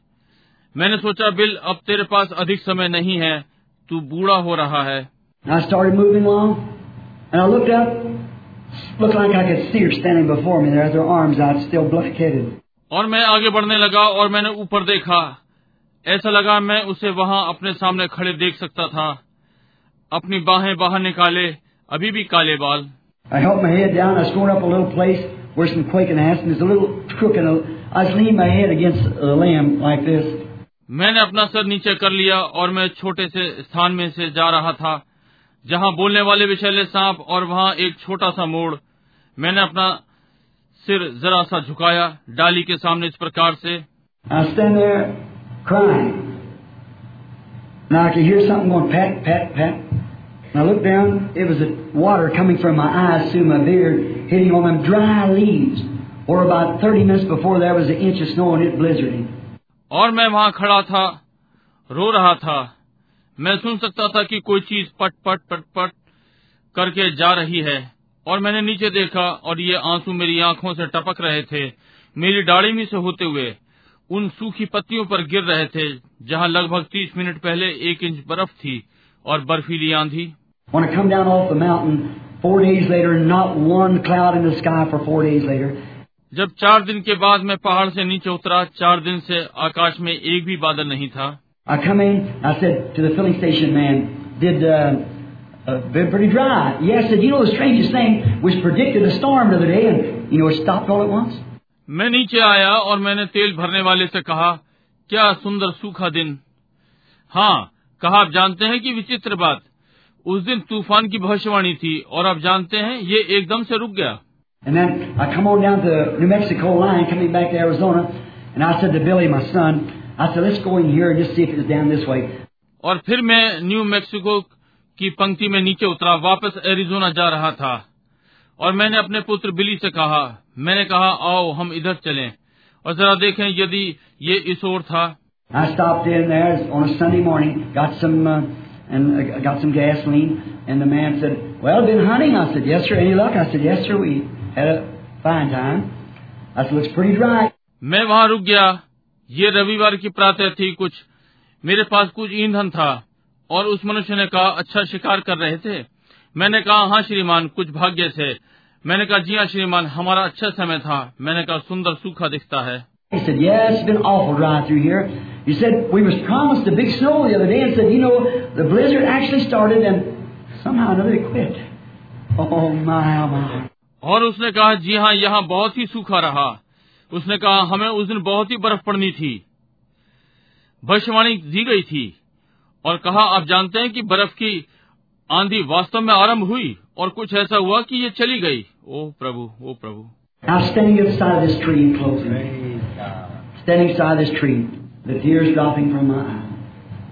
मैंने सोचा बिल अब तेरे पास अधिक समय नहीं है तू बूढ़ा हो रहा है।
looked up, looked like I could see her standing before me there with her arms out, still black-headed.
और मैं आगे बढ़ने लगा और मैंने ऊपर देखा ऐसा लगा मैं उसे वहां अपने सामने खड़े देख सकता था अपनी बाहें बाहर निकाले अभी भी काले बाल
I held my head down. I was going up a little place where some quaking ass, and there's a little crook, and I was leaning my head against a limb like this.
मैंने अपना sir नीचे कर लिया और मैं छोटे से स्थान में से जा रहा था जहाँ बोलने वाले विशैले सांप और वहाँ एक छोटा सा मोड़। मैंने अपना सिर जरा सा झुकाया डाली के सामने इस प्रकार से। और मैं वहाँ खड़ा था रो रहा था। मैं सुन सकता था कि कोई चीज़ पट पट पट पट करके जा रही है और मैंने नीचे देखा और ये आँसू मेरी आँखों से टपक रहे थे मेरी दाढ़ी में से होते हुए उन सूखी पत्तियों पर गिर रहे थे जहाँ लगभग तीस मिनट पहले एक इंच बर्फ़ थी और बर्फीली आंधी. जब चार दिन के बाद मैं पहाड़ से नीचे उतरा चार दिन से आकाश में एक भी बादल नहीं था
I come in, I said to the filling station man, did, uh, uh, been pretty dry. Yes, said, you know, the strangest thing was predicted a storm the other day and, you know, it stopped all at once.
मैं नीचे आया और मैंने तेल भरने वाले से कहा क्या सुंदर सूखा दिन हाँ कहा आप जानते हैं कि विचित्र बात उस दिन तूफान की भविष्यवाणी थी और आप जानते हैं ये एकदम से रुक गया
And then I come on down the New Mexico line, coming back to Arizona, and I said to Billy, my son, I said, let's go in here and just see if it's down this way.
और फिर मैं new Mexico की पंक्ति में नीचे उतरा वापस Arizona जा रहा था और मैंने अपने पुत्र बिली से कहा मैंने कहा आओ हम इधर चलें और जरा देखें यदि ये इस ओर था
I stopped in there on a Sunday morning, got some uh, and uh, got some gasoline, and the man said, "Well, been hunting?" I said, "Yes, sir." Any luck? I said, "Yes, sir. We had a fine time." I said, "Looks pretty dry."
मैं वहां रुक गया ये रविवार की प्रातः थी कुछ मेरे पास कुछ ईंधन था और उस मनुष्य ने कहा अच्छा शिकार कर रहे थे? मैंने कहा हाँ श्रीमान कुछ भाग्य से। मैंने कहा जी हाँ श्रीमान हमारा अच्छा समय था। मैंने कहा सुंदर सूखा दिखता है। और उसने कहा जी हाँ यहाँ बहुत ही सूखा रहा। उसने कहा हमें उस दिन बहुत ही बर्फ़ पड़नी थी। भविष्यवाणी दी गई थी और कहा आप जानते हैं कि बर्फ़ की आंधी वास्तव में आरंभ हुई और कुछ ऐसा हुआ कि ये चली गई। ओ प्रभु ओ प्रभु।
Now standing at the side of this tree in closing, standing beside this tree, the tears dropping from my eyes.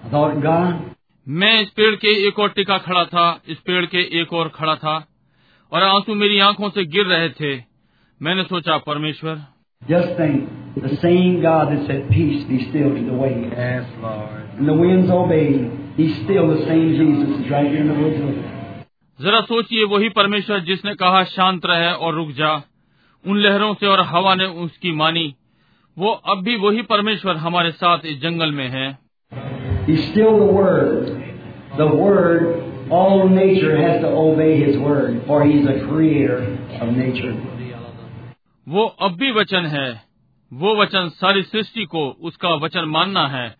I thought, God,
मैं इस पेड़ के एक और टिका खड़ा था इस पेड़ के एक और खड़ा था और आँसू मेरी आँखों से गिर रहे थे। मैंने सोचा परमेश्वर
just think, the same God that said, Peace be still to the waves,
Yes, Lord.
and the winds obeyed, He's still the same Jesus is right here in the woods with us.
जरा सोचिए वही परमेश्वर जिसने कहा शांत रहे और रुक जा उन लहरों से और हवा ने उसकी मानी वो अब भी वही परमेश्वर हमारे साथ इस जंगल में है
He's still the Word. The Word, all nature has to obey His Word, for He's the creator of nature.
वो अब भी वचन है। वो वचन सारी सृष्टि को उसका वचन मानना है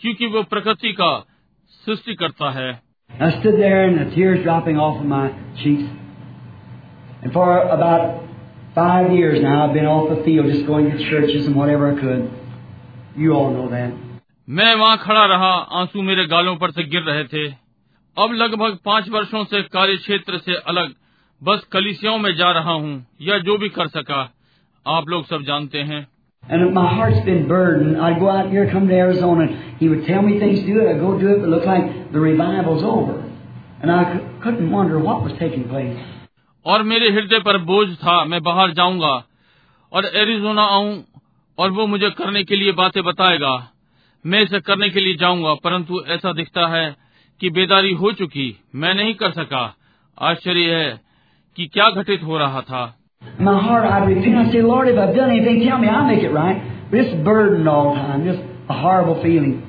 क्योंकि वो प्रकृति का सृष्टि करता है। मैं वहाँ खड़ा रहा आँसू मेरे गालों पर से गिर रहे थे। अब लगभग पाँच वर्षों से कार्य क्षेत्र से अलग बस कलिसियाओं में जा रहा हूँ या जो भी कर सका। आप लोग सब जानते हैं
And my heart's been burdened. I'd go out here, come to Arizona, and he would tell me things to do it. I'd go do it, but it looked like the revival's over. And I couldn't wonder what was taking place.
और मेरे हृदय पर बोझ था मैं बाहर जाऊँगा और एरिजोना आऊँ और वो मुझे करने के लिए बातें बताएगा मैं इसे करने के लिए जाऊँगा परंतु ऐसा दिखता है कि बेदारी हो चुकी मैं नहीं कर सका आश्चर्य है कि क्या घटित हो रहा था
my heart, I'd repent. I'd say, Lord, if I've done anything, tell me I'll make it right. But it's burdened all the time, just a horrible feeling.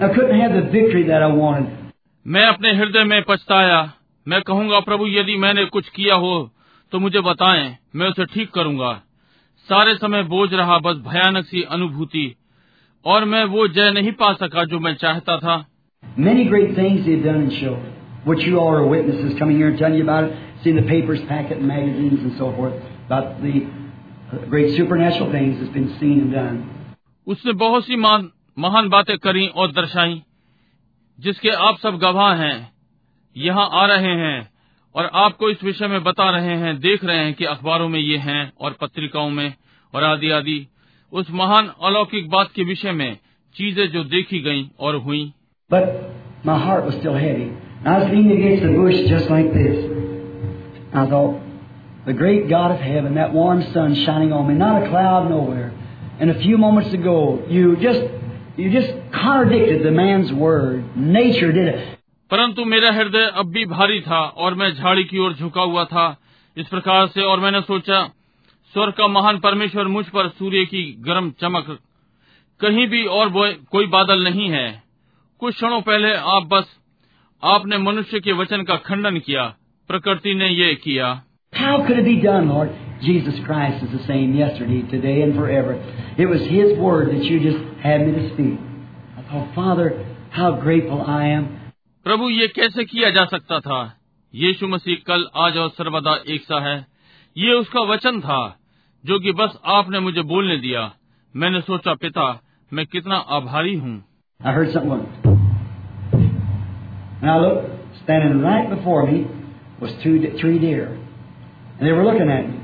I couldn't have the victory that I wanted.
मैं अपने हृदय में पछताया मैं कहूंगा प्रभु यदि मैंने कुछ किया हो तो मुझे बताएं मैं उसे ठीक करूंगा सारे समय बोझ रहा बस भयानक सी अनुभूति और मैं वो जय नहीं पा सका जो मैं चाहता था
Many great things he had done and showed, which you all are witnesses coming here and telling you about it, see the papers, packet, magazines, and so forth about the uh, great supernatural things that's been seen and done.
उसने बहुत सी महान बातें करी और दर्शाई जिसके आप सब गवाह हैं यहाँ आ रहे हैं और आपको इस विषय में बता रहे हैं देख रहे हैं कि अखबारों में ये हैं और पत्रिकाओं में और आदि आदि। उस महान अलौकिक बात के विषय में चीज़ें जो देखी गई और हुई।
I thought, the great God of heaven, that warm sun shining on me, not a cloud nowhere. And a few moments ago, you just, you just contradicted the man's word. Nature did it.
परंतु मेरा हृदय अब भी भारी था और मैं झाड़ी की ओर झुका हुआ था इस प्रकार से और मैंने सोचा स्वर का महान परमेश्वर मुझ पर सूर्य की गर्म चमक कहीं भी और वो- कोई बादल नहीं है कुछ क्षणों पहले आप बस आपने मनुष्य के वचन का खंडन किया प्रकृति ने ये किया
How could it be done, Lord? Jesus Christ is the same yesterday, today, and forever. It was His word that you just had me to speak. I thought, Father, how grateful I am.
प्रभु ये कैसे किया जा सकता था यीशु मसीह कल आज और सर्वदा एक सा है ये उसका वचन था जो कि बस आपने मुझे बोलने दिया मैंने सोचा पिता मैं कितना आभारी हूँ
I heard something. And I looked, standing right before me was two, three deer. And they were looking at me.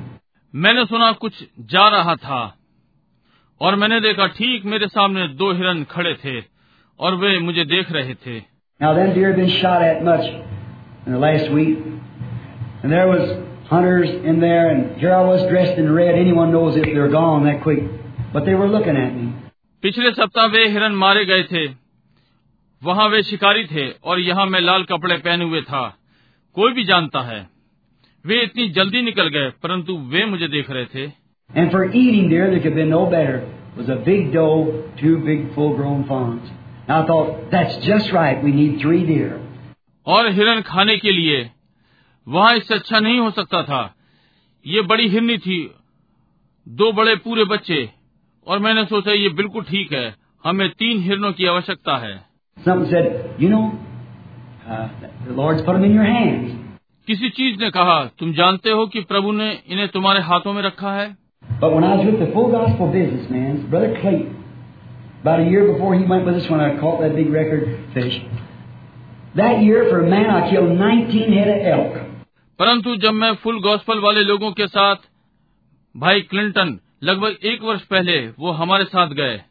मैंने सुना कुछ जा रहा था और मैंने देखा ठीक मेरे सामने दो हिरन खड़े थे और वे मुझे देख रहे थे
Now, them deer had been shot at much in the last week. And there was hunters in there, and here I was dressed in red. Anyone knows if they're gone that quick. But they were looking at me.
पिछले सप्ताह वे हिरन मारे गए थे वहां वे शिकारी थे और यहाँ मैं लाल कपड़े पहने हुए था कोई भी जानता है। वे इतनी जल्दी निकल गए परंतु वे मुझे देख रहे थे। और हिरन खाने के लिए। वहाँ इससे अच्छा नहीं हो सकता था। ये बड़ी हिरनी थी। दो बड़े पूरे बच्चे। और मैंने सोचा ये बिल्कुल ठीक है। हमें तीन हिरनों की आवश्यकता है। किसी चीज़ ने कहा तुम जानते हो कि प्रभु ने इन्हें तुम्हारे हाथों में रखा है? परंतु जब मैं फुल गॉस्पल वाले लोगों के साथ भाई क्लिंटन लगभग एक वर्ष पहले वो हमारे साथ गए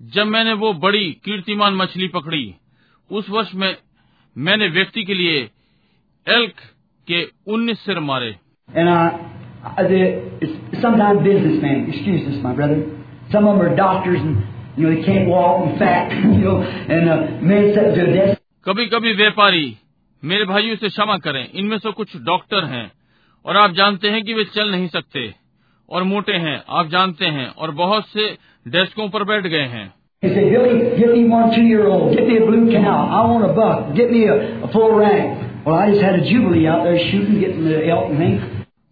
जब मैंने वो बड़ी कीर्तिमान मछली पकड़ी उस वर्ष में मैंने व्यक्ति के लिए एल्क के उन्नीस सिर मारे। [LAUGHS] कभी कभी व्यापारी मेरे भाइयों से क्षमा करें इनमें से कुछ डॉक्टर हैं और आप जानते हैं कि वे चल नहीं सकते और मोटे हैं आप जानते हैं और बहुत से डेस्कों पर बैठ गए हैं।
He said, Billy, get me one two-year-old. Get me a blue cow. I want a buck. Get me a, a full rack. Well, I just had a jubilee out there shooting, getting the elk and things.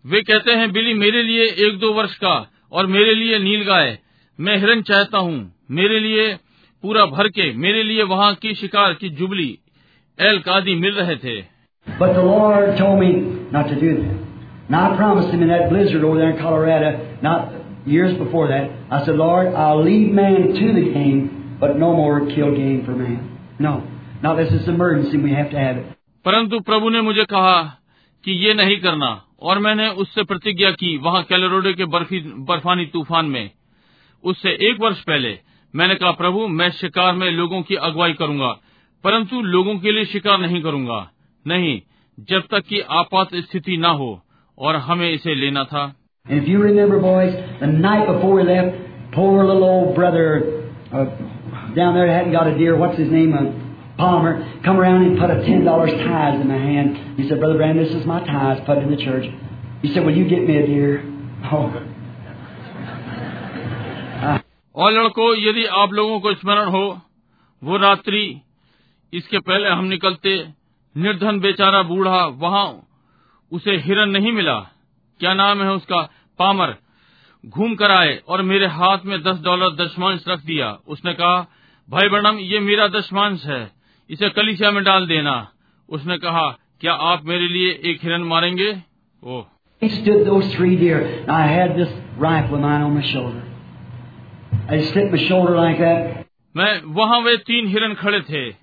वे कहते हैं बिली मेरे लिए एक दो वर्ष का और मेरे लिए नील गाय मैं हिरन चाहता हूँ मेरे लिए पूरा भर के मेरे लिए वहाँ की शिकार की जुबली एल्क आदि मिल रहे थे
But the Lord told me not to do that. And I promised him in that blizzard over there in Colorado, not years before that, I said, Lord, I'll lead man to the game, but no more kill game for man. No. Now this is emergency, we have to have it.
परंतु प्रभु ने मुझे कहा कि ये नहीं करना और मैंने उससे प्रतिज्ञा की वहाँ कैलोरोडो के बर्फ़ी बर्फानी तूफ़ान में उससे एक वर्ष पहले मैंने कहा प्रभु मैं शिकार में लोगों की अगुवाई करूँगा परंतु लोगों के लिए शिकार नहीं करूँगा नहीं जब तक कि आपात स्थिति न हो और हमें इसे लेना था
And if you remember, boys, the night before we left, poor little old brother uh, down there hadn't got a deer. What's his name? Uh, Palmer. Come around and put a ten dollars tithe in my hand. He said, Brother Brandon, this is my tithe. Put it in the church. He said, Will you get me a deer? Oh. [LAUGHS]
और लड़कों यदि आप लोगों को स्मरण हो वो रात्रि इसके पहले हम निकलते निर्धन बेचारा बूढ़ा वहां उसे हिरन नहीं मिला क्या नाम है उसका? पामर। घूम कर आए और मेरे हाथ में दस डॉलर दशमांश रख दिया। उसने कहा भाई बणम ये मेरा दशमांश है। इसे कलिसिया में डाल देना। उसने कहा क्या आप मेरे लिए एक हिरन मारेंगे?
that.
मैं वहाँ वे तीन हिरन खड़े थे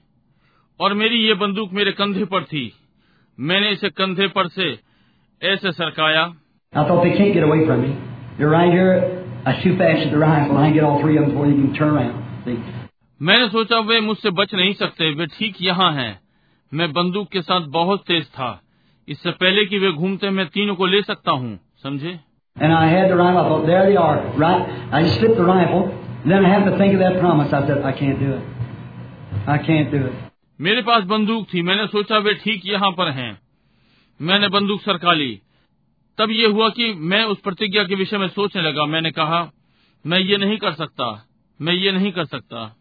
और मेरी ये बंदूक मेरे कंधे पर थी। मैंने इसे कंधे पर से ऐसे सरकाया।
I thought they can't get away from me. They're right here. I shoot fast at the rifle. I get all three of them before they can turn around. See?
मैंने सोचा वे मुझसे बच नहीं सकते वे ठीक यहाँ हैं मैं बंदूक के साथ बहुत तेज था इससे पहले कि वे घूमते मैं तीनों को ले सकता हूँ समझे
And I had the rifle. I thought, there they are. Right. I just slipped the rifle. Then I happened to think of that promise. I said, I can't do it. I can't do it.
मेरे पास बंदूक थी मैंने सोचा वे ठीक यहाँ पर हैं मैंने बंदूक सरका ली तब ये हुआ कि मैं उस प्रतिज्ञा के विषय में सोचने लगा। मैंने कहा मैं ये नहीं कर सकता मैं ये नहीं कर सकता।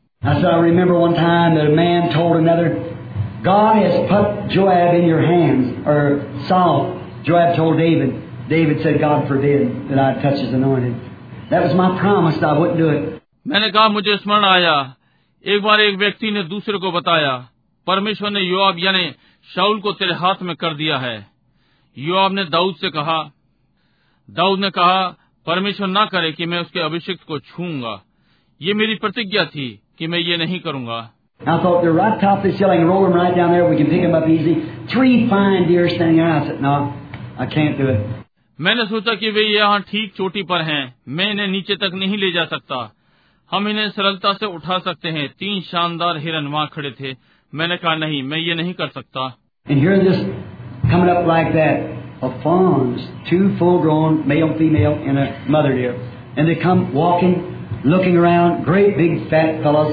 मैंने कहा मुझे स्मरण आया। एक बार एक व्यक्ति ने दूसरे को बताया परमेश्वर ने योआब यानी शाउल को तेरे हाथ में कर दिया है। योआब ने दाऊद से कहा दाऊद ने कहा परमेश्वर ना करे कि मैं उसके अभिषेक को छूँगा ये मेरी प्रतिज्ञा थी कि मैं ये नहीं करूँगा
I thought they're right top this hill. I can roll them right down there. We can pick them up easy. Three fine deer standing there. I said, no, I can't do it.
मैंने सोचा कि वे यहाँ ठीक चोटी पर हैं मैं इन्हें नीचे तक नहीं ले जा सकता हम इन्हें सरलता से उठा सकते हैं तीन शानदार हिरन वहाँ खड़े थे मैंने कहा नहीं मैं ये नहीं कर सकता
And here this coming up like that of fawns, two full-grown male, female, and a mother deer, and they come walking, looking around, great big fat fellows.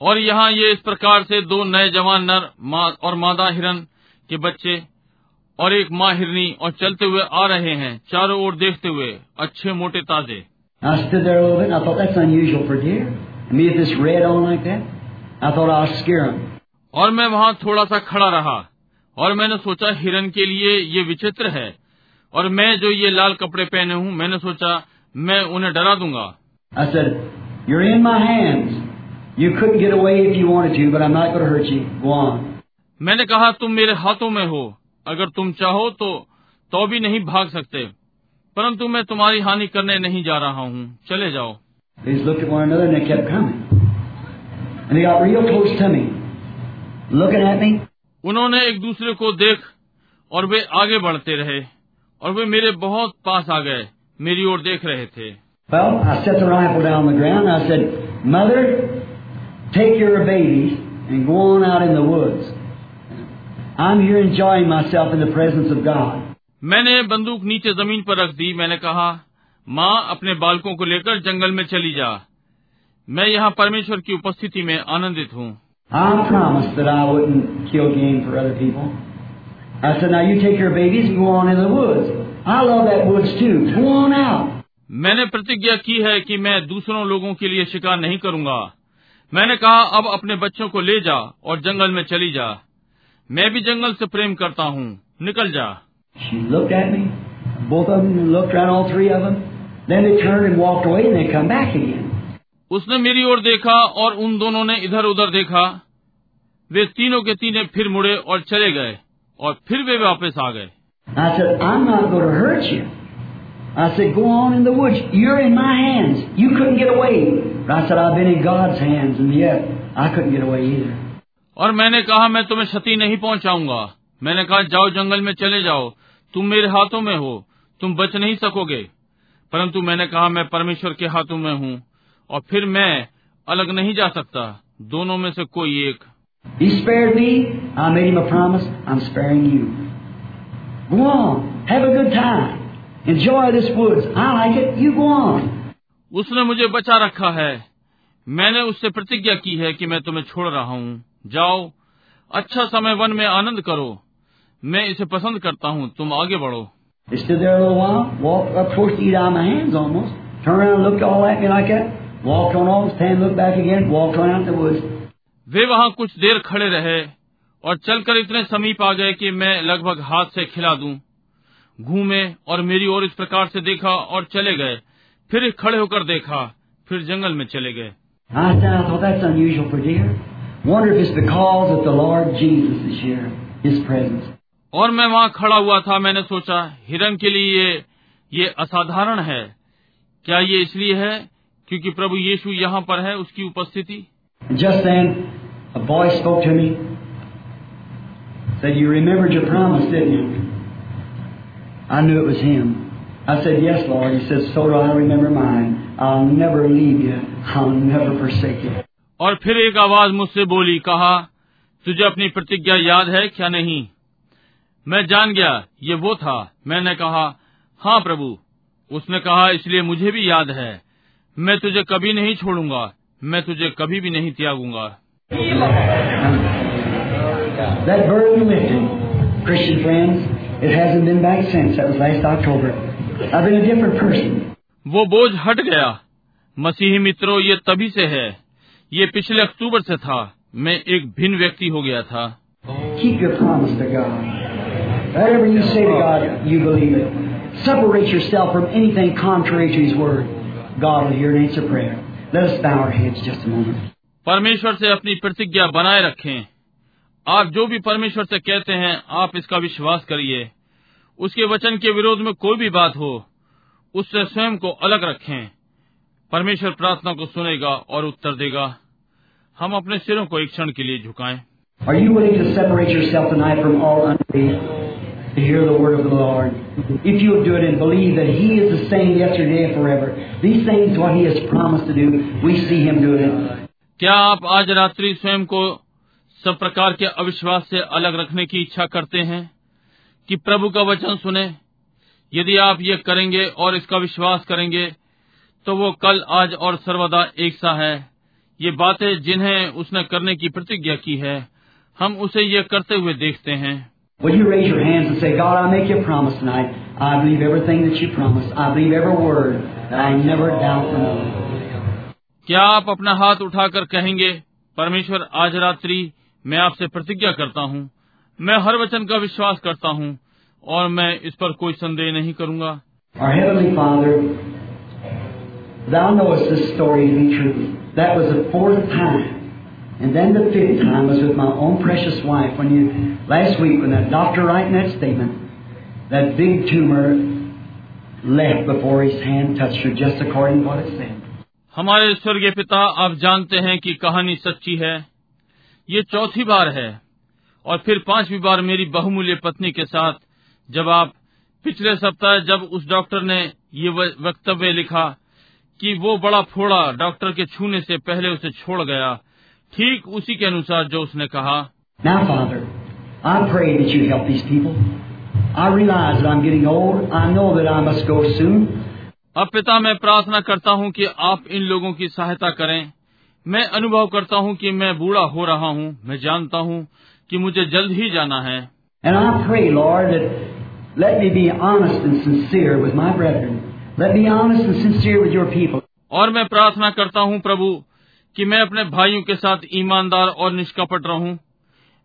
और यहाँ ये इस प्रकार से दो नए जवान नर माँ और मादा हिरन के बच्चे और एक माँ हिरनी और चलते हुए आ रहे हैं चारों ओर देखते हुए अच्छे मोटे ताजे
I stood there a little bit, and I thought that's unusual for deer. And me with this red on like that, I thought I'll scare them.
और मैं वहाँ थोड़ा सा खड़ा रहा और मैंने सोचा हिरन के लिए ये विचित्र है। और मैं जो ये लाल कपड़े पहने हूँ मैंने सोचा मैं उन्हें डरा दूँगा। मैंने कहा तुम मेरे हाथों में हो। अगर तुम चाहो तो, तो भी नहीं भाग सकते। परंतु मैं तुम्हारी हानि करने नहीं जा रहा हूँ। चले जाओ। उन्होंने एक दूसरे को देख और वे आगे बढ़ते रहे और वे मेरे बहुत पास आ गए मेरी ओर देख रहे थे। मैंने बंदूक नीचे ज़मीन पर रख दी। मैंने कहा माँ अपने बालकों को लेकर जंगल में चली जा। मैं यहाँ परमेश्वर की उपस्थिति में आनंदित हूँ।
I promised that I wouldn't kill game for other people. I said, now you take your babies and go on in the woods. I love that woods too. Go on out.
मैंने प्रतिज्ञा की है कि मैं दूसरों लोगों के लिए शिकार नहीं करूँगा मैंने कहा अब अपने बच्चों को ले जा और जंगल में चली जा मैं भी जंगल से प्रेम करता हूँ निकल जा
me. Both of them looked around, all three of them. Then they turned and walked away and they come back again.
उसने मेरी ओर देखा और उन दोनों ने इधर उधर देखा। वे तीनों के तीनों फिर मुड़े और चले गए और फिर वे वापस आ गए। और मैंने कहा मैं तुम्हें क्षति नहीं पहुंचाऊँगा। मैंने कहा जाओ जंगल में चले जाओ। तुम मेरे हाथों में हो। तुम बच नहीं सकोगे। परंतु मैंने कहा मैं परमेश्वर के हाथों में हूँ। और फिर मैं अलग नहीं जा सकता। दोनों में से कोई एक। उसने मुझे बचा रखा है। मैंने उससे प्रतिज्ञा की है कि मैं तुम्हें छोड़ रहा हूँ। जाओ। अच्छा समय वन में आनंद करो। मैं इसे पसंद करता हूँ। तुम आगे बढ़ो।
इसके देर वहाँ
वे वहाँ कुछ देर खड़े रहे और चलकर इतने समीप आ गए कि मैं लगभग हाथ से खिला दूँ। घूमे और मेरी ओर इस प्रकार से देखा और चले गए। फिर खड़े होकर देखा फिर जंगल में चले गए। और मैं वहाँ खड़ा हुआ था मैंने सोचा हिरंग के लिए ये असाधारण है। क्या ये इसलिए है? क्योंकि प्रभु यीशु यहाँ पर है उसकी उपस्थिति।
Just then a boy spoke you remember your promise didn't
और फिर एक आवाज़ मुझसे बोली कहा तुझे अपनी प्रतिज्ञा याद है क्या नहीं? मैं जान गया ये वो था। मैंने कहा हाँ प्रभु। उसने कहा इसलिए मुझे भी याद है। मैं तुझे कभी नहीं छोड़ूँगा मैं तुझे कभी भी नहीं त्यागूँगा
That burden lifted, Christian friends. It hasn't been back since. That was last October. I've been a different person.
वो बोझ हट गया मसीही मित्रों ये तभी से है ये पिछले अक्टूबर से था मैं एक भिन्न व्यक्ति हो गया था
Keep your promise to God. Whatever you say to God, you believe it. separate yourself from anything contrary to His Word, God will hear and answer prayer. Let us bow our heads just a moment.
परमेश्वर से अपनी प्रतिज्ञा बनाए रखें। आप जो भी परमेश्वर से कहते हैं आप इसका विश्वास करिए। उसके वचन के विरोध में कोई भी बात हो उससे स्वयं को अलग रखें। परमेश्वर प्रार्थना को सुनेगा और उत्तर देगा। हम अपने सिरों को एक क्षण के लिए झुकाएँ।
Are you willing to separate yourself tonight from all unbelief? To hear the word of the Lord? If you'll do it and believe that He is the same yesterday and forever, these things what He has promised to do, we see Him doing it.
क्या आप आज रात्रि स्वयं को सब प्रकार के अविश्वास से अलग रखने की इच्छा करते हैं कि प्रभु का वचन सुने यदि आप ये करेंगे और इसका विश्वास करेंगे तो वो कल आज और सर्वदा एक सा है ये बातें जिन्हें उसने करने की प्रतिज्ञा की है हम उसे ये करते हुए देखते हैं
Will you raise your hands and say, God, I make you a promise tonight. I believe everything that you promised. I believe every word that I never doubt from you.
क्या आप अपना हाथ उठाकर कहेंगे परमेश्वर आज रात्रि मैं आपसे प्रतिज्ञा करता हूँ मैं हर वचन का विश्वास करता हूँ और मैं इस पर कोई संदेह नहीं करूंगा
Our Heavenly Father, Thou knowest this story to be true. That was the fourth time. And then the fifth time was with my own precious wife when you, last week, when that doctor writing that statement, that big tumor left before his hand touched her, just according to what it said.
हमारे स्वर्गीय पिता आप जानते हैं कि कहानी सच्ची है ये चौथी बार है और फिर पांचवी बार मेरी बहुमूल्य पत्नी के साथ जब आप पिछले सप्ताह जब उस डॉक्टर ने ये व- वक्तव्य लिखा कि वो बड़ा फोड़ा डॉक्टर के छूने से पहले उसे छोड़ गया ठीक उसी के अनुसार जो उसने कहा
Now, Father, I pray that you help these people. I realize that I'm getting old. I know that I must go soon.
अब पिता मैं प्रार्थना करता हूँ कि आप इन लोगों की सहायता करें मैं अनुभव करता हूँ कि मैं बूढ़ा हो रहा हूँ मैं जानता हूँ कि मुझे जल्द ही जाना है
And I pray, Lord, that let me be honest and sincere with my brethren. Let me be honest and sincere with your people.
और मैं प्रार्थना करता हूँ प्रभु कि मैं अपने भाइयों के साथ ईमानदार और निष्कपट रहूँ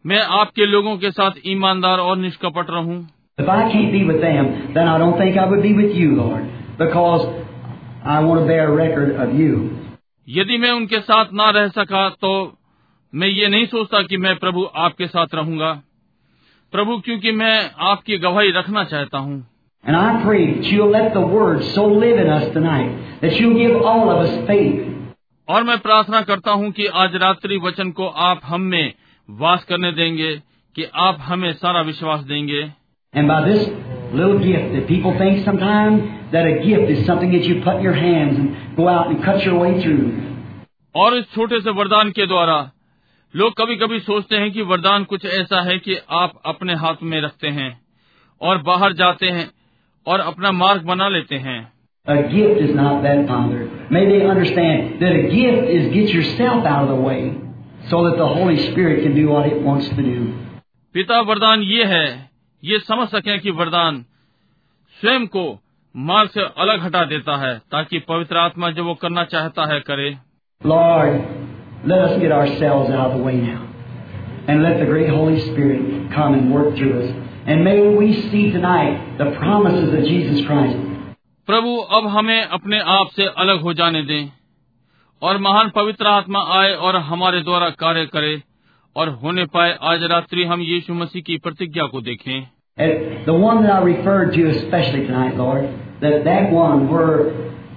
मैं आपके लोगों के साथ ईमानदार और निष्कपट रहूँ
If I can't be with them, then I don't think I would be with you, Lord, because I want to bear a record of you.
यदि मैं उनके साथ ना रह सका तो मैं ये नहीं सोचता कि मैं प्रभु आपके साथ रहूँगा प्रभु क्योंकि मैं आपकी गवाही रखना चाहता हूँ
And I pray that you'll let the word so live in us tonight that you'll give all of us faith.
और मैं प्रार्थना करता हूँ कि आज रात्रि वचन को आप हम में वास करने देंगे कि आप हमें सारा विश्वास देंगे
And by this little gift that people think sometimes that a gift is something that you put in your hands and go out and cut your way through.
और इस छोटे से वरदान के द्वारा लोग कभी कभी सोचते हैं कि वरदान कुछ ऐसा है कि आप अपने हाथ में रखते हैं और बाहर जाते हैं और अपना मार्ग बना लेते हैं
A gift is not that, Father. May they understand that a gift is get yourself out of the way so that the Holy Spirit can do what it wants to do.
पिता वरदान ये है ये समझ सकें कि वरदान स्वयं को मार्ग से अलग हटा देता है ताकि पवित्र आत्मा जो वो करना चाहता है करे
Lord, let us get ourselves out of the way now. And let the great Holy Spirit come and work through us. And may we see tonight the promises of Jesus Christ.
प्रभु अब हमें अपने आप से अलग हो जाने दें और महान पवित्र आत्मा आए और हमारे द्वारा कार्य करे और होने पाए आज रात्रि हम यीशु मसीह की प्रतिज्ञा को देखें
the one that I referred to especially tonight, Lord, that that one where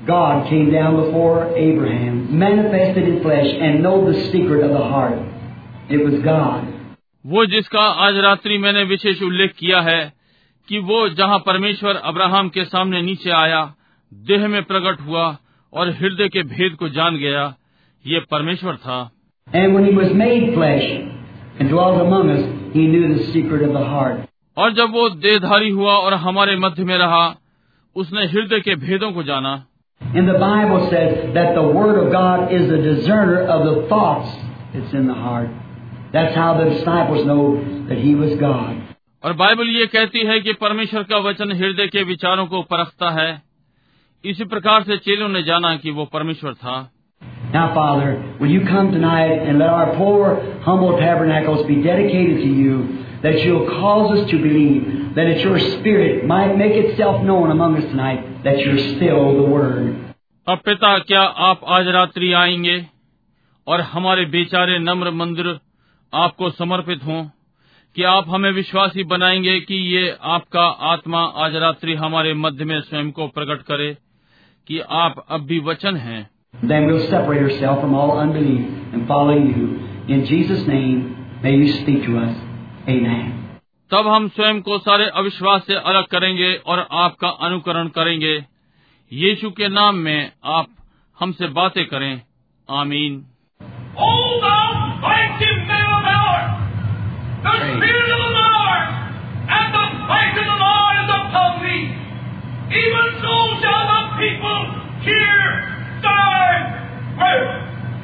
God came down before Abraham, manifested in flesh, and know the secret of the heart. It was God.
वो जिसका आज रात्रि मैंने विशेष उल्लेख किया है कि वो जहाँ परमेश्वर अब्राहम के सामने नीचे आया देह में प्रकट हुआ और हृदय के भेद को जान गया ये परमेश्वर था
flesh us.
और जब वो देहधारी हुआ और हमारे मध्य में रहा उसने हृदय के भेदों को जाना
And the Bible says that the Word of God is the discerner of the thoughts that's in the heart. That's how the disciples know that He was God.
और बाइबल ये कहती है कि परमेश्वर का वचन हृदय के विचारों को परखता है इसी प्रकार से चेलों ने जाना कि वो परमेश्वर था
Now, Father, will you come tonight and let our poor, humble tabernacles be dedicated to you that you'll cause us to believe that it's your Spirit might make itself known among us tonight that you're still the Word.
अब पिता क्या आप आज रात्रि आएँगे और हमारे बेचारे नम्र मंदिर आपको समर्पित हों कि आप हमें विश्वासी बनाएँगे कि ये आपका आत्मा आज रात्रि हमारे मध्य में स्वयं को प्रकट करे कि आप अब भी वचन हैं
Then we'll separate ourselves from all unbelief and follow you. In Jesus' name, may you speak to us. Amen.
तब हम स्वयं को सारे अविश्वास से अलग करेंगे और आपका अनुकरण करेंगे यीशु के नाम में आप हमसे बातें करें आमीन
O the Spirit of the Lord and the might of the Lord is upon thee. Even so shall the people hear thy word.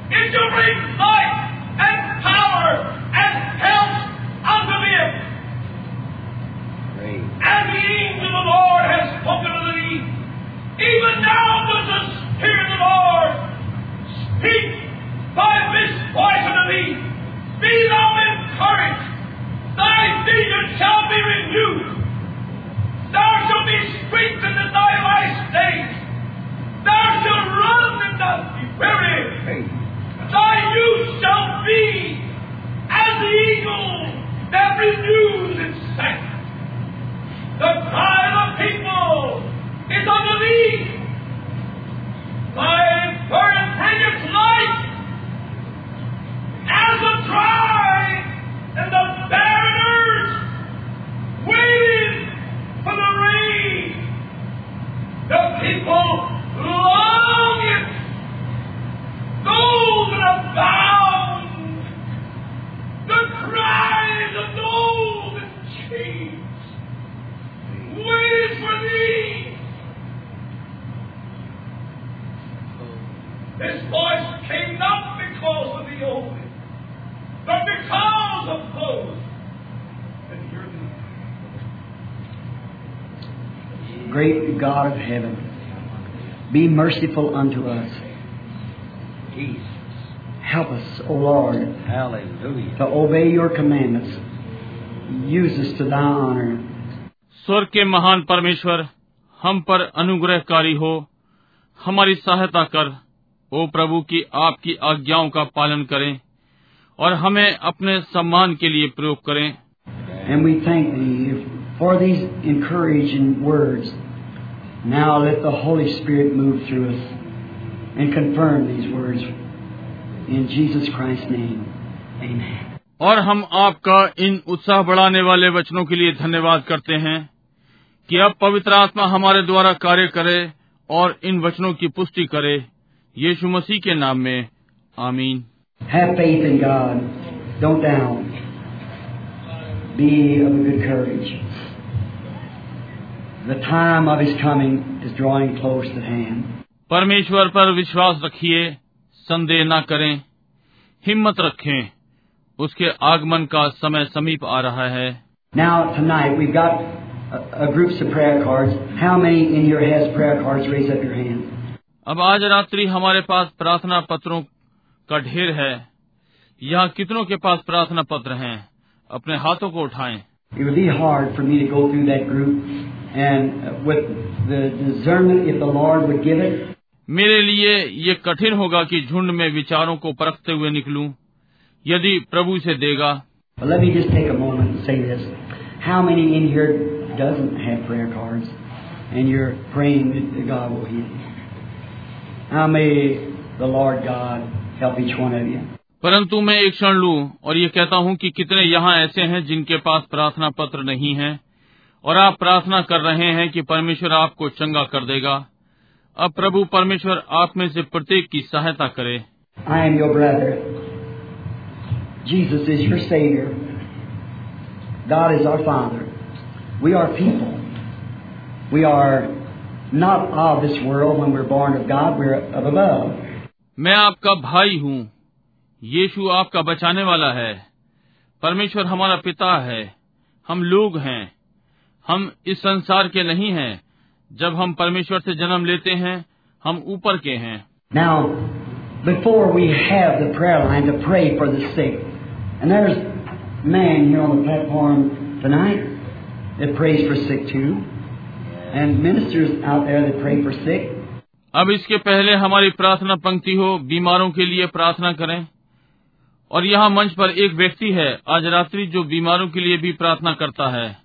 It shall bring life and power and health unto them. And the angel of the Lord has spoken to thee. Even now does the Spirit of the Lord speak by this voice unto thee. Be thou encouraged. Thy vision shall be renewed. Thou shalt be strengthened in thy last days. Thou shalt run and not be weary. Thy youth shall be as the eagle that renews its strength. The cry of the people is unto thee. Thy burden bringeth light as the dry and the barreners waiting for the rain. The people long it. Those that are bound, the cries of those in chains, waiting for thee. This voice came not because of the only, but because of those that hear thee.
Great God of heaven, be merciful unto us. Jesus. Help us, O Lord,
Hallelujah.
to obey your commandments. Use us to thy honor.
स्वर्ग के महान परमेश्वर हम पर अनुग्रहकारी हो हमारी सहायता कर ओ प्रभु की आपकी आज्ञाओं का पालन करें और हमें अपने सम्मान के लिए प्रयोग करें
And we thank thee for these encouraging words. Now let the Holy Spirit move through us and confirm these words. In Jesus Christ's name, amen.
और हम आपका इन उत्साह बढ़ाने वाले वचनों के लिए धन्यवाद करते हैं कि अब पवित्र आत्मा हमारे द्वारा कार्य करे और इन वचनों की पुष्टि करे यीशु मसीह के नाम में आमीन
Have faith in God. Don't doubt. Be of good courage. The time of His coming is drawing close at hand.
परमेश्वर पर विश्वास रखिए संदेह न करें हिम्मत रखें उसके आगमन का समय समीप आ रहा है
Now, tonight, we've got a, a groups of prayer cards. How many in here has prayer cards? Raise up your hand.
अब आज रात्रि हमारे पास प्रार्थना पत्रों का ढेर है यहाँ कितनों के पास प्रार्थना पत्र हैं अपने हाथों को उठाएँ
It would be hard for me to go through that group and uh, with the discernment, if the Lord would give it,
मेरे लिए ये कठिन होगा कि झुंड में विचारों को परखते हुए निकलूं यदि प्रभु इसे देगा
But let me just take a moment and say this. How many in here doesn't have prayer cards and you're praying that God will heal you? Now may the Lord God
परंतु मैं एक क्षण लू और ये कहता हूँ कि कितने यहाँ ऐसे हैं जिनके पास प्रार्थना पत्र नहीं है और आप प्रार्थना कर रहे हैं कि परमेश्वर आपको चंगा कर देगा। अब प्रभु परमेश्वर आप में से प्रत्येक की सहायता करे।
I am your brother Jesus is your saviour God is our father we are people we are not of this world we are born of God we are above
मैं आपका भाई हूँ यीशु आपका बचाने वाला है परमेश्वर हमारा पिता है हम लोग हैं हम इस संसार के नहीं हैं जब हम परमेश्वर से जन्म लेते हैं हम ऊपर के हैं
Now, before we have the prayer line to pray for the sick, and there's man here on the platform tonight that prays for sick too, and ministers out there that pray for sick.
अब इसके पहले हमारी प्रार्थना पंक्ति हो बीमारों के लिए प्रार्थना करें। और यहाँ मंच पर एक व्यक्ति है आज रात्रि जो बीमारों के लिए भी प्रार्थना करता है।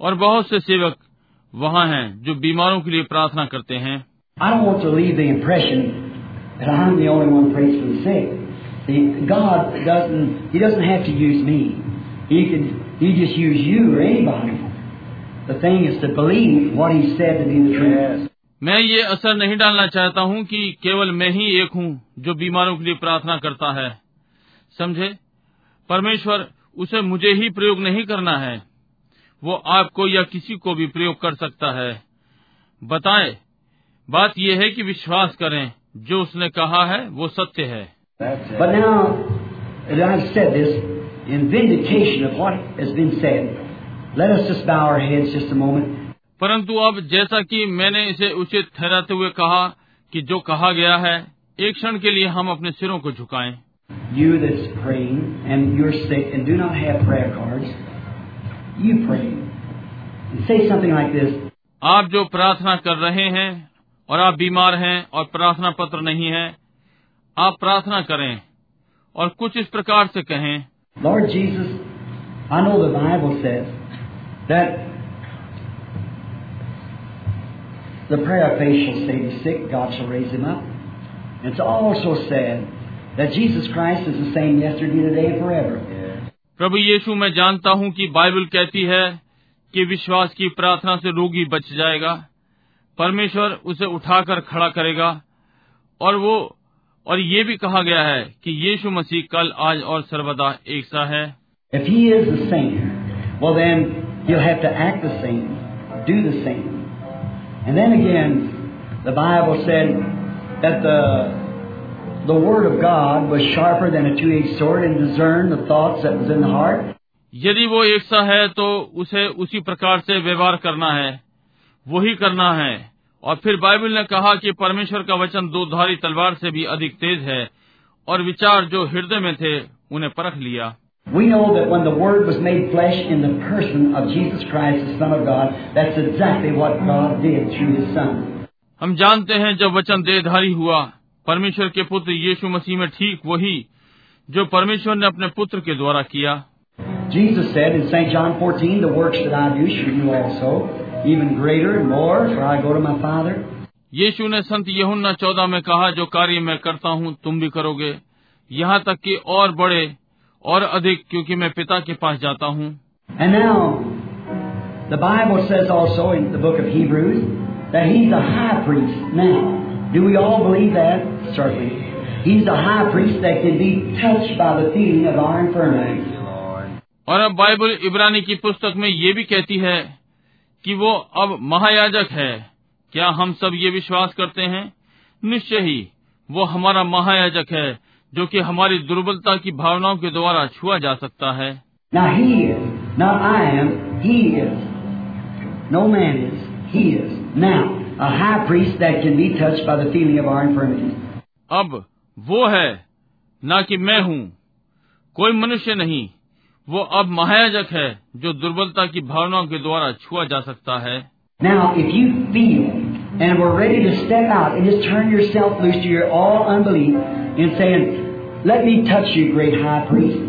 और बहुत से सेवक वहाँ हैं जो बीमारों के लिए प्रार्थना करते हैं। मैं ये असर नहीं डालना चाहता हूँ कि केवल मैं ही एक हूँ जो बीमारों के लिए प्रार्थना करता है। समझे? परमेश्वर, उसे मुझे ही प्रयोग नहीं करना है। वो आपको या किसी को भी प्रयोग कर सकता है। बताए, बात यह है कि विश्वास करें, जो उसने कहा है, वो सत्य है।
Moment.
परंतु अब जैसा कि मैंने इसे उचित ठहराते हुए कहा कि जो कहा गया है एक क्षण के लिए हम अपने सिरों को झुकाएँ।
You
आप जो प्रार्थना कर रहे हैं और आप बीमार हैं और प्रार्थना पत्र नहीं है आप प्रार्थना करें और कुछ इस प्रकार से कहें।
Lord Jesus I know the Bible says that the prayer of faith shall save the sick, God shall raise him up. And it's also said that Jesus Christ is the same yesterday, today, and forever.
प्रभु यीशु मैं जानता हूँ कि Bible कहती है कि विश्वास की प्रार्थना से रोगी बच जाएगा परमेश्वर उसे उठाकर खड़ा करेगा और वो और ये भी कहा गया है कि यीशु मसीह कल आज और सर्वदा एक सा है
If he is the same, well then he'll have to act the same, do the same. And then again, the Bible said that the the Word of God was sharper than a two-edged sword and discerned the thoughts that was in the heart.
यदि वो एक सा है तो उसे उसी प्रकार से व्यवहार करना है वही करना है और फिर बाइबल ने कहा कि परमेश्वर का वचन दो धारी तलवार से भी अधिक तेज है और विचार जो हृदय में थे उन्हें परख लिया
We know that when the Word was made flesh in the person of Jesus Christ, the Son of God, that's exactly what God did through His Son.
हम जानते हैं जब वचन देहधारी हुआ परमेश्वर के पुत्र यीशु मसीह में ठीक वही जो परमेश्वर ने अपने पुत्र के द्वारा किया
Jesus said in St. John 14, The works that I do shall you also, even greater and more, for I go to my Father.
यीशु ने संत यहुन्ना चौदह में कहा जो कार्य मैं करता हूँ तुम भी करोगे यहाँ तक कि और बड़े और अधिक क्योंकि मैं पिता के पास जाता हूँ
And now, the Bible says also in the book of Hebrews that He's a high priest now. Do we all believe that? Certainly. He's a high priest that can be touched by the feeling of our infirmities.
और अब Bible इब्रानी की पुस्तक में ये भी कहती है कि वो अब महायाजक है क्या हम सब ये विश्वास करते हैं निश्चय ही वो हमारा महायाजक है जो कि हमारी दुर्बलता की भावनाओं के द्वारा छुआ जा सकता है
Now He is, not I am, He is. No man is, He is. Now, a high priest that can be touched by the feeling of our infirmities.
अब वो है ना कि मैं हूँ कोई मनुष्य नहीं वो अब महायाजक है जो दुर्बलता की भावनाओं के द्वारा छुआ जा सकता है
Now, if you feel and we're ready to step out and just turn yourself loose to your all unbelief and saying, Let me touch you, great high priest.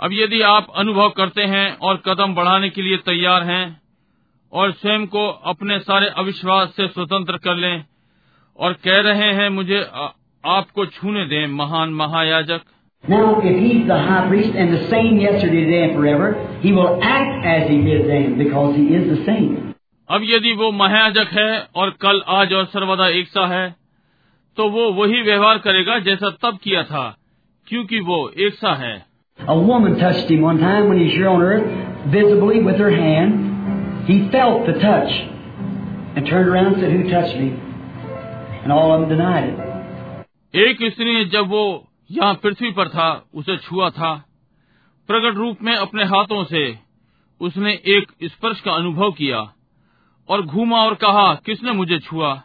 अब यदि आप अनुभव करते हैं और कदम बढ़ाने के लिए तैयार हैं और स्वयं को अपने सारे अविश्वास से स्वतंत्र कर लें और कह रहे हैं मुझे आपको छूने दें महान महायाजक
Now, if he's the high priest and the same yesterday, today, and forever, he will act as he did then because he is the same.
अब यदि वो महायाजक है और कल आज और सर्वदा एक सा है तो वो वही व्यवहार करेगा जैसा तब किया था क्योंकि वो एक सा है एक स्त्री जब वो यहाँ पृथ्वी पर था उसे छुआ था। प्रकट रूप में अपने हाथों से उसने एक स्पर्श का अनुभव किया और घूमा और कहा किसने मुझे छुआ?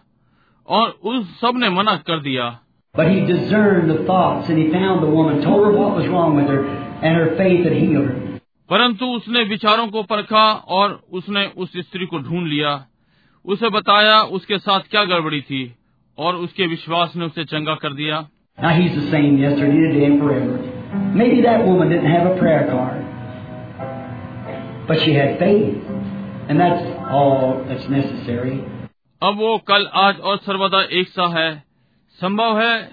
और उस सबने मना कर दिया।
But he discerned the thoughts and he found the woman, told her what was wrong with her, and her faith had healed her.
परंतु उसने विचारों को परखा और उसने उस स्त्री को ढूंढ लिया उसे बताया उसके साथ क्या गड़बड़ी थी और उसके विश्वास ने उसे चंगा कर दिया
Now he's the same yesterday, today, and forever. Maybe that woman didn't have a prayer card, but she had faith, and that's all that's necessary.
अब वो कल आज और सर्वदा एक सा है संभव है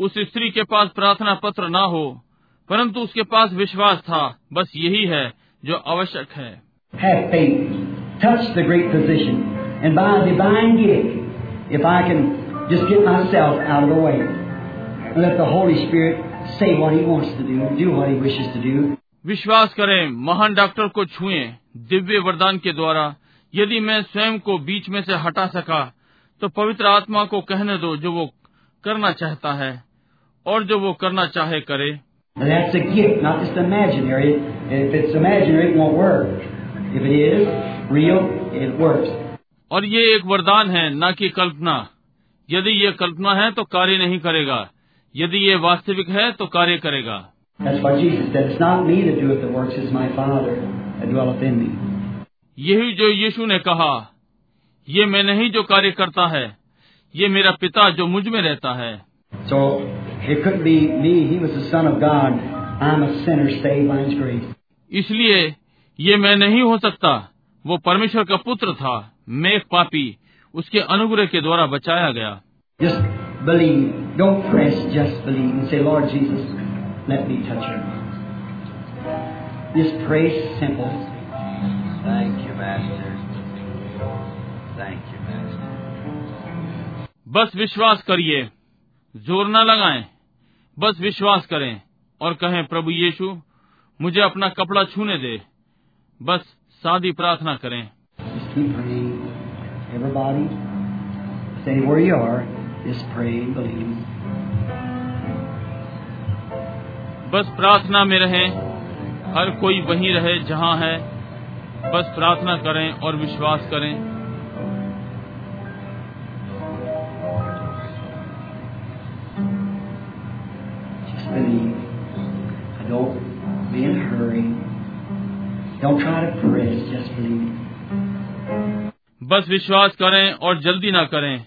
उस स्त्री के पास प्रार्थना पत्र ना हो परंतु उसके पास विश्वास था। बस यही है जो आवश्यक है। विश्वास करें महान डॉक्टर को छुए दिव्य वरदान के द्वारा। यदि मैं स्वयं को बीच में से हटा सका तो पवित्र आत्मा को कहने दो जो वो करना चाहता है और जो वो करना चाहे करे। और ये एक वरदान है न कि कल्पना। यदि ये कल्पना है तो कार्य नहीं करेगा। यदि ये वास्तविक है तो कार्य करेगा। यही जो यीशु ने कहा ये मैं नहीं जो कार्य करता है। ये मेरा पिता जो मुझमें रहता है।
So,
इसलिए ये मैं नहीं हो सकता। वो परमेश्वर का पुत्र था मैं एक पापी। उसके अनुग्रह के द्वारा बचाया गया।
जस्ट
बस विश्वास करिए ज़ोर न लगाएँ बस विश्वास करें और कहें प्रभु यीशु मुझे अपना कपड़ा छूने दे बस सादी प्रार्थना करें. बस प्रार्थना में रहें हर कोई वहीं रहे जहाँ है। बस प्रार्थना करें और विश्वास करें।
Just believe. Don't be in a hurry. Don't try to press. Just believe.
बस विश्वास करें और जल्दी ना करें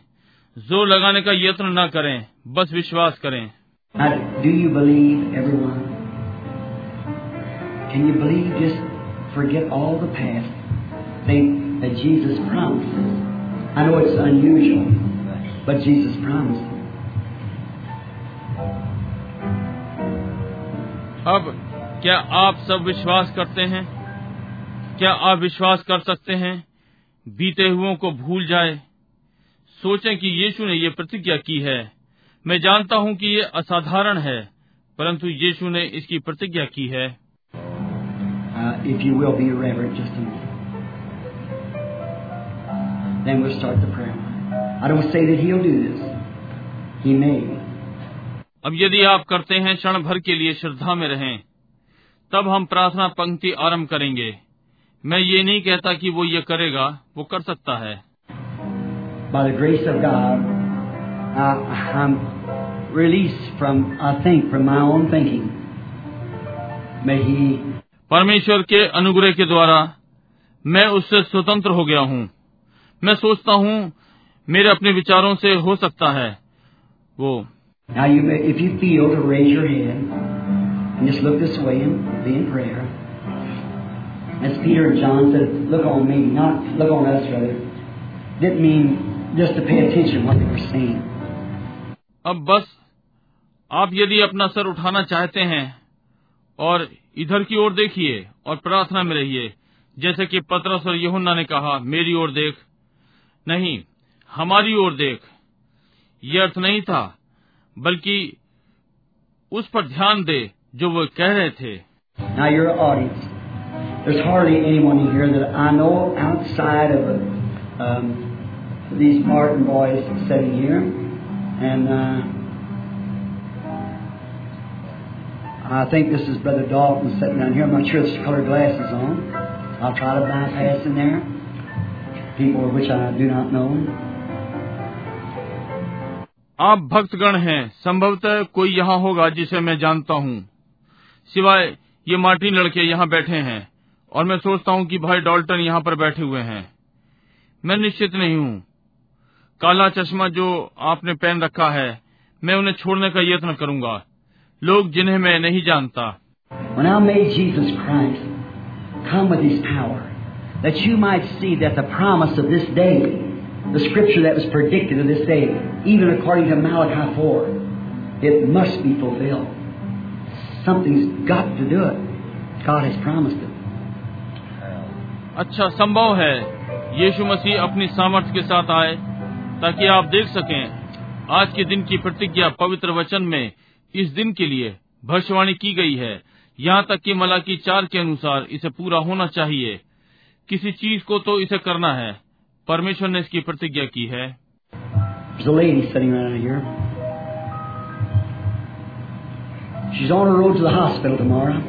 जोर लगाने का यत्न ना करें बस विश्वास करें
Now, do you believe, everyone? Can you believe? Just forget all the past. Think that Jesus promises. I know it's unusual, but Jesus promised.
अब क्या आप सब विश्वास करते हैं? क्या आप विश्वास कर सकते हैं? बीते हुए को भूल जाए। सोचें कि यीशु ने ये प्रतिज्ञा की है। मैं जानता हूँ कि ये असाधारण है परंतु यीशु ने इसकी प्रतिज्ञा की है।
Uh, if you will be
अब यदि आप करते हैं क्षण भर के लिए श्रद्धा में रहें तब हम प्रार्थना पंक्ति आरंभ करेंगे। मैं ये नहीं कहता कि वो ये करेगा वो कर सकता है।
By the grace of God, I, I'm released from, I think, from my own thinking. May He
परमेश्वर के अनुग्रह के द्वारा मैं उससे स्वतंत्र हो गया हूँ। मैं सोचता हूँ मेरे अपने विचारों से हो सकता है वो।
Now, you may, if you feel to raise your head and just look this way and be in prayer. As Peter and John said, look on me, not look on us, rather. Didn't mean just to pay attention to what they were saying.
अब बस आप यदि अपना sir उठाना चाहते हैं और इधर की ओर देखिए और प्रार्थना में रहिए जैसे कि पतरस और यहुन्ना ने कहा मेरी ओर देख नहीं हमारी ओर देख ये अर्थ नहीं था बल्कि उस पर ध्यान दे जो वो कह रहे थे
Now, your audience, there's hardly anyone in here that I know outside of um, these Martin boys sitting here. And uh, I think this is Brother Dalton sitting down here. I'm not sure if there's colored glasses on. I'll try to bypass in there. People which I do not know.
आप भक्तगण हैं संभवतः कोई यहाँ होगा जिसे मैं जानता हूँ। सिवाय ये मार्टिन लड़के यहाँ बैठे हैं और मैं सोचता हूँ कि भाई डॉल्टन यहाँ पर बैठे हुए हैं। मैं निश्चित नहीं हूँ। काला चश्मा जो आपने पहन रखा है मैं उन्हें छोड़ने का यत्न करूँगा। लोग जिन्हें मैं नहीं जानता।
That you might see that the promise of this day, the scripture that was predicted of this day, even according to Malachi 4, it must be fulfilled. Something's got to do it. God has promised it.
अच्छा संभव है यीशु मसीह अपनी सामर्थ्य के साथ आए ताकि आप देख सकें आज के दिन की प्रतिज्ञा पवित्र वचन में इस दिन के लिए भविष्यवाणी की गई है यहाँ तक कि मलाकी चार के अनुसार इसे पूरा होना चाहिए किसी चीज़ को तो इसे करना है परमेश्वर ने इसकी प्रतिज्ञा की है
There's a lady sitting right here. She's on her road to the hospital tomorrow.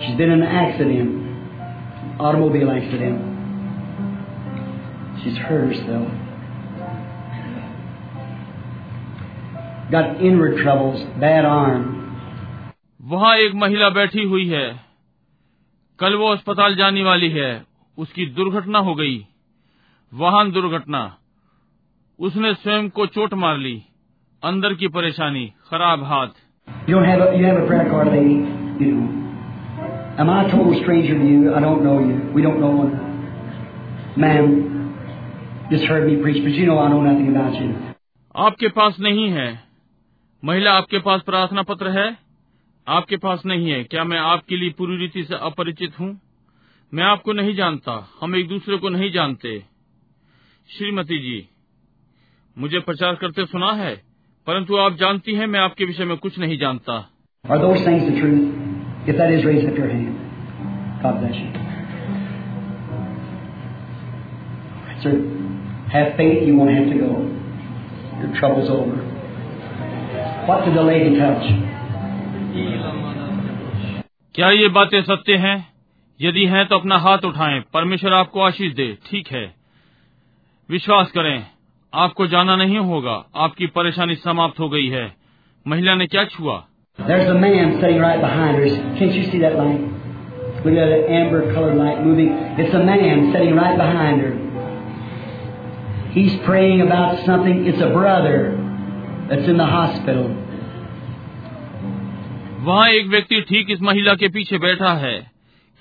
She's been in an accident, automobile accident. She's hurt herself. Got inward troubles, bad arm.
वहाँ एक महिला बैठी हुई है कल वो अस्पताल जाने वाली है। उसकी दुर्घटना हो गई। वाहन दुर्घटना। उसने स्वयं को चोट मार ली। अंदर की परेशानी खराब हाथ। आपके पास नहीं है। महिला आपके पास प्रार्थना पत्र है? आपके पास नहीं है। क्या मैं आपके लिए पूरी रीति से अपरिचित हूँ? मैं आपको नहीं जानता। हम एक दूसरे को नहीं जानते। श्रीमती जी, मुझे प्रचार करते सुना है, परंतु आप जानती हैं, मैं आपके विषय में कुछ नहीं जानता। क्या ये बातें सत्य हैं? यदि हैं तो अपना हाथ उठाएँ। परमेश्वर आपको आशीष दे। ठीक है। विश्वास करें। आपको जाना नहीं होगा। आपकी परेशानी समाप्त हो गई है। महिला ने क्या छुआ?
He's praying about something. It's a brother that's in the hospital.
वहाँ एक व्यक्ति ठीक इस महिला के पीछे बैठा है।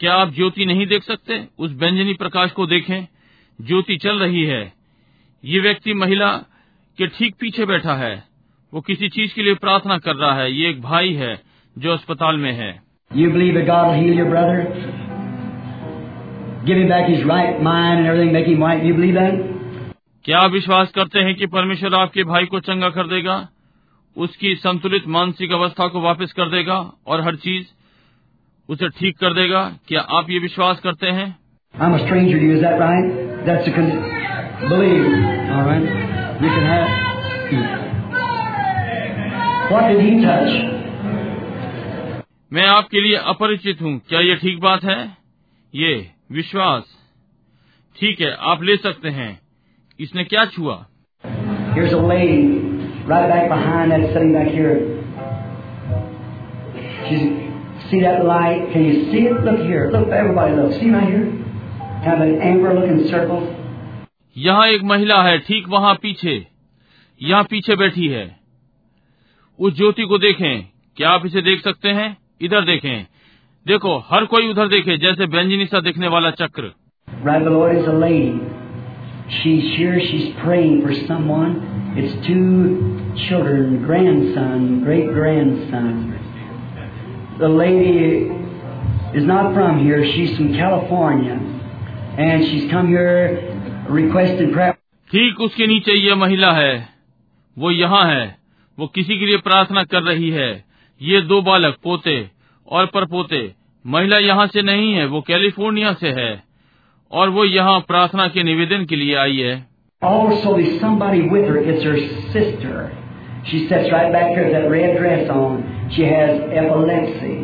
क्या आप ज्योति नहीं देख सकते? उस व्यंजनी प्रकाश को देखें। ज्योति चल रही है। ये व्यक्ति महिला के ठीक पीछे बैठा है। वो किसी चीज़ के लिए प्रार्थना कर रहा है। ये एक भाई है जो अस्पताल में है।
You believe that God will heal your brother? Give him back his right mind and everything, make him right. You believe that?
क्या आप विश्वास करते हैं कि परमेश्वर आपके भाई को चंगा कर देगा? उसकी संतुलित मानसिक अवस्था को वापस कर देगा और हर चीज़ उसे ठीक कर देगा क्या आप ये विश्वास करते हैं
I'm a stranger to you, is that right? That's a con- believe. All right. You can have. What did he touch?
मैं आपके लिए अपरिचित हूँ क्या ये ठीक बात है ये विश्वास ठीक है आप ले सकते हैं इसने क्या छुआ
Here's a lady right back behind that sitting back here. She's see that light? Can you see it? Look here. Look, everybody look. See right here? Have an amber looking circle.
यहाँ एक महिला है ठीक वहाँ पीछे यहाँ पीछे बैठी है उस ज्योति को देखें क्या आप इसे देख सकते हैं इधर देखें देखो हर कोई उधर देखे जैसे व्यंजनी सा दिखने वाला चक्र
Right She's here. She's praying for someone. It's two children, grandson, great grandson. The lady is not from here. She's from California. And she's come here requesting prayer.
ठीक उसके नीचे ये महिला है वो यहाँ है वो किसी के लिए प्रार्थना कर रही है ये दो बालक पोते और परपोते महिला यहाँ से नहीं है वो कैलिफ़ोर्निया से है और वो यहाँ प्रार्थना के निवेदन के लिए आई है
Also, there's somebody with her. It's her sister. She sits right back here that red dress on. She has epilepsy.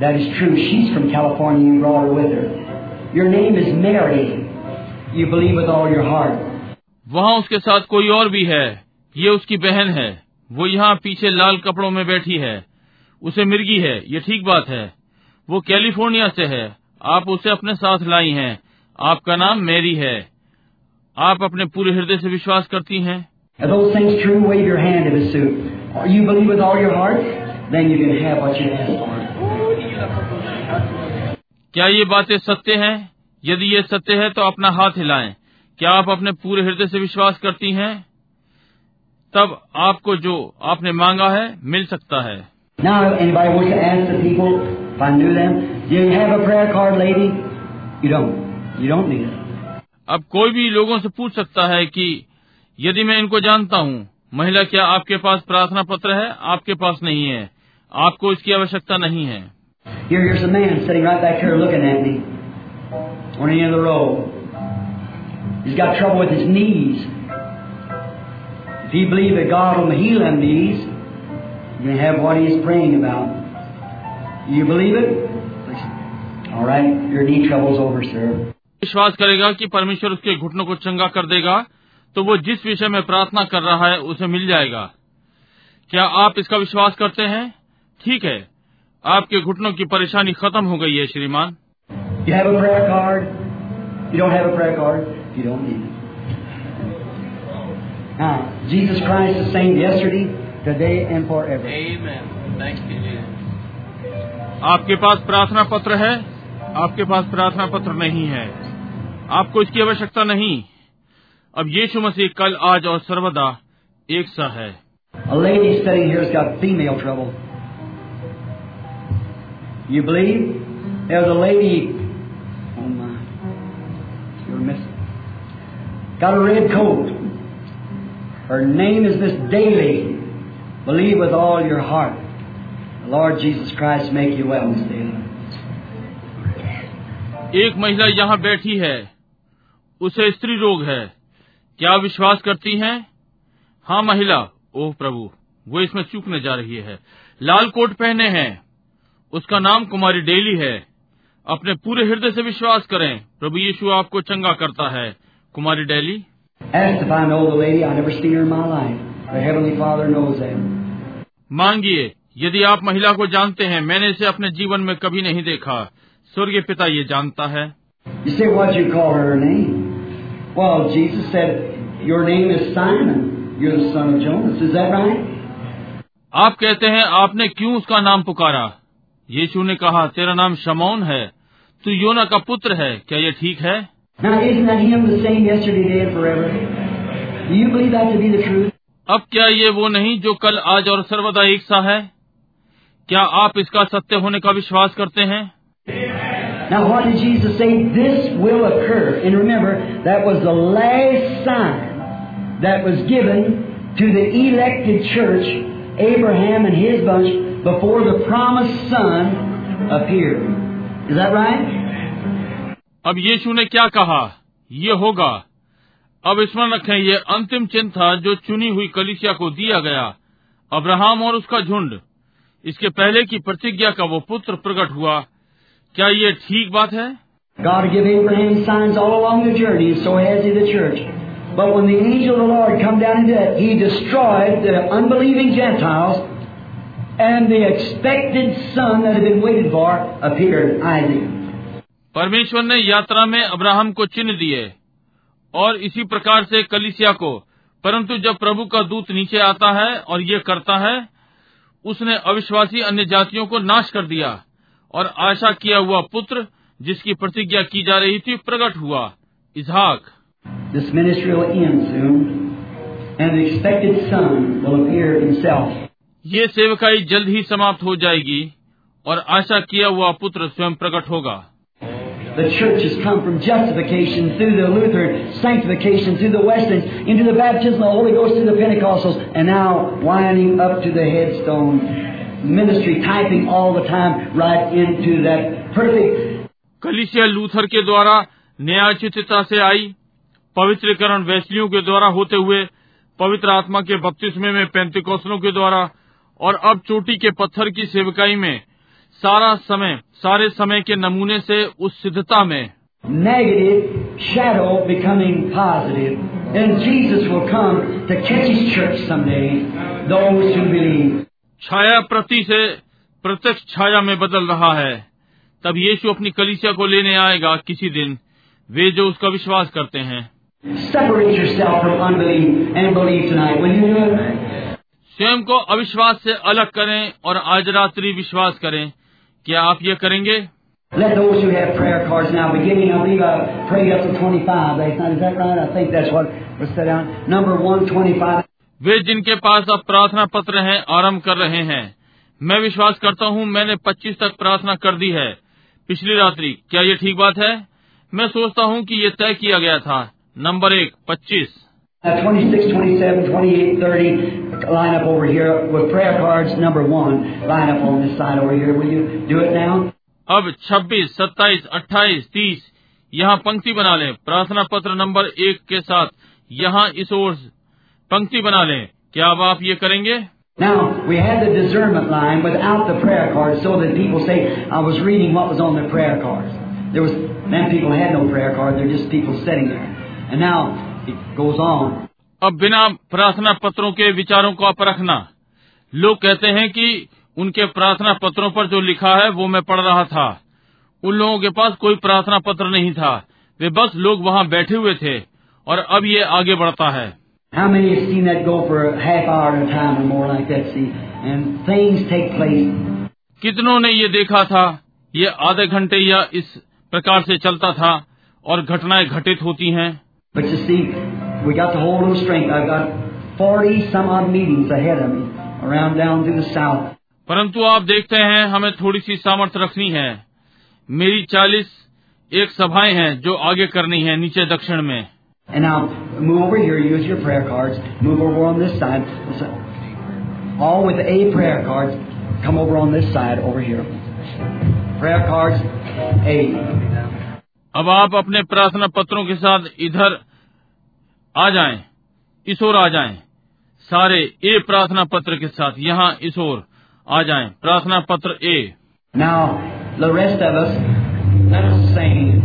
That is true. She's from California. You brought her with her. Your name is Mary. You believe with all your heart.
वहाँ उसके साथ कोई और भी है ये उसकी बहन है वो यहाँ पीछे लाल कपड़ों में बैठी है उसे मिर्गी है ये ठीक बात है वो कैलिफ़ोर्निया से है आप उसे अपने साथ लाई हैं। आपका नाम मेरी है। आप अपने पूरे हृदय से विश्वास करती हैं. क्या ये बातें सत्य हैं? यदि ये सत्य है तो अपना हाथ हिलाएँ। क्या आप अपने पूरे हृदय से विश्वास करती हैं? तब आपको जो आपने मांगा है मिल सकता है।
Now, if I knew them. Do you have a prayer card, lady? You don't. You don't need it.
अब कोई भी लोगों से पूछ सकता है कि यदि मैं इनको जानता हूँ महिला क्या आपके पास प्रार्थना पत्र है आपके पास नहीं है आपको इसकी आवश्यकता नहीं है
about. You believe it? All right, your knee trouble's over, sir.
विश्वास करेगा कि परमेश्वर उसके घुटनों को चंगा कर देगा तो वो जिस विषय में प्रार्थना कर रहा है उसे मिल जाएगा। क्या आप इसका विश्वास करते हैं? ठीक है। आपके घुटनों की परेशानी खत्म हो गई है श्रीमान। आपके पास प्रार्थना पत्र है? आपके पास प्रार्थना पत्र नहीं है। आपको इसकी आवश्यकता नहीं। अब यीशु मसीह कल, आज और सर्वदा एक सा है।
Got a red coat. Her name is Miss Daly. Believe with all your heart. The Lord Jesus Christ make you well, Miss Daly.
एक महिला यहाँ बैठी है। उसे स्त्री रोग है। क्या विश्वास करती हैं? हाँ महिला। ओह प्रभु वो इसमें चूकने जा रही है। लाल कोट पहने हैं। उसका नाम कुमारी डेली है। अपने पूरे हृदय से विश्वास करें। प्रभु यीशु आपको चंगा करता है। कुमारी daily?
Asked if I know the lady. I never seen her in my life. The Heavenly Father knows that.
मांगिए। यदि आप महिला को जानते हैं मैंने इसे अपने जीवन में कभी नहीं देखा। स्वर्गीय पिता ये जानता है। आप कहते हैं आपने क्यों उसका नाम पुकारा? यीशु ने कहा तेरा नाम शमौन है तू योना का पुत्र है क्या ये ठीक है? अब क्या ये वो नहीं जो कल आज और सर्वदा एक सा है? क्या आप इसका सत्य होने का विश्वास करते हैं
Now, what did Jesus say? This will occur. And remember, that was the last sign that was given to the elected church, Abraham and his bunch, before the promised son appeared. Is that right?
अब यीशु ने क्या कहा ये होगा अब स्मरण रखें ये अंतिम चिन्ह था जो चुनी हुई कलिसिया को दिया गया अब्राहम और उसका झुंड इसके पहले की प्रतिज्ञा का वो पुत्र प्रकट हुआ क्या ये ठीक बात है
God gave Abraham signs all along the journey, so has He the church. But when the angel of the Lord come down into that, He destroyed the unbelieving Gentiles, and the expected son that had been waited for appeared, Isaac.
परमेश्वर ने यात्रा में Abraham को चिन्ह दिए और इसी प्रकार से कलिसिया को परंतु जब प्रभु का दूत नीचे आता है और ये करता है उसने अविश्वासी अन्य जातियों को नाश कर दिया और आशा किया हुआ पुत्र जिसकी प्रतिज्ञा की जा रही थी प्रकट हुआ इजहाक. ये सेवकाई जल्द ही समाप्त हो जाएगी और आशा किया हुआ पुत्र स्वयं प्रकट होगा
The church has come from justification through the Lutheran, sanctification through the Wesleyans, into the baptism of the Holy Ghost through the Pentecostals, and now winding up to the headstone ministry, typing all the time right into that perfect
कलिसिया Luther के द्वारा न्यायोचितता से आई पवित्रीकरण वैसलियों के द्वारा होते हुए पवित्र आत्मा के बपतिस्मे में पैंतीकोसलों के द्वारा और अब चोटी के पत्थर की सेवकाई में सारा समय सारे समय के नमूने से उस सिद्धता में।
Negative shadow becoming positive and Jesus will come to catch his church someday those who believe
छाया प्रति से प्रत्यक्ष छाया में बदल रहा है। तब यीशु अपनी कलीसिया को लेने आएगा किसी दिन। वे जो उसका विश्वास करते हैं। स्वयं को अविश्वास से अलग करें और आज रात्रि विश्वास करें। क्या आप ये करेंगे? वे जिनके पास अब प्रार्थना पत्र हैं आरंभ कर रहे हैं। मैं विश्वास करता हूँ मैंने 25 तक प्रार्थना कर दी है। पिछली रात्रि क्या ये ठीक बात है? मैं सोचता हूँ कि ये तय किया गया था। नंबर एक
पच्चीस। 26, 27, 28, 30, line up over here with prayer cards number one. Line up on this side over here. Will you do it now?
अब 26, 27, 28, 30 यहाँ पंक्ति बना लें प्रार्थना पत्र नंबर एक के साथ यहाँ इस ओर पंक्ति बना लें क्या अब आप ये करेंगे
Now, we had the discernment line without the prayer cards so that people say, I was reading what was on the prayer cards. There was, then people had no prayer card, they're just people sitting there. And now, it goes on.
अब बिना प्रार्थना पत्रों के विचारों को परखना लोग कहते हैं कि उनके प्रार्थना पत्रों पर जो लिखा है वो मैं पढ़ रहा था उन लोगों के पास कोई प्रार्थना पत्र नहीं था वे बस लोग वहाँ बैठे हुए थे और अब ये आगे बढ़ता है
How many have seen that go for a half hour at a time or more like that, see? And things take place.
कितनों ने ये देखा था ये आधे घंटे या इस प्रकार से चलता था और घटनाएँ घटित होती हैं
But you see, we got to hold a little strength. I've got 40 some odd meetings ahead of me around down through the south.
परंतु आप देखते हैं हमें थोड़ी सी सामर्थ्य रखनी है मेरी चालीस एक सभाएं हैं जो आगे करनी है नीचे दक्षिण में
And now, move over here, use your prayer cards. Move over on this side. This side. All with A prayer cards. Come over on this side over here. Prayer cards, A.
अब आप अपने प्रार्थना पत्रों के साथ इधर आ जाएँ, इस ओर आ जाएँ, सारे ए प्रार्थना पत्र के साथ यहाँ इस ओर आ जाएँ, प्रार्थना पत्र ए।
Now, the rest of us, let us sing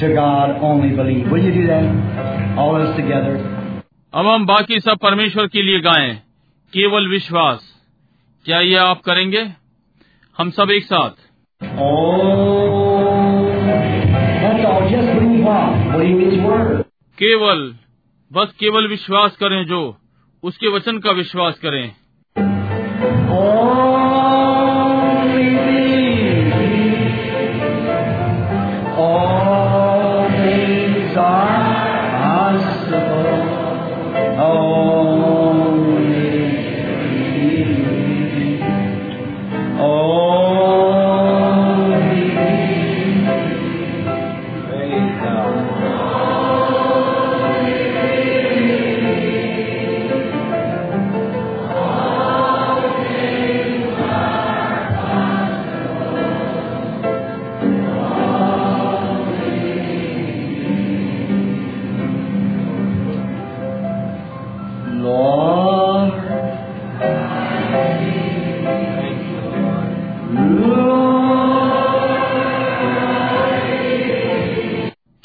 to God only believe. Will you do that? All of us together.
अब हम बाकी सब परमेश्वर के लिए गाएँ। केवल विश्वास। क्या ये आप करेंगे? हम सब एक साथ।
Oh,
केवल बस केवल विश्वास करें जो उसके वचन का विश्वास करें।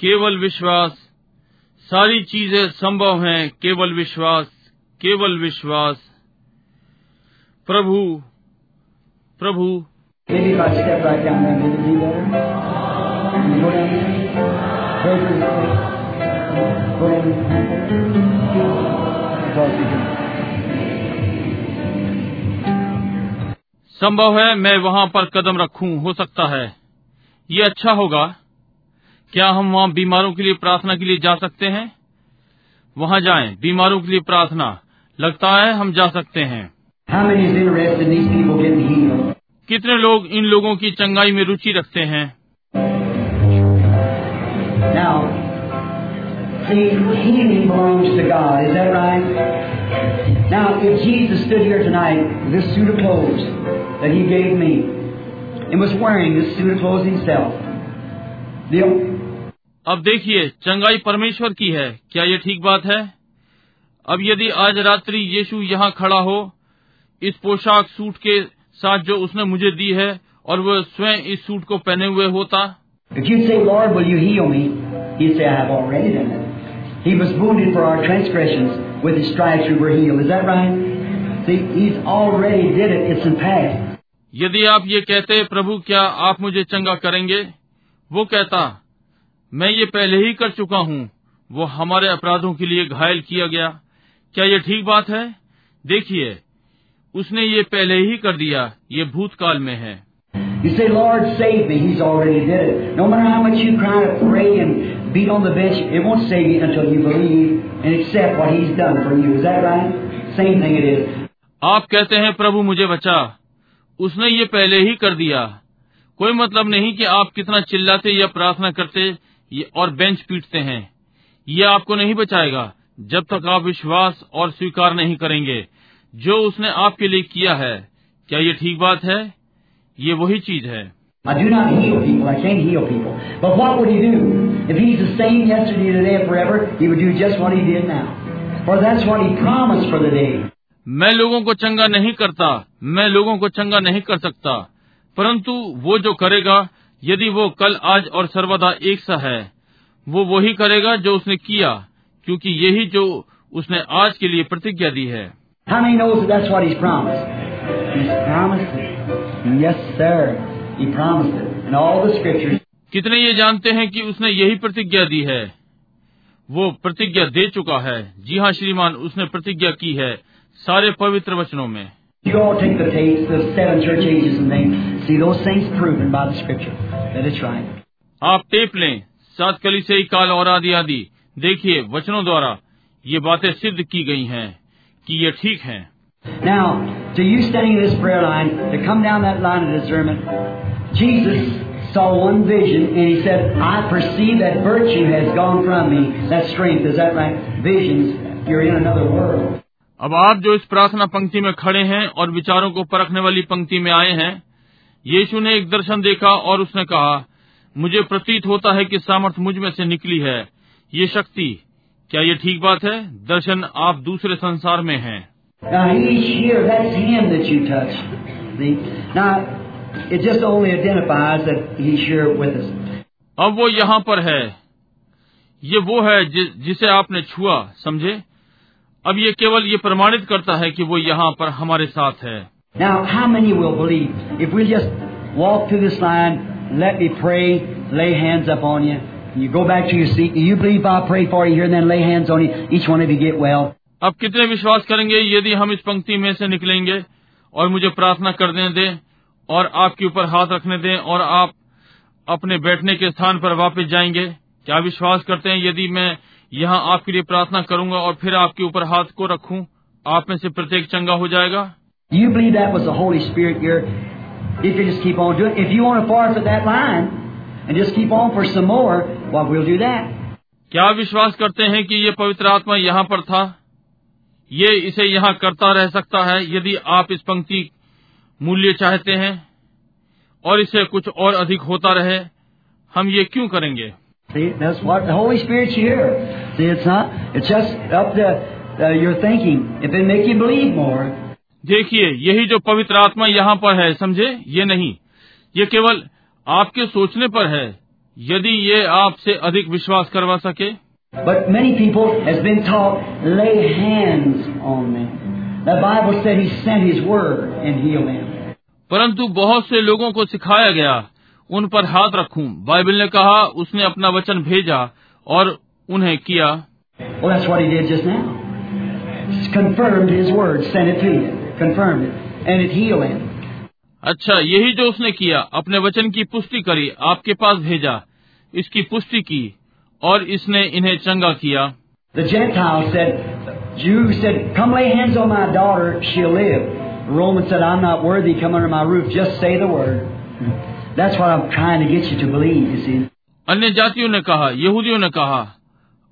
केवल विश्वास। सारी चीज़ें संभव हैं केवल विश्वास केवल विश्वास। प्रभु प्रभु। संभव है मैं वहाँ पर कदम रखूँ हो सकता है। ये अच्छा होगा। क्या हम वहाँ बीमारों के लिए प्रार्थना के लिए जा सकते हैं? वहाँ जाएँ बीमारों के लिए प्रार्थना। लगता है हम जा सकते हैं। कितने लोग इन लोगों की चंगाई में रुचि रखते हैं?
Now,
अब देखिए चंगाई परमेश्वर की है। क्या ये ठीक बात है? अब यदि आज रात्रि यीशु यहाँ खड़ा हो इस पोशाक सूट के साथ जो उसने मुझे दी है और वह स्वयं इस सूट को पहने हुए होता? यदि आप ये कहते प्रभु क्या आप मुझे चंगा करेंगे? वो कहता मैं ये पहले ही कर चुका हूँ। वो हमारे अपराधों के लिए घायल किया गया। क्या ये ठीक बात है? देखिए उसने ये पहले ही कर दिया। ये भूतकाल में है। आप कहते हैं प्रभु मुझे बचा। उसने ये पहले ही कर दिया। कोई मतलब नहीं कि आप कितना चिल्लाते या प्रार्थना करते। और बेंच पीटते हैं। ये आपको नहीं बचाएगा जब तक आप विश्वास और स्वीकार नहीं करेंगे। जो उसने आपके लिए किया है क्या ये ठीक बात है? ये वही चीज़ है। मैं लोगों को चंगा नहीं करता मैं लोगों को चंगा नहीं कर सकता। परंतु वो जो करेगा यदि वो कल आज और सर्वदा एक सा है वो वही करेगा जो उसने किया क्योंकि यही जो उसने आज के लिए प्रतिज्ञा दी है। कितने ये जानते हैं कि उसने यही प्रतिज्ञा दी है? वो प्रतिज्ञा दे चुका है। जी हाँ श्रीमान उसने प्रतिज्ञा की है सारे पवित्र वचनों में।
That it's right.
आप टेप लें सात कली से काल और आदि आदि देखिए वचनों द्वारा ये बातें सिद्ध की गई हैं कि ये ठीक हैं
Now, to you standing in this prayer line, to come down that line of discernment, Jesus saw one vision and he said, I perceive that virtue has gone from me, that strength. Is that right? Visions. You're in another world.
अब आप जो इस प्रार्थना पंक्ति में खड़े हैं और विचारों को परखने वाली पंक्ति में आए हैं यीशु ने एक दर्शन देखा और उसने कहा मुझे प्रतीत होता है कि सामर्थ मुझमें से निकली है ये शक्ति क्या ये ठीक बात है दर्शन आप दूसरे संसार में हैं
Now he's here. That's him that you touched. See? Now, it just only identifies that he's here with us.
अब वो यहाँ पर है ये वो है जि, जिसे आपने छुआ समझे अब ये केवल ये प्रमाणित करता है कि वो यहाँ पर हमारे साथ है
Now, how many will believe? If we just walk through this line, let me pray, lay hands up on you, and you go back to your seat. Do you believe I pray for you here and then lay hands on you? Each one of you get well.
अब कितने विश्वास करेंगे यदि हम इस पंक्ति में से निकलेंगे और मुझे प्रार्थना करने दें और आपके ऊपर हाथ रखने दें और आप अपने बैठने के स्थान पर वापस जाएंगे क्या विश्वास करते हैं यदि मैं यहाँ आपके लिए प्रार्थना करूंगा और फिर आपके ऊपर हाथ को रखूं आप में से प्रत्येक चंगा हो जाएगा
Do You believe that was the Holy Spirit here? If you just keep on doing it. If you want to forfeit that line and just keep on for some more, well, we'll do that.
क्या विश्वास करते हैं कि ये पवित्र आत्मा यहाँ पर था ये इसे यहाँ करता रह सकता है यदि आप इस पंक्ति मूल्य चाहते हैं और इससे कुछ और अधिक होता रहे हम ये क्यों करेंगे
See, that's what the Holy Spirit's here. See, it's not, it's just up to uh, your thinking. If it make you believe more,
देखिए यही जो पवित्र आत्मा यहाँ पर है समझे? ये नहीं। ये केवल आपके सोचने पर है यदि ये आपसे अधिक विश्वास करवा सके।
But many people has been
परंतु बहुत से लोगों को सिखाया गया उन पर हाथ रखू। बाइबल ने कहा उसने अपना वचन भेजा और उन्हें किया।
Well, confirmed it, and it healed them.
अच्छा यही जो उसने किया अपने वचन की पुष्टि करी आपके पास भेजा इसकी पुष्टि की और इसने इन्हें चंगा किया
The Gentile said, Jew said, Come lay hands on my daughter, she'll live. Roman said, I'm not worthy, come under my roof, just say the word. That's what I'm trying to get you to believe, you see.
अन्य जातियों ने कहा यहूदियों ने कहा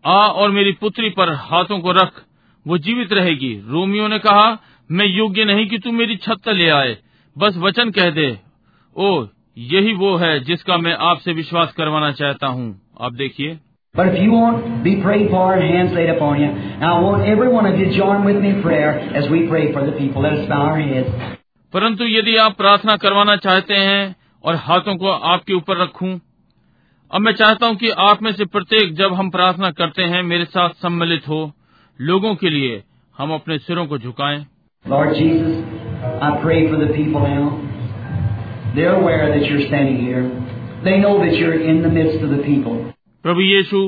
आ और मेरी पुत्री पर हाथों को रख वो जीवित रहेगी रोमियो ने कहा मैं योग्य नहीं कि तू मेरी छत ले आए। बस वचन कह दे। ओ यही वो है जिसका मैं आपसे विश्वास करवाना चाहता हूँ। आप देखिए।
But if you want be prayed for and hands laid upon you, now I want every one of you to join with me in prayer as we pray for the people. Let us bow our heads.
परंतु यदि आप प्रार्थना करवाना चाहते हैं और हाथों को आपके ऊपर रखूँ अब मैं चाहता हूँ कि आप में से प्रत्येक जब हम प्रार्थना करते हैं मेरे साथ सम्मिलित हो। लोगों के लिए हम अपने सिरों को झुकाएँ।
Lord Jesus, I pray for the people now. They're aware that you're standing here. They know that you're in the midst of the people.
प्रभु यीशु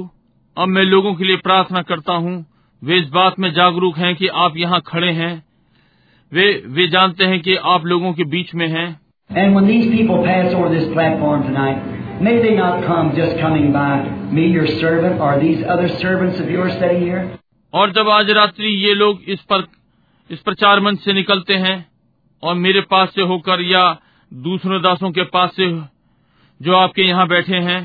अब मैं लोगों के लिए प्रार्थना करता हूँ वे इस बात में जागरूक हैं कि आप यहाँ खड़े हैं वे वे जानते हैं कि आप लोगों के बीच में हैं
And when these people pass over this platform tonight, may they not come just coming by me, your servant, or these other servants of yours sitting here.
और जब आज रात्रि ये लोग इस पर इस प्रचार मंच से निकलते हैं और मेरे पास से होकर या दूसरों दासों के पास से जो आपके यहाँ बैठे हैं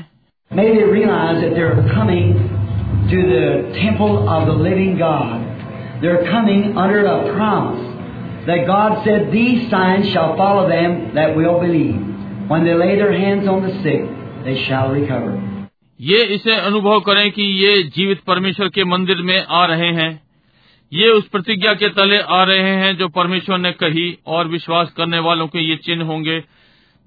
May they realize that they're coming to the temple of the living God. They're coming under a promise that God said, These signs shall follow them that will believe. When they lay their hands on the sick, they shall recover.
ये इसे अनुभव करें कि ये जीवित परमेश्वर के मंदिर में आ रहे हैं ये उस प्रतिज्ञा के तले आ रहे हैं जो परमेश्वर ने कही और विश्वास करने वालों के ये चिन्ह होंगे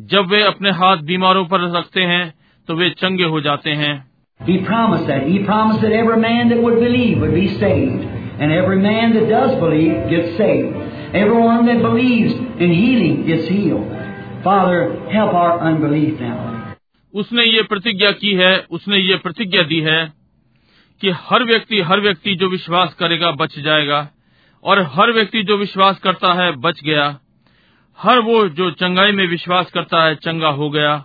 जब वे अपने हाथ बीमारों पर रखते हैं तो वे चंगे हो जाते हैं
He promised that. He promised that every man that would believe would be saved. And every man that does believe gets saved. Everyone that believes in healing gets healed. Father, help our unbelief now.
उसने ये प्रतिज्ञा की है उसने ये प्रतिज्ञा दी है कि हर व्यक्ति हर व्यक्ति जो विश्वास करेगा बच जाएगा और हर व्यक्ति जो विश्वास करता है बच गया हर वो जो चंगाई में विश्वास करता है चंगा हो गया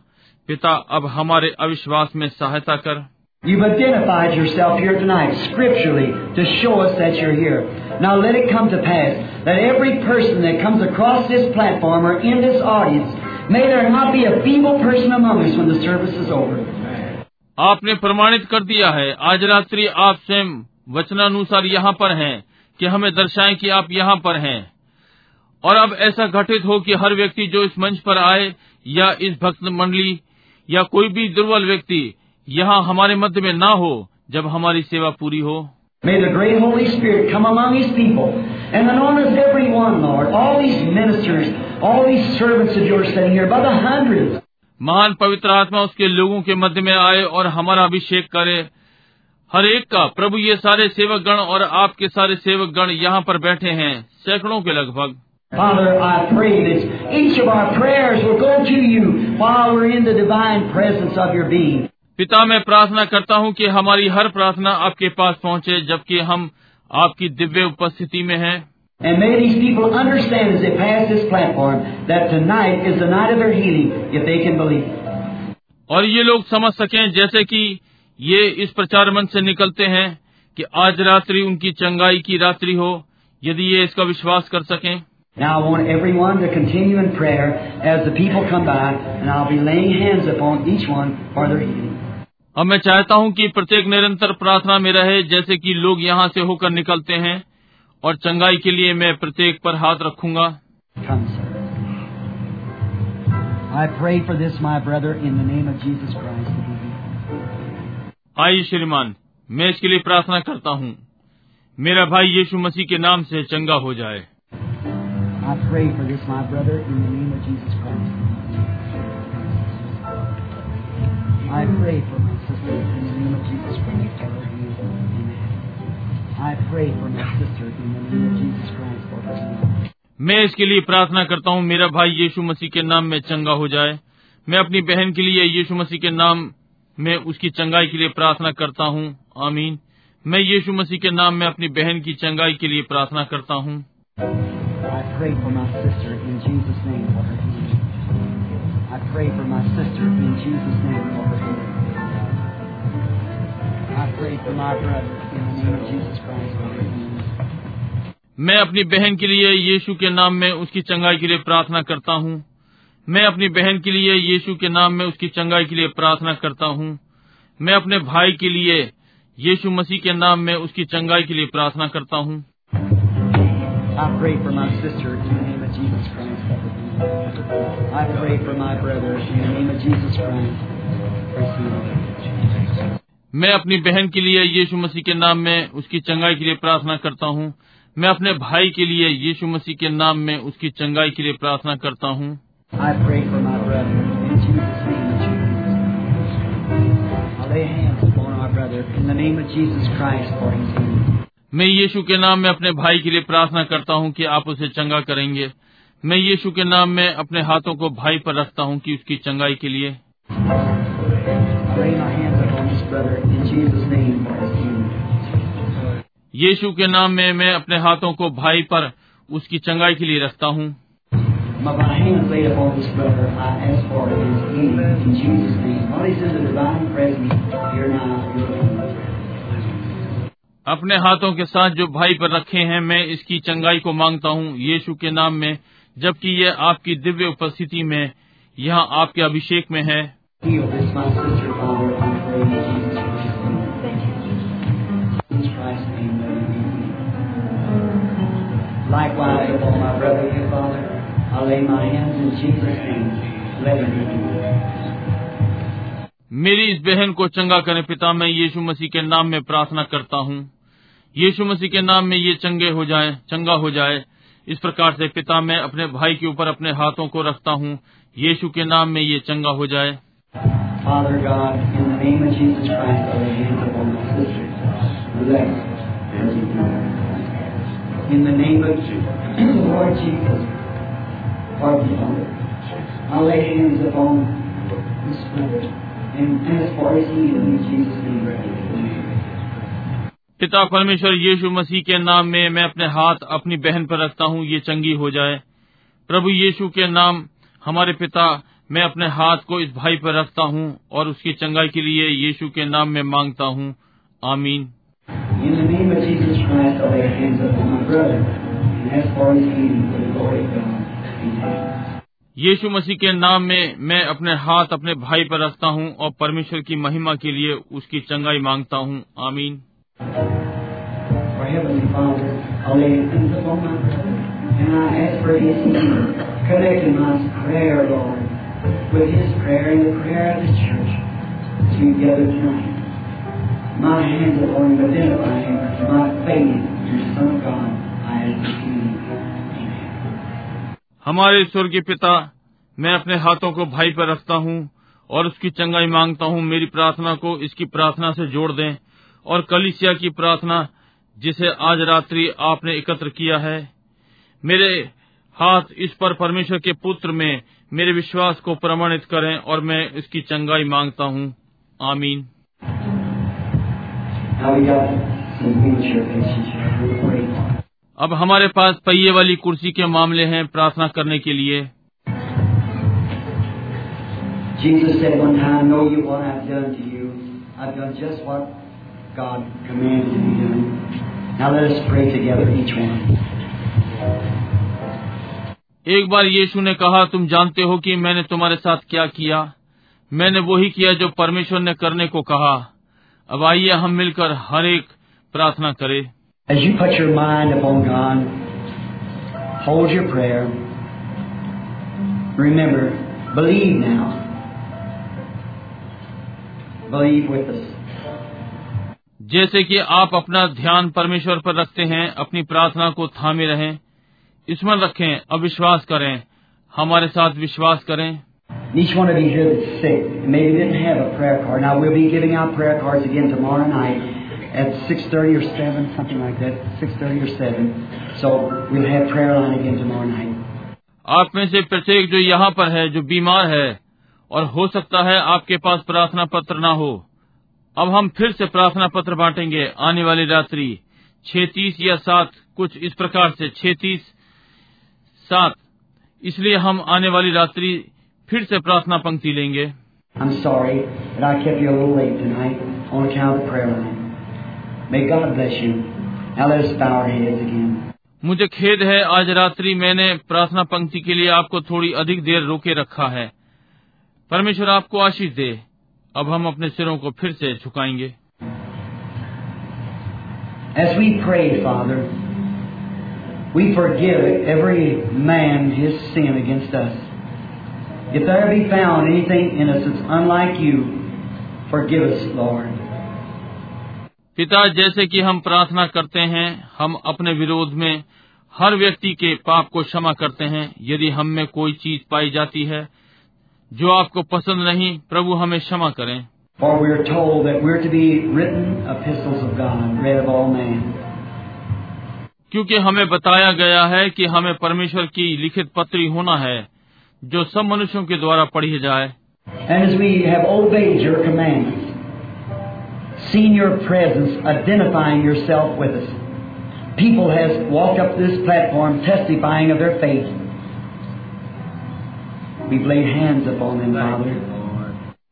पिता अब हमारे अविश्वास में सहायता कर
You've identified yourself here tonight scripturally to show us that you're here. Now let it come to pass that every person that comes across this platform or in this audience, may there not be a feeble person among us when the service is over.
आपने प्रमाणित कर दिया है आज रात्रि आप स्वयं वचनानुसार यहाँ पर हैं कि हमें दर्शाएँ कि आप यहाँ पर हैं और अब ऐसा घटित हो कि हर व्यक्ति जो इस मंच पर आए या इस भक्त मंडली या कोई भी दुर्बल व्यक्ति यहाँ हमारे मध्य में ना हो जब हमारी सेवा पूरी हो
May the great Holy Spirit come among His people and anoint us every one, Lord. All these ministers, all these servants of yours sitting here by the hundreds.
महान पवित्र आत्मा उसके लोगों के मध्य में आए और हमारा अभिषेक करे। हर एक का प्रभु ये सारे सेवक गण और आपके सारे सेवक गण यहाँ पर बैठे हैं सैकड़ों के लगभग।
Father, I pray that each of our prayers will go to you while we're in the divine presence of your being.
पिता मैं प्रार्थना करता हूँ कि हमारी हर प्रार्थना आपके पास पहुँचे जबकि हम आपकी दिव्य उपस्थिति में हैं।
And may these people understand as they pass this platform that tonight is the night of their healing if they can believe.
और ये लोग समझ सकें जैसे कि ये इस प्रचार मंच से निकलते हैं कि आज रात्रि उनकी चंगाई की रात्रि हो यदि ये इसका विश्वास कर सकें
Now I want everyone to continue in prayer as the people come by, and I'll be laying hands upon each one for their healing.
अब मैं चाहता हूँ कि प्रत्येक निरंतर प्रार्थना में रहे जैसे कि लोग यहाँ से होकर निकलते हैं और चंगाई के लिए मैं प्रत्येक पर हाथ रखूँगा। आई श्रीमान मैं इसके लिए प्रार्थना करता हूँ। मेरा भाई यीशु मसीह के नाम से चंगा हो जाए।
I pray for my sister in the name of Jesus Christ. I pray for my sister in the name of Jesus Christ her healing.
मैं इसके लिए प्रार्थना करता हूँ मेरा भाई यीशु मसीह के नाम में चंगा हो जाए। मैं अपनी बहन के लिए यीशु मसीह के नाम में उसकी चंगाई के लिए प्रार्थना करता हूँ। आमीन। मैं यीशु मसीह के नाम में अपनी बहन की चंगाई के लिए प्रार्थना करता हूँ।
I pray for my sister in Jesus' name.
मैं अपनी बहन के लिए यीशु के नाम में उसकी चंगाई के लिए प्रार्थना करता हूँ। मैं अपनी बहन के लिए यीशु के नाम में उसकी चंगाई के लिए प्रार्थना करता हूँ। मैं अपने भाई के लिए यीशु मसीह के नाम में उसकी चंगाई के लिए प्रार्थना करता हूँ।
I pray for my brother in the name of Jesus Christ.
मैं अपनी बहन के लिए यीशु मसीह के नाम में उसकी चंगाई के लिए प्रार्थना करता हूँ। मैं अपने भाई के लिए यीशु मसीह के नाम में उसकी चंगाई के लिए प्रार्थना करता हूँ. मैं यीशु के नाम में अपने भाई के लिए प्रार्थना करता हूँ कि आप उसे चंगा करेंगे। मैं यीशु के नाम में अपने हाथों को भाई पर रखता हूँ कि उसकी चंगाई के लिए। यीशु के नाम में मैं अपने हाथों को भाई पर उसकी चंगाई के लिए रखता हूँ। अपने हाथों के साथ जो भाई पर रखे हैं मैं इसकी चंगाई को माँगता हूँ। यीशु के नाम में जबकि यह आपकी दिव्य उपस्थिति में यहाँ आपके अभिषेक में है।
Likewise, upon my brother and father, I lay my hands in Jesus' name. Let him be.
मेरी इस बहन को चंगा करें पिता मैं यीशु मसीह के नाम में प्रार्थना करता हूँ। यीशु मसीह के नाम में ये चंगे हो जाए चंगा हो जाए। इस प्रकार से पिता मैं अपने भाई के ऊपर अपने हाथों को रखता हूँ। यीशु के नाम में ये चंगा हो जाए।
In the name of the Lord Jesus, pardon Father. I lay hands upon this brother and ask for his healing in Jesus' name.
पिता परमेश्वर यीशु मसीह के नाम में मैं अपने हाथ अपनी बहन पर रखता हूँ ये चंगी हो जाए प्रभु यीशु के नाम हमारे पिता मैं अपने हाथ को इस भाई पर रखता हूँ और उसकी चंगाई के लिए यीशु के नाम में माँगता हूँ आमीन
In the name of Jesus Christ, I lay hands upon my brother and ask for his healing for the glory of God. Amen.
यीशु मसीह के नाम में मैं अपने हाथ अपने भाई पर रखता हूँ और परमेश्वर की महिमा के लिए उसकी चंगाई माँगता हूँ आमीन
Father, I lay hands upon my brother, and I ask for his healing, connecting my prayer, Lord, with his prayer and the prayer of the church together tonight. My hands upon him, identify him as my faith in the Son of God. I his healing. Amen.
हमारे स्वर्गीय पिता मैं अपने हाथों को भाई पर रखता हूँ और उसकी चंगाई माँगता हूँ मेरी प्रार्थना को इसकी प्रार्थना से जोड़ दें और कलिसिया की प्रार्थना जिसे आज रात्रि आपने एकत्र किया है मेरे हाथ इस पर परमेश्वर के पुत्र में मेरे विश्वास को प्रमाणित करें और मैं इसकी चंगाई माँगता हूँ आमीन अब हमारे पास पहिए वाली कुर्सी के मामले हैं प्रार्थना करने के लिए। एक बार यीशु ने कहा तुम जानते हो कि मैंने तुम्हारे साथ क्या किया? मैंने वो ही किया जो परमेश्वर ने करने को कहा। अब आइए हम मिलकर हर एक प्रार्थना करें
As you put your mind upon God, hold your prayer. Remember, believe now. Believe with us.
जैसे कि आप अपना ध्यान परमेश्वर पर रखते हैं अपनी प्रार्थना को थामे रहें स्मरण रखें अविश्वास करें हमारे साथ विश्वास करें
Each one of you here that's sick, maybe didn't have a prayer card. Now we'll be giving out prayer cards again tomorrow night at 6:30 or 7, something like that. 6:30 or 7. So we'll have prayer line again tomorrow night.
आप में से प्रत्येक जो यहाँ पर है जो बीमार है और हो सकता है आपके पास प्रार्थना पत्र ना हो अब हम फिर से प्रार्थना पत्र बांटेंगे आने वाली रात्रि छह तीस या सात कुछ इस प्रकार से छह तीस सात इसलिए हम आने वाली रात्रि फिर से प्रार्थना पंक्ति लेंगे
I'm sorry that I kept you a little late tonight on account of the prayer line. May God bless you. Now let us bow our heads again.
मुझे खेद है आज रात्रि मैंने प्रार्थना पंक्ति के लिए आपको थोड़ी अधिक देर रोके रखा है परमेश्वर आपको आशीष दे अब हम अपने सिरों को फिर से झुकाएँगे
As we pray, Father, we forgive every man his sin against us. If there be found anything in us that's unlike you, forgive us, Lord.
पिता जैसे कि हम प्रार्थना करते हैं हम अपने विरोध में हर व्यक्ति के पाप को क्षमा करते हैं यदि हम में कोई चीज़ पाई जाती है जो आपको पसंद नहीं प्रभु हमें क्षमा करें। क्योंकि हमें बताया गया है कि हमें परमेश्वर की लिखित पत्री होना है। जो सब मनुष्यों के द्वारा पढ़ी जाए
And as we have obeyed your commandments, seen your presence, identifying yourself with us, people has walked up this platform testifying of their faith. We've laid hands upon them, Father.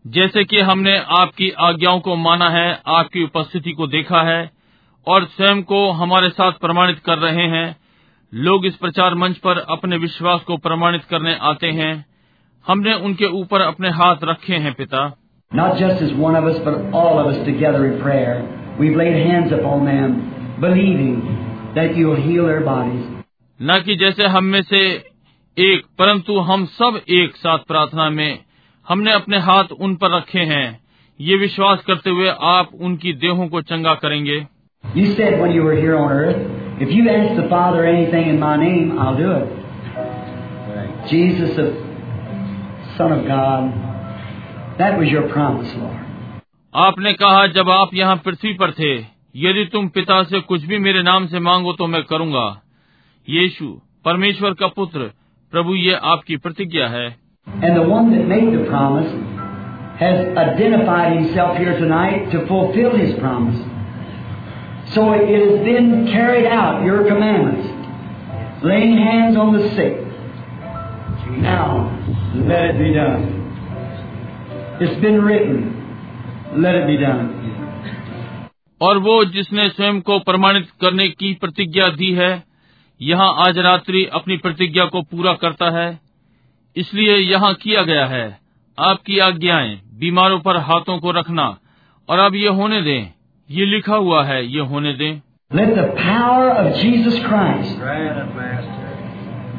जैसे कि हमने आपकी आज्ञाओं को माना है आपकी उपस्थिति को देखा है और स्वयं को हमारे साथ प्रमाणित कर रहे हैं लोग इस प्रचार मंच पर अपने विश्वास को प्रमाणित करने आते हैं। हमने उनके ऊपर अपने हाथ रखे हैं पिता। न कि जैसे हम में से एक परंतु हम सब एक साथ प्रार्थना में हमने अपने हाथ उन पर रखे हैं। ये विश्वास करते हुए आप उनकी देहों को चंगा करेंगे।
If you ask the Father anything in my name, I'll do it. Jesus, the Son of God, that was your promise, Lord.
आपने कहा जब आप यहाँ पृथ्वी पर थे यदि तुम पिता से कुछ भी मेरे नाम से मांगो तो मैं करूँगा यीशु परमेश्वर का पुत्र प्रभु ये आपकी प्रतिज्ञा है
And the one that made the promise has identified himself here tonight to fulfill his promise. So it has been carried out, your commandments. Laying hands on the sick. Now, let it be done. It's been written. Let it be done.
और वो जिसने स्वयं को प्रमाणित करने की प्रतिज्ञा दी है यहाँ आज रात्रि अपनी प्रतिज्ञा को पूरा करता है इसलिए यहाँ किया गया है आपकी आज्ञाएँ बीमारों पर हाथों को रखना और अब ये होने दें ये लिखा हुआ है ये होने दें
Let the power of Jesus Christ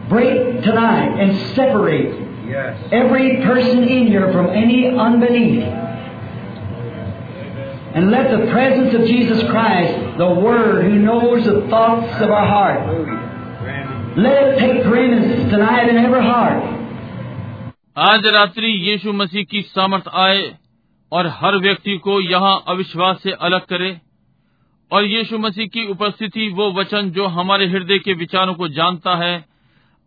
break tonight and separate every person in here from any unbelief. And let the presence of Jesus Christ, the Word who knows the thoughts of our heart, let it take preeminence tonight in every heart.
आज रात्रि यीशु मसीह की सामर्थ आए और हर व्यक्ति को यहाँ अविश्वास से अलग करे और यीशु मसीह की उपस्थिति वो वचन जो हमारे हृदय के विचारों को जानता है,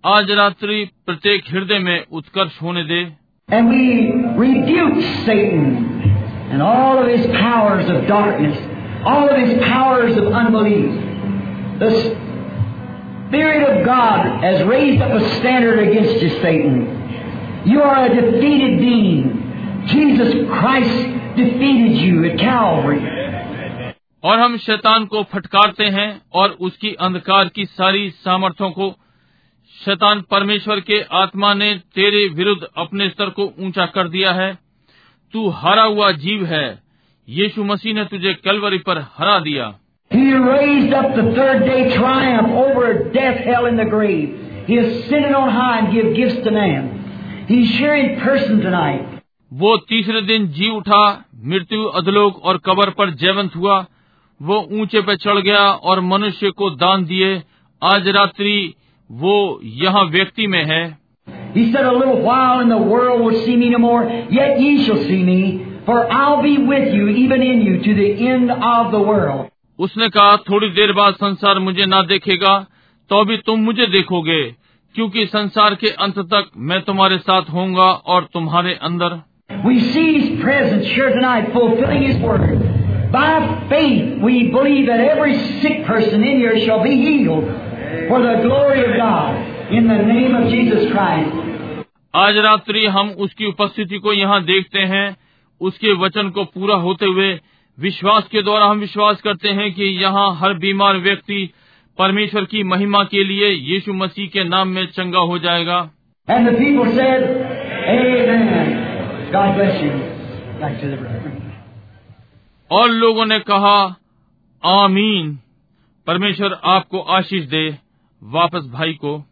आज रात्रि प्रत्येक हृदय में उत्कर्ष होने दे
Spirit of God has raised. You are a defeated being. Jesus Christ defeated you at Calvary.
और हम शैतान को फटकारते हैं और उसकी अंधकार की सारी सामर्थ्यों को शैतान परमेश्वर के आत्मा ने तेरे विरुद्ध अपने स्तर को ऊँचा कर दिया है। तू हरा हुआ जीव है। यीशु मसीह ने तुझे कलवरी पर हरा दिया। वो तीसरे दिन जी उठा मृत्यु अधलोक और कबर पर जयवंत हुआ। वो ऊँचे पे चढ़ गया और मनुष्य को दान दिए। आज रात्रि वो यहाँ व्यक्ति में है।
He said, A little while and the world will see me no more, yet ye shall see me, for I'll be with you, even in you, to the end of the world.
उसने कहा थोड़ी देर बाद संसार मुझे ना देखेगा तो भी तुम मुझे देखोगे क्योंकि संसार के अंत तक मैं तुम्हारे साथ होऊँगा और तुम्हारे अंदर
We see His presence here tonight, fulfilling His word. By faith, we believe that every sick person in here shall be healed for the glory of God, in the name of Jesus Christ.
आज रात्रि हम उसकी उपस्थिति को यहाँ देखते हैं उसके वचन को पूरा होते हुए विश्वास के द्वारा हम विश्वास करते हैं कि यहाँ हर बीमार व्यक्ति परमेश्वर की महिमा के लिए यीशु मसीह के नाम में चंगा हो जाएगा और लोगों ने कहा आमीन। परमेश्वर आपको आशीष दे वापस भाई को